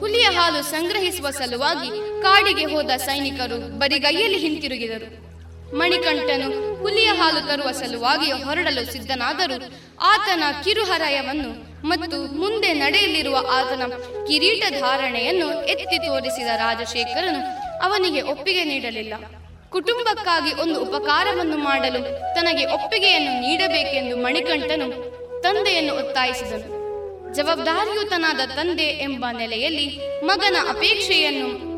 S10: ಹುಲಿಯ ಹಾಲು ಸಂಗ್ರಹಿಸುವ ಸಲುವಾಗಿ ಕಾಡಿಗೆ ಹೋದ ಸೈನಿಕರು ಬರಿಗೈಯಲ್ಲಿ ಹಿಂತಿರುಗಿದರು. ಮಣಿಕಂಠನು ಹುಲಿಯ ಹಾಲು ತರುವ ಸಲುವಾಗಿ ಹೊರಡಲು ಸಿದ್ಧನಾದರೂ ಆತನ ಕಿರುಹರಯವನ್ನು ಮತ್ತು ಮುಂದೆ ನಡೆಯಲಿರುವ ಆತನ ಕಿರೀಟ ಧಾರಣೆಯನ್ನು ಎತ್ತಿ ತೋರಿಸಿದ ರಾಜಶೇಖರನು ಅವನಿಗೆ ಒಪ್ಪಿಗೆ ನೀಡಲಿಲ್ಲ. ಕುಟುಂಬಕ್ಕಾಗಿ ಒಂದು ಉಪಕಾರವನ್ನು ಮಾಡಲು ತನಗೆ ಒಪ್ಪಿಗೆಯನ್ನು ನೀಡಬೇಕೆಂದು ಮಣಿಕಂಠನು ತಂದೆಯನ್ನು ಒತ್ತಾಯಿಸಿದನು. ಜವಾಬ್ದಾರಿಯುತನಾದ ತಂದೆ ಎಂಬ ನೆಲೆಯಲ್ಲಿ ಮಗನ ಅಪೇಕ್ಷೆಯನ್ನು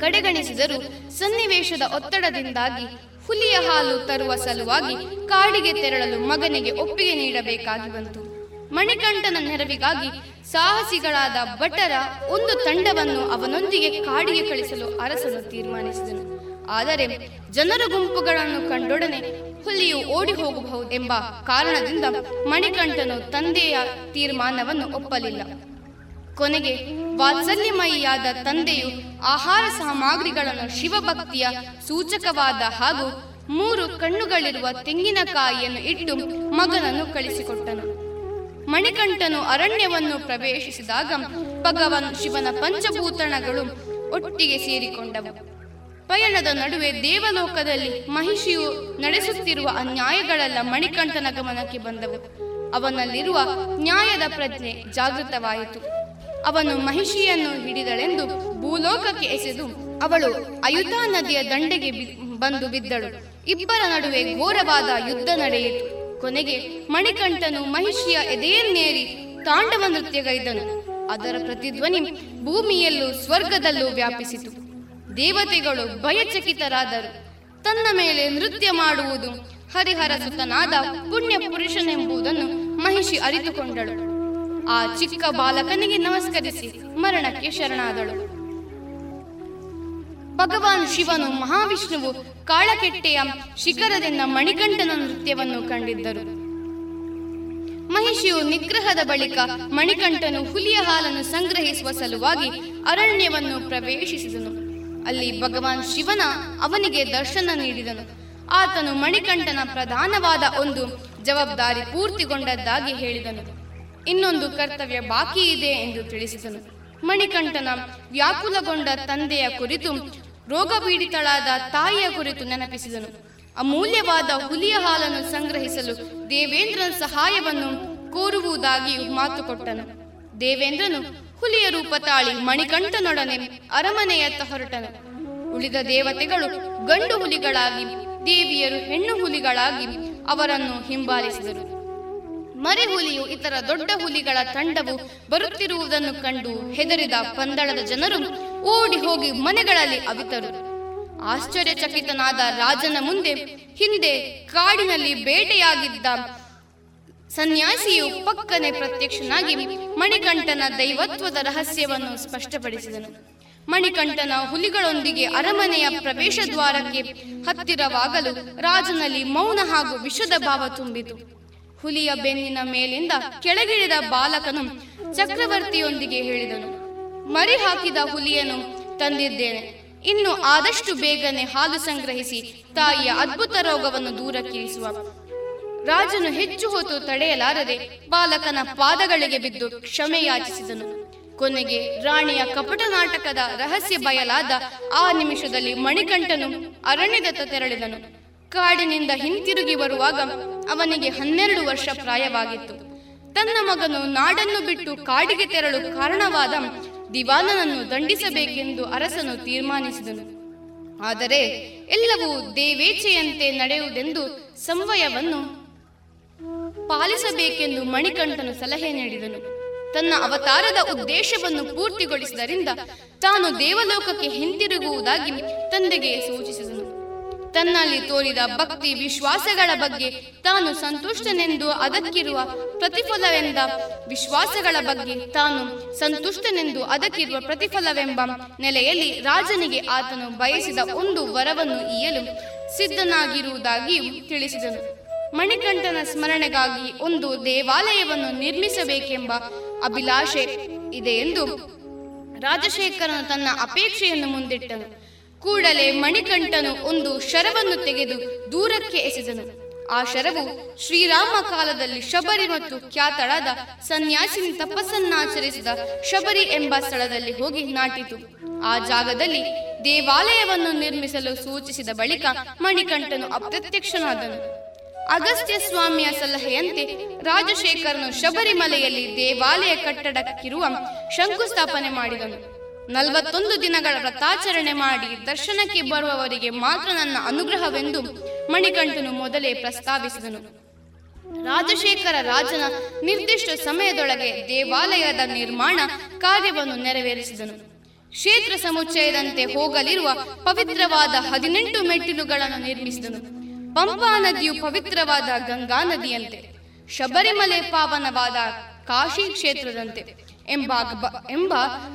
S10: ಕಡೆಗಣಿಸಿದರೂ ಸನ್ನಿವೇಶದ ಒತ್ತಡದಿಂದಾಗಿ ಹುಲಿಯ ಹಾಲು ತರುವ ಸಲುವಾಗಿ ಕಾಡಿಗೆ ತೆರಳಲು ಮಗನಿಗೆ ಒಪ್ಪಿಗೆ ನೀಡಬೇಕಾಗಿ ಬಂತು. ಮಣಿಕಂಠನ ನೆರವಿಗಾಗಿ ಸಾಹಸಿಗಳಾದ ಭಟರ ಒಂದು ತಂಡವನ್ನು ಅವನೊಂದಿಗೆ ಕಾಡಿಗೆ ಕಳಿಸಲು ಅರಸನು ತೀರ್ಮಾನಿಸಿದನು. ಆದರೆ ಜನರ ಗುಂಪುಗಳನ್ನು ಕಂಡೊಡನೆ ಹುಲಿಯು ಓಡಿ ಹೋಗಬಹುದು ಎಂಬ ಕಾರಣದಿಂದ ಮಣಿಕಂಠನು ತಂದೆಯ ತೀರ್ಮಾನವನ್ನು ಒಪ್ಪಲಿಲ್ಲ. ಕೊನೆಗೆ ವಾತ್ಸಲ್ಯಮಯಿಯಾದ ತಂದೆಯು ಆಹಾರ ಸಾಮಗ್ರಿಗಳನ್ನು ಶಿವಭಕ್ತಿಯ ಸೂಚಕವಾದ ಹಾಗೂ ಮೂರು ಕಣ್ಣುಗಳಿರುವ ತೆಂಗಿನಕಾಯಿಯನ್ನು ಇಟ್ಟು ಮಗನನ್ನು ಕಳಿಸಿಕೊಟ್ಟನು. ಮಣಿಕಂಠನು ಅರಣ್ಯವನ್ನು ಪ್ರವೇಶಿಸಿದಾಗ ಭಗವಾನ್ ಶಿವನ ಪಂಚಭೂತಣಗಳು ಒಟ್ಟಿಗೆ ಸೇರಿಕೊಂಡವು. ಪಯಣದ ನಡುವೆ ದೇವಲೋಕದಲ್ಲಿ ಮಹಿಷಿಯು ನಡೆಸುತ್ತಿರುವ ಅನ್ಯಾಯಗಳೆಲ್ಲ ಮಣಿಕಂಠನ ಗಮನಕ್ಕೆ ಬಂದವು. ಅವನಲ್ಲಿರುವ ನ್ಯಾಯದ ಪ್ರಜ್ಞೆ ಜಾಗೃತವಾಯಿತು. ಅವನು ಮಹಿಷಿಯನ್ನು ಹಿಡಿದಳೆಂದು ಭೂಲೋಕಕ್ಕೆ ಎಸೆದು ಅವಳು ಅಯುಧಾ ನದಿಯ ದಂಡೆಗೆ ಬಂದು ಬಿದ್ದಳು. ಇಬ್ಬರ ನಡುವೆ ಘೋರವಾದ ಯುದ್ಧ ನಡೆಯಿತು. ಕೊನೆಗೆ ಮಣಿಕಂಠನು ಮಹಿಷಿಯ ಎದೆಯನ್ನೇರಿ ತಾಂಡವ ನೃತ್ಯಗೈದನು. ಅದರ ಪ್ರತಿಧ್ವನಿ ಭೂಮಿಯಲ್ಲೂ ಸ್ವರ್ಗದಲ್ಲೂ ವ್ಯಾಪಿಸಿತು. ದೇವತೆಗಳು ಭಯಚಕಿತರಾದರು. ತನ್ನ ಮೇಲೆ ನೃತ್ಯ ಮಾಡುವುದು ಹರಿಹರ ಸುತನಾದ ಪುಣ್ಯ ಪುರುಷನೆಂಬುದನ್ನು ಮಹಿಷಿ ಅರಿತುಕೊಂಡಳು. ಆ ಚಿಕ್ಕ ಬಾಲಕನಿಗೆ ನಮಸ್ಕರಿಸಿ ಮರಣಕ್ಕೆ ಶರಣಾದಳು. ಭಗವಾನ್ ಶಿವನು ಮಹಾವಿಷ್ಣುವು ಕಾಳಕೆಟ್ಟೆಯ ಶಿಖರದಿಂದ ಮಣಿಕಂಠನ ನೃತ್ಯವನ್ನು ಕಂಡಿದ್ದರು. ಮಹಿಷಿಯು ನಿಗ್ರಹದ ಬಳಿಕ ಮಣಿಕಂಠನು ಹುಲಿಯ ಹಾಲನ್ನು ಸಂಗ್ರಹಿಸುವ ಸಲುವಾಗಿ ಅರಣ್ಯವನ್ನು ಪ್ರವೇಶಿಸಿದನು. ಅಲ್ಲಿ ಭಗವಾನ್ ಶಿವನ ಅವನಿಗೆ ದರ್ಶನ ನೀಡಿದನು. ಆತನು ಮಣಿಕಂಠನ ಪ್ರಧಾನವಾದ ಒಂದು ಜವಾಬ್ದಾರಿ ಪೂರ್ತಿಗೊಂಡದ್ದಾಗಿ ಹೇಳಿದನು. ಇನ್ನೊಂದು ಕರ್ತವ್ಯ ಬಾಕಿ ಇದೆ ಎಂದು ತಿಳಿಸಿದನು. ಮಣಿಕಂಠನ ವ್ಯಾಕುಲಗೊಂಡ ತಂದೆಯ ಕುರಿತು ರೋಗಪೀಡಿತಳಾದ ತಾಯಿಯ ಕುರಿತು ನೆನಪಿಸಿದನು. ಅಮೂಲ್ಯವಾದ ಹುಲಿಯ ಹಾಲನ್ನು ಸಂಗ್ರಹಿಸಲು ದೇವೇಂದ್ರನ ಸಹಾಯವನ್ನು ಕೋರುವುದಾಗಿಯೂ ಮಾತು ಕೊಟ್ಟನು. ದೇವೇಂದ್ರನು ಹುಲಿಯ ರೂಪ ತಾಳಿ ಮಣಿಕಂಠನೊಡನೆ ಅರಮನೆಯತ್ತ ಹೊರಟನು. ಉಳಿದ ದೇವತೆಗಳು ಗಂಡು ಹುಲಿಗಳಾಗಿ, ದೇವಿಯರು ಹೆಣ್ಣು ಹುಲಿಗಳಾಗಿ ಅವರನ್ನು ಹಿಂಬಾಲಿಸಿದರು. ಮರಿಹುಲಿಯು ಇತರ ದೊಡ್ಡ ಹುಲಿಗಳ ತಂಡವು ಬರುತ್ತಿರುವುದನ್ನು ಕಂಡು ಹೆದರಿದ ಪಂದಳದ ಜನರು ಓಡಿ ಹೋಗಿ ಮನೆಗಳಲ್ಲಿ ಅವಿತರು. ಆಶ್ಚರ್ಯಚಕಿತನಾದ ರಾಜನ ಮುಂದೆ, ಹಿಂದೆ ಕಾಡಿನಲ್ಲಿ ಬೇಟೆಯಾಗಿದ್ದ ಸನ್ಯಾಸಿಯು ಪಕ್ಕನೆ ಪ್ರತ್ಯಕ್ಷನಾಗಿ ಮಣಿಕಂಠನ ದೈವತ್ವದ ರಹಸ್ಯವನ್ನು ಸ್ಪಷ್ಟಪಡಿಸಿದನು. ಮಣಿಕಂಠನ ಹುಲಿಗಳೊಂದಿಗೆ ಅರಮನೆಯ ಪ್ರವೇಶ ದ್ವಾರಕ್ಕೆ ಹತ್ತಿರವಾಗಲು ರಾಜನಲ್ಲಿ ಮೌನ ಹಾಗೂ ವಿಷದ ಭಾವ ತುಂಬಿತು. ಹುಲಿಯ ಬೆನ್ನಿನ ಮೇಲಿಂದ ಕೆಳಗಿಳಿದ ಬಾಲಕನು ಚಕ್ರವರ್ತಿಯೊಂದಿಗೆ ಹೇಳಿದನು ಮರಿ ಹಾಕಿದ ಹುಲಿಯನ್ನು ತಂದಿದ್ದೇನೆ. ಇನ್ನು ಆದಷ್ಟು ಬೇಗನೆ ಹಾಲು ಸಂಗ್ರಹಿಸಿ ತಾಯಿಯ ಅದ್ಭುತ ರೋಗವನ್ನು ದೂರಕ್ಕಿರಿಸುವ ರಾಜನು ಹೆಚ್ಚು ಹೊತ್ತು ತಡೆಯಲಾರದೆ ಬಾಲಕನ ಪಾದಗಳಿಗೆ ಬಿದ್ದು ಕ್ಷಮೆ ಯಾಚಿಸಿದನು ಕೊನೆಗೆ ರಾಣಿಯ ಕಪಟ ನಾಟಕದ ರಹಸ್ಯ ಬಯಲಾದ ಆ ನಿಮಿಷದಲ್ಲಿ ಮಣಿಕಂಠನು ಅರಣ್ಯದತ್ತ ತೆರಳಿದನು. ಕಾಡಿನಿಂದ ಹಿಂತಿರುಗಿ ಬರುವಾಗ ಅವನಿಗೆ ಹನ್ನೆರಡು ವರ್ಷ ಪ್ರಾಯವಾಗಿತ್ತು. ತನ್ನ ಮಗನು ನಾಡನ್ನು ಬಿಟ್ಟು ಕಾಡಿಗೆ ತೆರಳು ಕಾರಣವಾದ ದಿವಾನನನ್ನು ದಂಡಿಸಬೇಕೆಂದು ಅರಸನು ತೀರ್ಮಾನಿಸಿದನು. ಆದರೆ ಎಲ್ಲವೂ ದೇವೇಚ್ಛೆಯಂತೆ ನಡೆಯುವುದೆಂದು ಸಂವಯವನ್ನು ಪಾಲಿಸಬೇಕೆಂದು ಮಣಿಕಂಠನು ಸಲಹೆ ನೀಡಿದನು. ತನ್ನ ಅವತಾರದ ಉದ್ದೇಶವನ್ನು ಪೂರ್ತಿಗೊಳಿಸಿದರಿಂದ ತಾನು ದೇವಲೋಕಕ್ಕೆ ಹಿಂತಿರುಗುವುದಾಗಿ ತಂದೆಗೆ ಸೂಚಿಸಿದನು. ತನ್ನಲ್ಲಿ ತೋರಿದ ಭಕ್ತಿ ವಿಶ್ವಾಸಗಳ ಬಗ್ಗೆ ತಾನು ಸಂತುಷ್ಟನೆಂದು ಅದಕ್ಕಿರುವ ಪ್ರತಿಫಲವೆಂದ ವಿಶ್ವಾಸಗಳ ಬಗ್ಗೆ ತಾನು ಸಂತುಷ್ಟನೆಂದು ಅದಕ್ಕಿರುವ ಪ್ರತಿಫಲವೆಂಬ ನೆಲೆಯಲ್ಲಿ ರಾಜನಿಗೆ ಆತನು ಬಯಸಿದ ಒಂದು ವರವನ್ನು ಈಯಲು ಸಿದ್ಧನಾಗಿರುವುದಾಗಿಯೂ ತಿಳಿಸಿದನು. ಮಣಿಕಂಠನ ಸ್ಮರಣೆಗಾಗಿ ಒಂದು ದೇವಾಲಯವನ್ನು ನಿರ್ಮಿಸಬೇಕೆಂಬ ಅಭಿಲಾಷೆ ಇದೆ ಎಂದು ರಾಜಶೇಖರನು ತನ್ನ ಅಪೇಕ್ಷೆಯನ್ನು ಮುಂದಿಟ್ಟನು. ಕೂಡಲೇ ಮಣಿಕಂಠನು ಒಂದು ಶರವನ್ನು ತೆಗೆದು ದೂರಕ್ಕೆ ಎಸೆದನು. ಆ ಶರವು ಶ್ರೀರಾಮ ಕಾಲದಲ್ಲಿ ಶಬರಿ ಮತ್ತು ಖ್ಯಾತಳಾದ ಸನ್ಯಾಸಿನಿ ತಪಸ್ಸನ್ನಾಚರಿಸಿದ ಶಬರಿ ಎಂಬ ಸ್ಥಳದಲ್ಲಿ ಹೋಗಿ ನಾಟಿತು. ಆ ಜಾಗದಲ್ಲಿ ದೇವಾಲಯವನ್ನು ನಿರ್ಮಿಸಲು ಸೂಚಿಸಿದ ಬಳಿಕ ಮಣಿಕಂಠನು ಅಪ್ರತ್ಯಕ್ಷನಾದನು. ಅಗಸ್ತ್ಯ ಸ್ವಾಮಿಯ ಸಲಹೆಯಂತೆ ರಾಜಶೇಖರನು ಶಬರಿಮಲೆಯಲ್ಲಿ ದೇವಾಲಯ ಕಟ್ಟಡಕ್ಕಿರುವ ಶಂಕುಸ್ಥಾಪನೆ ಮಾಡಿದನು. ನಲವತ್ತೊಂದು ದಿನಗಳ ವ್ರತಾಚರಣೆ ಮಾಡಿ ದರ್ಶನಕ್ಕೆ ಬರುವವರಿಗೆ ಮಾತ್ರ ನನ್ನ ಅನುಗ್ರಹವೆಂದು ಮಣಿಕಂಠನು ಮೊದಲೇ ಪ್ರಸ್ತಾವಿಸಿದನು. ರಾಜಶೇಖರ ರಾಜನ ನಿರ್ದಿಷ್ಟ ಸಮಯದೊಳಗೆ ದೇವಾಲಯದ ನಿರ್ಮಾಣ ಕಾರ್ಯವನ್ನು ನೆರವೇರಿಸಿದನು. ಕ್ಷೇತ್ರ ಸಮುಚ್ಚಯದಂತೆ ಹೋಗಲಿರುವ ಪವಿತ್ರವಾದ ಹದಿನೆಂಟು ಮೆಟ್ಟಿಲುಗಳನ್ನು ನಿರ್ಮಿಸಿದನು. ಪಂಪಾ ನದಿಯು ಪವಿತ್ರವಾದ ಗಂಗಾ ನದಿಯಂತೆ, ಶಬರಿಮಲೆ ಪಾವನವಾದ ಕಾಶಿ ಕ್ಷೇತ್ರದಂತೆ ಎಂಬ ಎಂಬ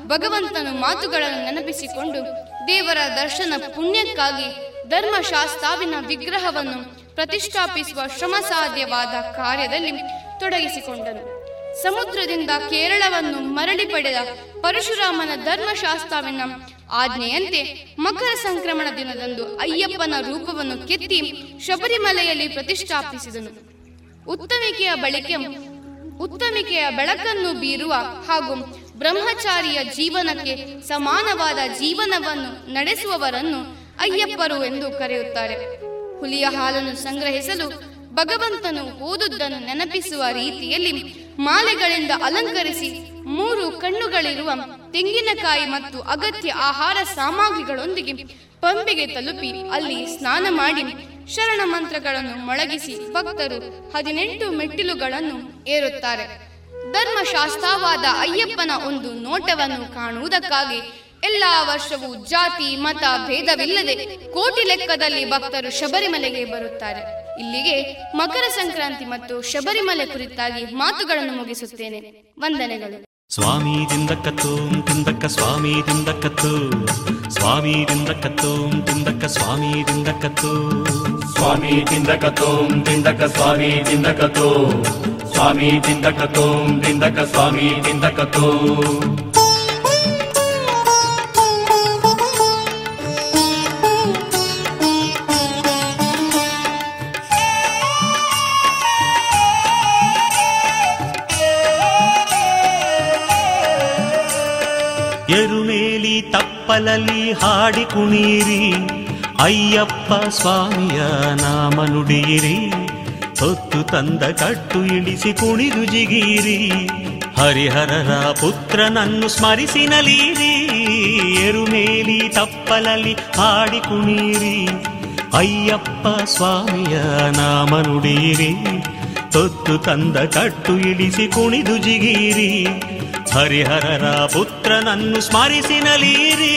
S10: ಭಗವಂತನ ಮಾತುಗಳನ್ನು ನೆನಪಿಸಿಕೊಂಡು ದೇವರ ದರ್ಶನ ಪುಣ್ಯಕ್ಕಾಗಿ ಧರ್ಮಶಾಸ್ತ್ರಾವಿನ ವಿಗ್ರಹವನ್ನು ಪ್ರತಿಷ್ಠಾಪಿಸುವ ಶ್ರಮ ಸಾಧ್ಯವಾದ ಕಾರ್ಯದಲ್ಲಿ ತೊಡಗಿಸಿಕೊಂಡನು. ಸಮುದ್ರದಿಂದ ಕೇರಳವನ್ನು ಮರಳಿ ಪಡೆದ ಪರಶುರಾಮನ ಧರ್ಮಶಾಸ್ತ್ರಾವಿನ ಆಜ್ಞೆಯಂತೆ ಮಕರ ಸಂಕ್ರಮಣ ದಿನದಂದು ಅಯ್ಯಪ್ಪನ ರೂಪವನ್ನು ಕೆತ್ತಿ ಶಬರಿಮಲೆಯಲ್ಲಿ ಪ್ರತಿಷ್ಠಾಪಿಸಿದನು. ಉತ್ತಮಿಕೆಯ ಬಳಿಕ ಉತ್ತಮಿಕೆಯ ಬೆಳಕನ್ನು ಬೀರುವ ಹಾಗೂ ಬ್ರಹ್ಮಚಾರಿಯ ಜೀವನಕ್ಕೆ ಸಮಾನವಾದ ಜೀವನವನ್ನು ನಡೆಸುವವರನ್ನು ಅಯ್ಯಪ್ಪರು ಎಂದು ಕರೆಯುತ್ತಾರೆ. ಹುಲಿಯ ಹಾಲನ್ನು ಸಂಗ್ರಹಿಸಲು ಭಗವಂತನು ಓದುದನ್ನು ನೆನಪಿಸುವ ರೀತಿಯಲ್ಲಿ ಮಾಲೆಗಳಿಂದ ಅಲಂಕರಿಸಿ ಮೂರು ಕಣ್ಣುಗಳಿರುವ ತೆಂಗಿನಕಾಯಿ ಮತ್ತು ಅಗತ್ಯ ಆಹಾರ ಸಾಮಗ್ರಿಗಳೊಂದಿಗೆ ಪಂಪಿಗೆ ತಲುಪಿ ಅಲ್ಲಿ ಸ್ನಾನ ಮಾಡಿ ಶರಣ ಮಂತ್ರಗಳನ್ನು ಮೊಳಗಿಸಿ ಭಕ್ತರು ಹದಿನೆಂಟು ಮೆಟ್ಟಿಲುಗಳನ್ನು ಏರುತ್ತಾರೆ. ಧರ್ಮಶಾಸ್ತ್ರವಾದ ಅಯ್ಯಪ್ಪನ ಒಂದು ನೋಟವನ್ನು ಕಾಣುವುದಕ್ಕಾಗಿ ಎಲ್ಲಾ ವರ್ಷವೂ ಜಾತಿ, ಮತ, ಭೇದವಿಲ್ಲದೆ ಕೋಟಿ ಲೆಕ್ಕದಲ್ಲಿ ಭಕ್ತರು ಶಬರಿಮಲೆಗೆ ಬರುತ್ತಾರೆ. ಇಲ್ಲಿಗೆ ಮಕರ ಸಂಕ್ರಾಂತಿ ಮತ್ತು ಶಬರಿಮಲೆ ಕುರಿತಾಗಿ ಮಾತುಗಳನ್ನು ಮುಗಿಸುತ್ತೇನೆ. ವಂದನೆಗಳು.
S11: ಸ್ವಾಮಿ ದಿಂದಕ್ಕತ್ತೋಂ ತಿಂದಕ್ಕ ಸ್ವಾಮಿ ದಿಂದಕ್ಕತ್ತು ಸ್ವಾಮಿ ದಿಂದಕ್ಕತ್ತೋಂ ತಿಂದಕ್ಕ ಸ್ವಾಮಿ ದಿಂದಕ್ಕತ್ತು
S12: ಸ್ವಾಮಿ ದಿಂದಕತೋಂ ತಿಂದಕ್ಕ ಸ್ವಾಮಿ ದಿಂದಕತೋ ಸ್ವಾಮಿ ದಿಂದಕತೋಂ ತಿಂದಕ್ಕ ಸ್ವಾಮಿ ದಿಂದಕತೋ
S11: ಎರುಮೇಲಿ ತಪ್ಪಲಲ್ಲಿ ಹಾಡಿ ಕುಣೀರಿ ಅಯ್ಯಪ್ಪ ಸ್ವಾಮಿಯ ನಾಮ ನುಡಿಯಿರಿ. ಹೊತ್ತು ತಂದ ಕಟ್ಟು ಇಳಿಸಿ ಕುಣಿದು ಜಿಗೀರಿ. ಹರಿಹರರ ಪುತ್ರನನ್ನು ಸ್ಮರಿಸಿ ನಲೀರಿ. ಎರುಮೇಲಿ ತಪ್ಪಲಲ್ಲಿ ಹಾಡಿ ಕುಣೀರಿ ಅಯ್ಯಪ್ಪ ಸ್ವಾಮಿಯ ನಾಮ ನುಡಿಯಿರಿ. ಹೊತ್ತು ತಂದ ಕಟ್ಟು ಇಳಿಸಿ ಕುಣಿದು ಜಿಗೀರಿ. ಹರಿಹರರ ಪುತ್ರನನ್ನು ಸ್ಮರಿಸಿ ನಲೀರಿ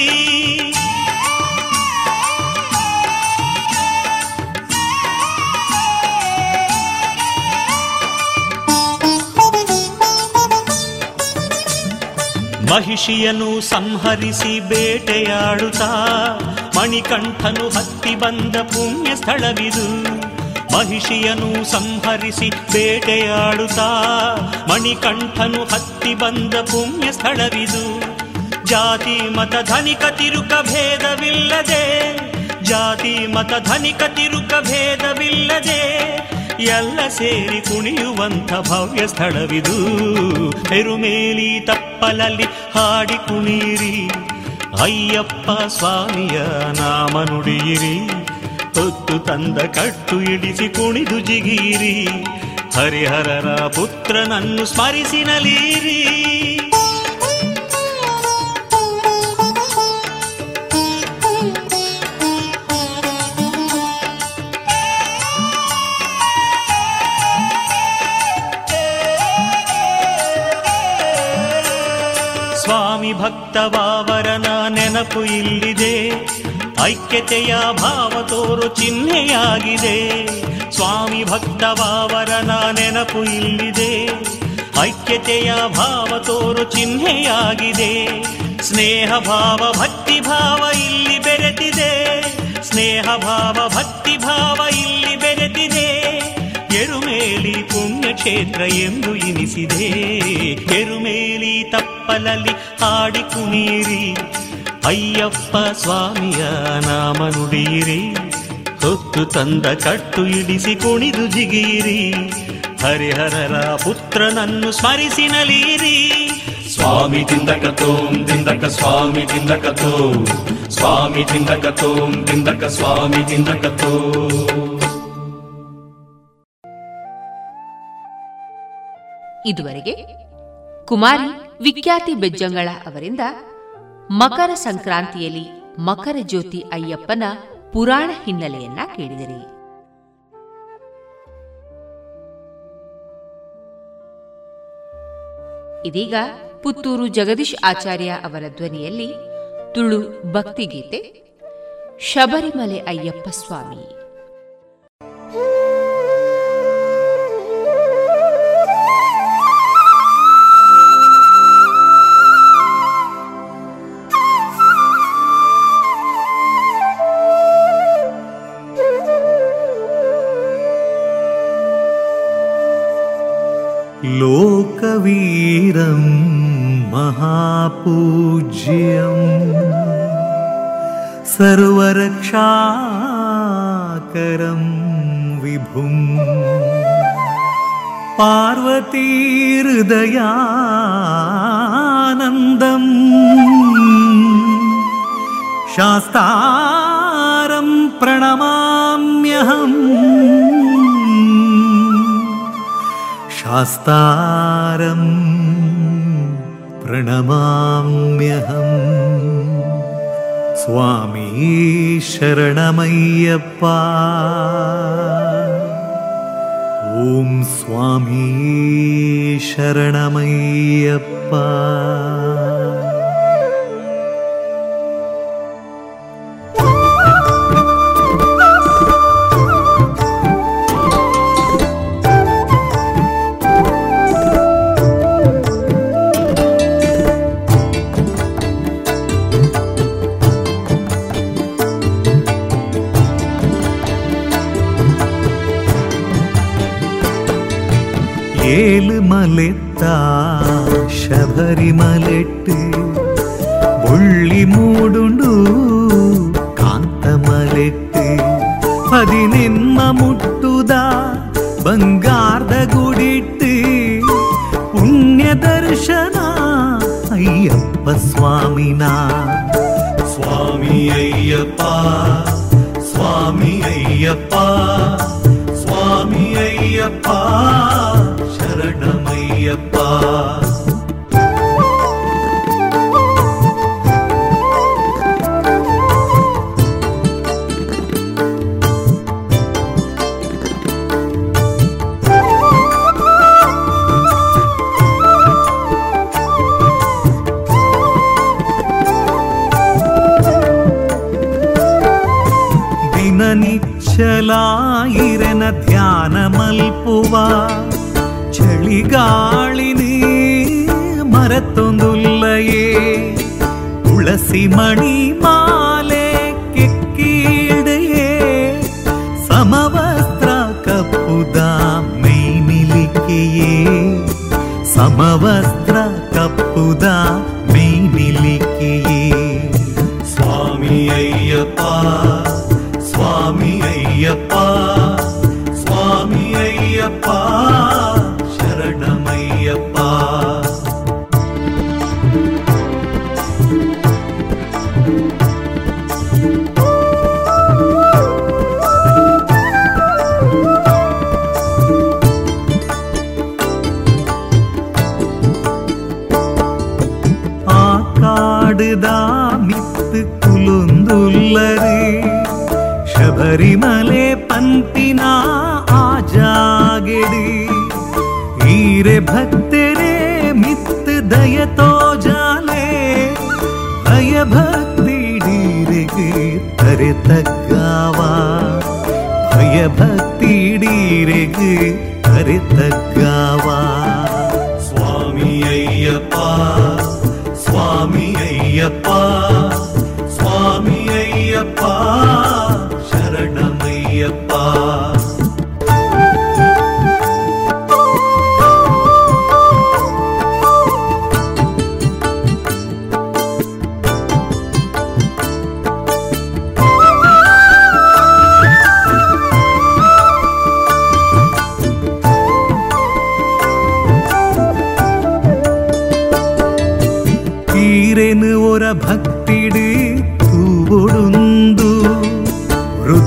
S11: ಮಹಿಷಿಯನು ಸಂಹರಿಸಿ ಬೇಟೆಯಾಡುತ್ತಾ ಮಣಿಕಂಠನು ಹತ್ತಿ ಬಂದ ಪುಣ್ಯ ಸ್ಥಳವಿದು ಮಹಿಷಿಯನು ಸಂಹರಿಸಿ ಬೇಟೆಯಾಡುತ್ತಾ ಮಣಿಕಂಠನು ಹತ್ತಿ ಬಂದ ಪುಣ್ಯ ಸ್ಥಳವಿದು ಜಾತಿ, ಮತ, ಧನಿಕ, ತಿರುಕ ಭೇದವಿಲ್ಲದೆ, ಜಾತಿ, ಮತ, ಧನಿಕ, ತಿರುಕ ಭೇದವಿಲ್ಲದೆ ಎಲ್ಲ ಸೇರಿ ಕುಣಿಯುವಂಥ ಭವ್ಯ ಸ್ಥಳವಿದು. ಹೆರುಮೇಲಿ ತಪ್ಪಲಲ್ಲಿ ಹಾಡಿ ಕುಣೀರಿ ಅಯ್ಯಪ್ಪ ಸ್ವಾಮಿಯ ನಾಮ ನುಡಿಯಿರಿ. ಹೊತ್ತು ತಂದ ಕಟ್ಟು ಇಡಿಸಿ ಕುಣಿದು ಜಿಗೀರಿ ಹರಿಹರರ ಪುತ್ರನನ್ನು ಸ್ಮರಿಸಿ ನಲೀರಿ. ಸ್ವಾಮಿ ಭಕ್ತವಾವರನ ನೆನಪು ಇಲ್ಲಿದೆ. ಐಕ್ಯತೆಯ ಭಾವ ತೋರು ಚಿಹ್ನೆಯಾಗಿದೆ. ಸ್ವಾಮಿ ಭಕ್ತ ಭಾವರನ ನೆನಪು ಇಲ್ಲಿದೆ. ಐಕ್ಯತೆಯ ಭಾವ ತೋರು ಚಿಹ್ನೆಯಾಗಿದೆ. ಸ್ನೇಹ ಭಾವ, ಭಕ್ತಿ ಭಾವ ಇಲ್ಲಿ ಬೆರೆತಿದೆ. ಸ್ನೇಹ ಭಾವ, ಭಕ್ತಿ ಭಾವ ಇಲ್ಲಿ ಬೆರೆತಿದೆ. ಎರುಮೇಲಿ ಪುಣ್ಯಕ್ಷೇತ್ರ ಎಂದು ಇನಿಸಿದೆ ಎರುಮೇಲಿ ತಪ್ಪಲಲ್ಲಿ ಹಾಡಿ ಕುಣೀರಿ ಅಯ್ಯಪ್ಪ ಸ್ವಾಮಿಯ ನಾಮ ನುಡಿಯಿರಿ. ಹೊತ್ತು ತಂದ ಕಟ್ಟು ಇಡಿಸಿ ಕುಣಿದು ಜಿಗಿಯಿರಿ. ಹರಿಹರರ ಪುತ್ರನನ್ನು ಸ್ಮರಿಸಿ ನಲೀರಿ
S12: ಸ್ವಾಮಿ ತಿಂದಕ ತೋಂ ತಿಂದಕ ಸ್ವಾಮಿ ತಿಂದಕ ತೋ. ಸ್ವಾಮಿ ತಿಂದಕ ತೋಂ ತಿಂದಕ ಸ್ವಾಮಿ ತಿಂದಕ ತೋ.
S1: ಇದುವರೆಗೆ ಕುಮಾರಿ ವಿಖ್ಯಾತಿ ಬೆಜ್ಜಂಗಳ ಅವರಿಂದ ಮಕರ ಸಂಕ್ರಾಂತಿಯಲ್ಲಿ ಮಕರ ಜ್ಯೋತಿ ಅಯ್ಯಪ್ಪನ ಪುರಾಣ ಹಿನ್ನೆಲೆಯನ್ನ ಕೇಳಿದಿರಿ. ಇದೀಗ ಪುತ್ತೂರು ಜಗದೀಶ್ ಆಚಾರ್ಯ ಅವರ ಧ್ವನಿಯಲ್ಲಿ ತುಳು ಭಕ್ತಿಗೀತೆ ಶಬರಿಮಲೆ ಅಯ್ಯಪ್ಪ ಸ್ವಾಮಿ.
S3: लोकवीरं महापूज्यम्। सर्वरक्षाकरं विभुम् पार्वतीहृदयानन्दम्। शास्तारं प्रणमाम्यहम् शास्तारं प्रणमाम्यहम् स्वामी शरणमय्यप्पा। ॐ स्वामी शरणमय्यप्पा పరిమలెట్టు బుళ్ళి మూడుండు కాంతమలెట్టు అది నిన్న ముట్టుదా ಬಂಗಾರದ ಗುಡಿಟ್ಟು ಪುಣ್ಯ ದರ್ಶನ ಅಯ್ಯಪ್ಪ ಸ್ವಾಮಿನ
S13: ಸ್ವಾಮಿ ಅಯ್ಯಪ್ಪ ಸ್ವಾಮಿ ಅಯ್ಯಪ್ಪ ಸ್ವಾಮಿ ಅಯ್ಯಪ್ಪ ಶರಣಮಯ್ಯಪ್ಪ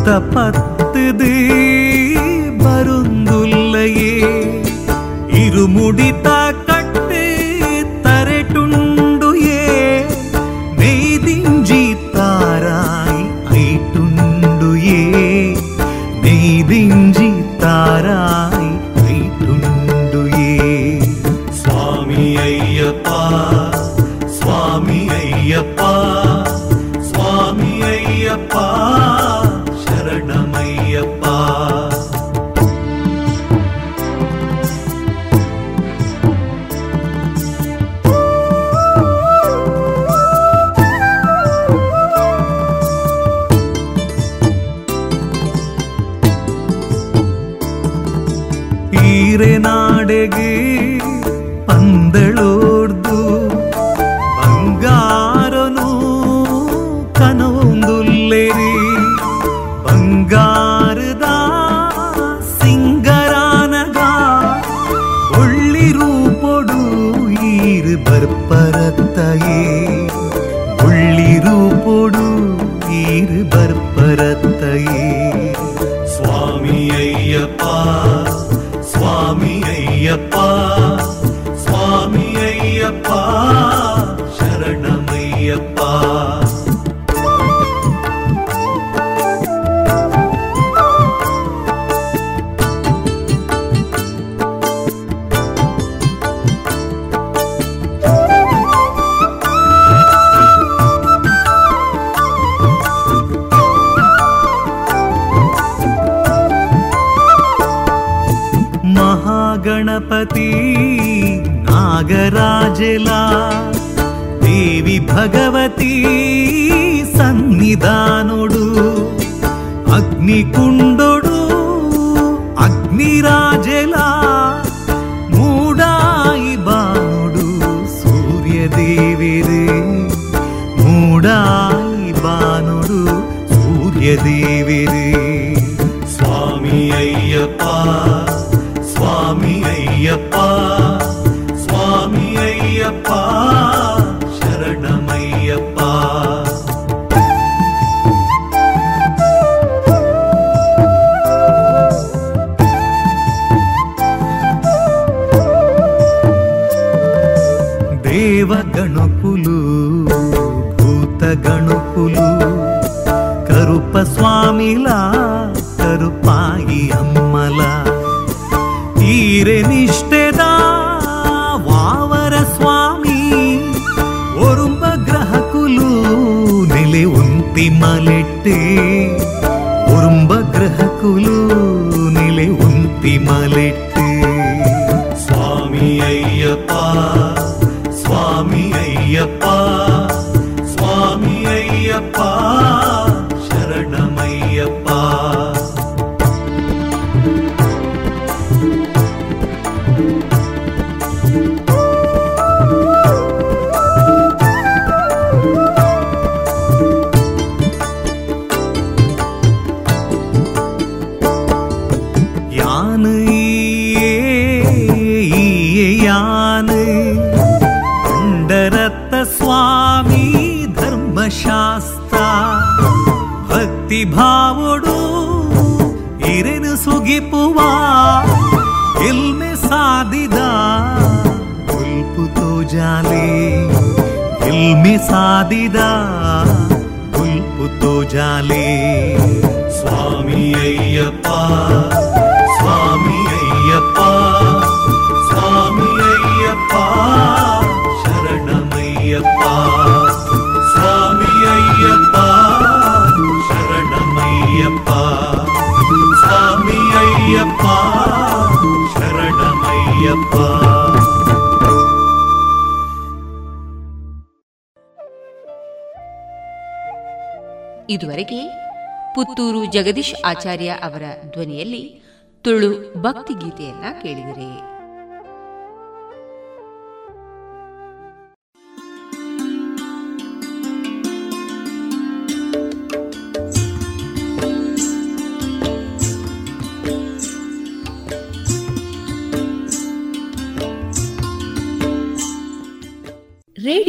S3: சுத்த பத்துது மருந்துள்ளையே இருமுடித்த ಭಕ್ತಿ
S1: ಇದುವರೆಗೆ ಪುತ್ತೂರು ಜಗದೀಶ್ ಆಚಾರ್ಯ ಅವರ ಧ್ವನಿಯಲ್ಲಿ ತುಳು ಭಕ್ತಿಗೀತೆಯನ್ನ ಕೇಳಿದರೆ.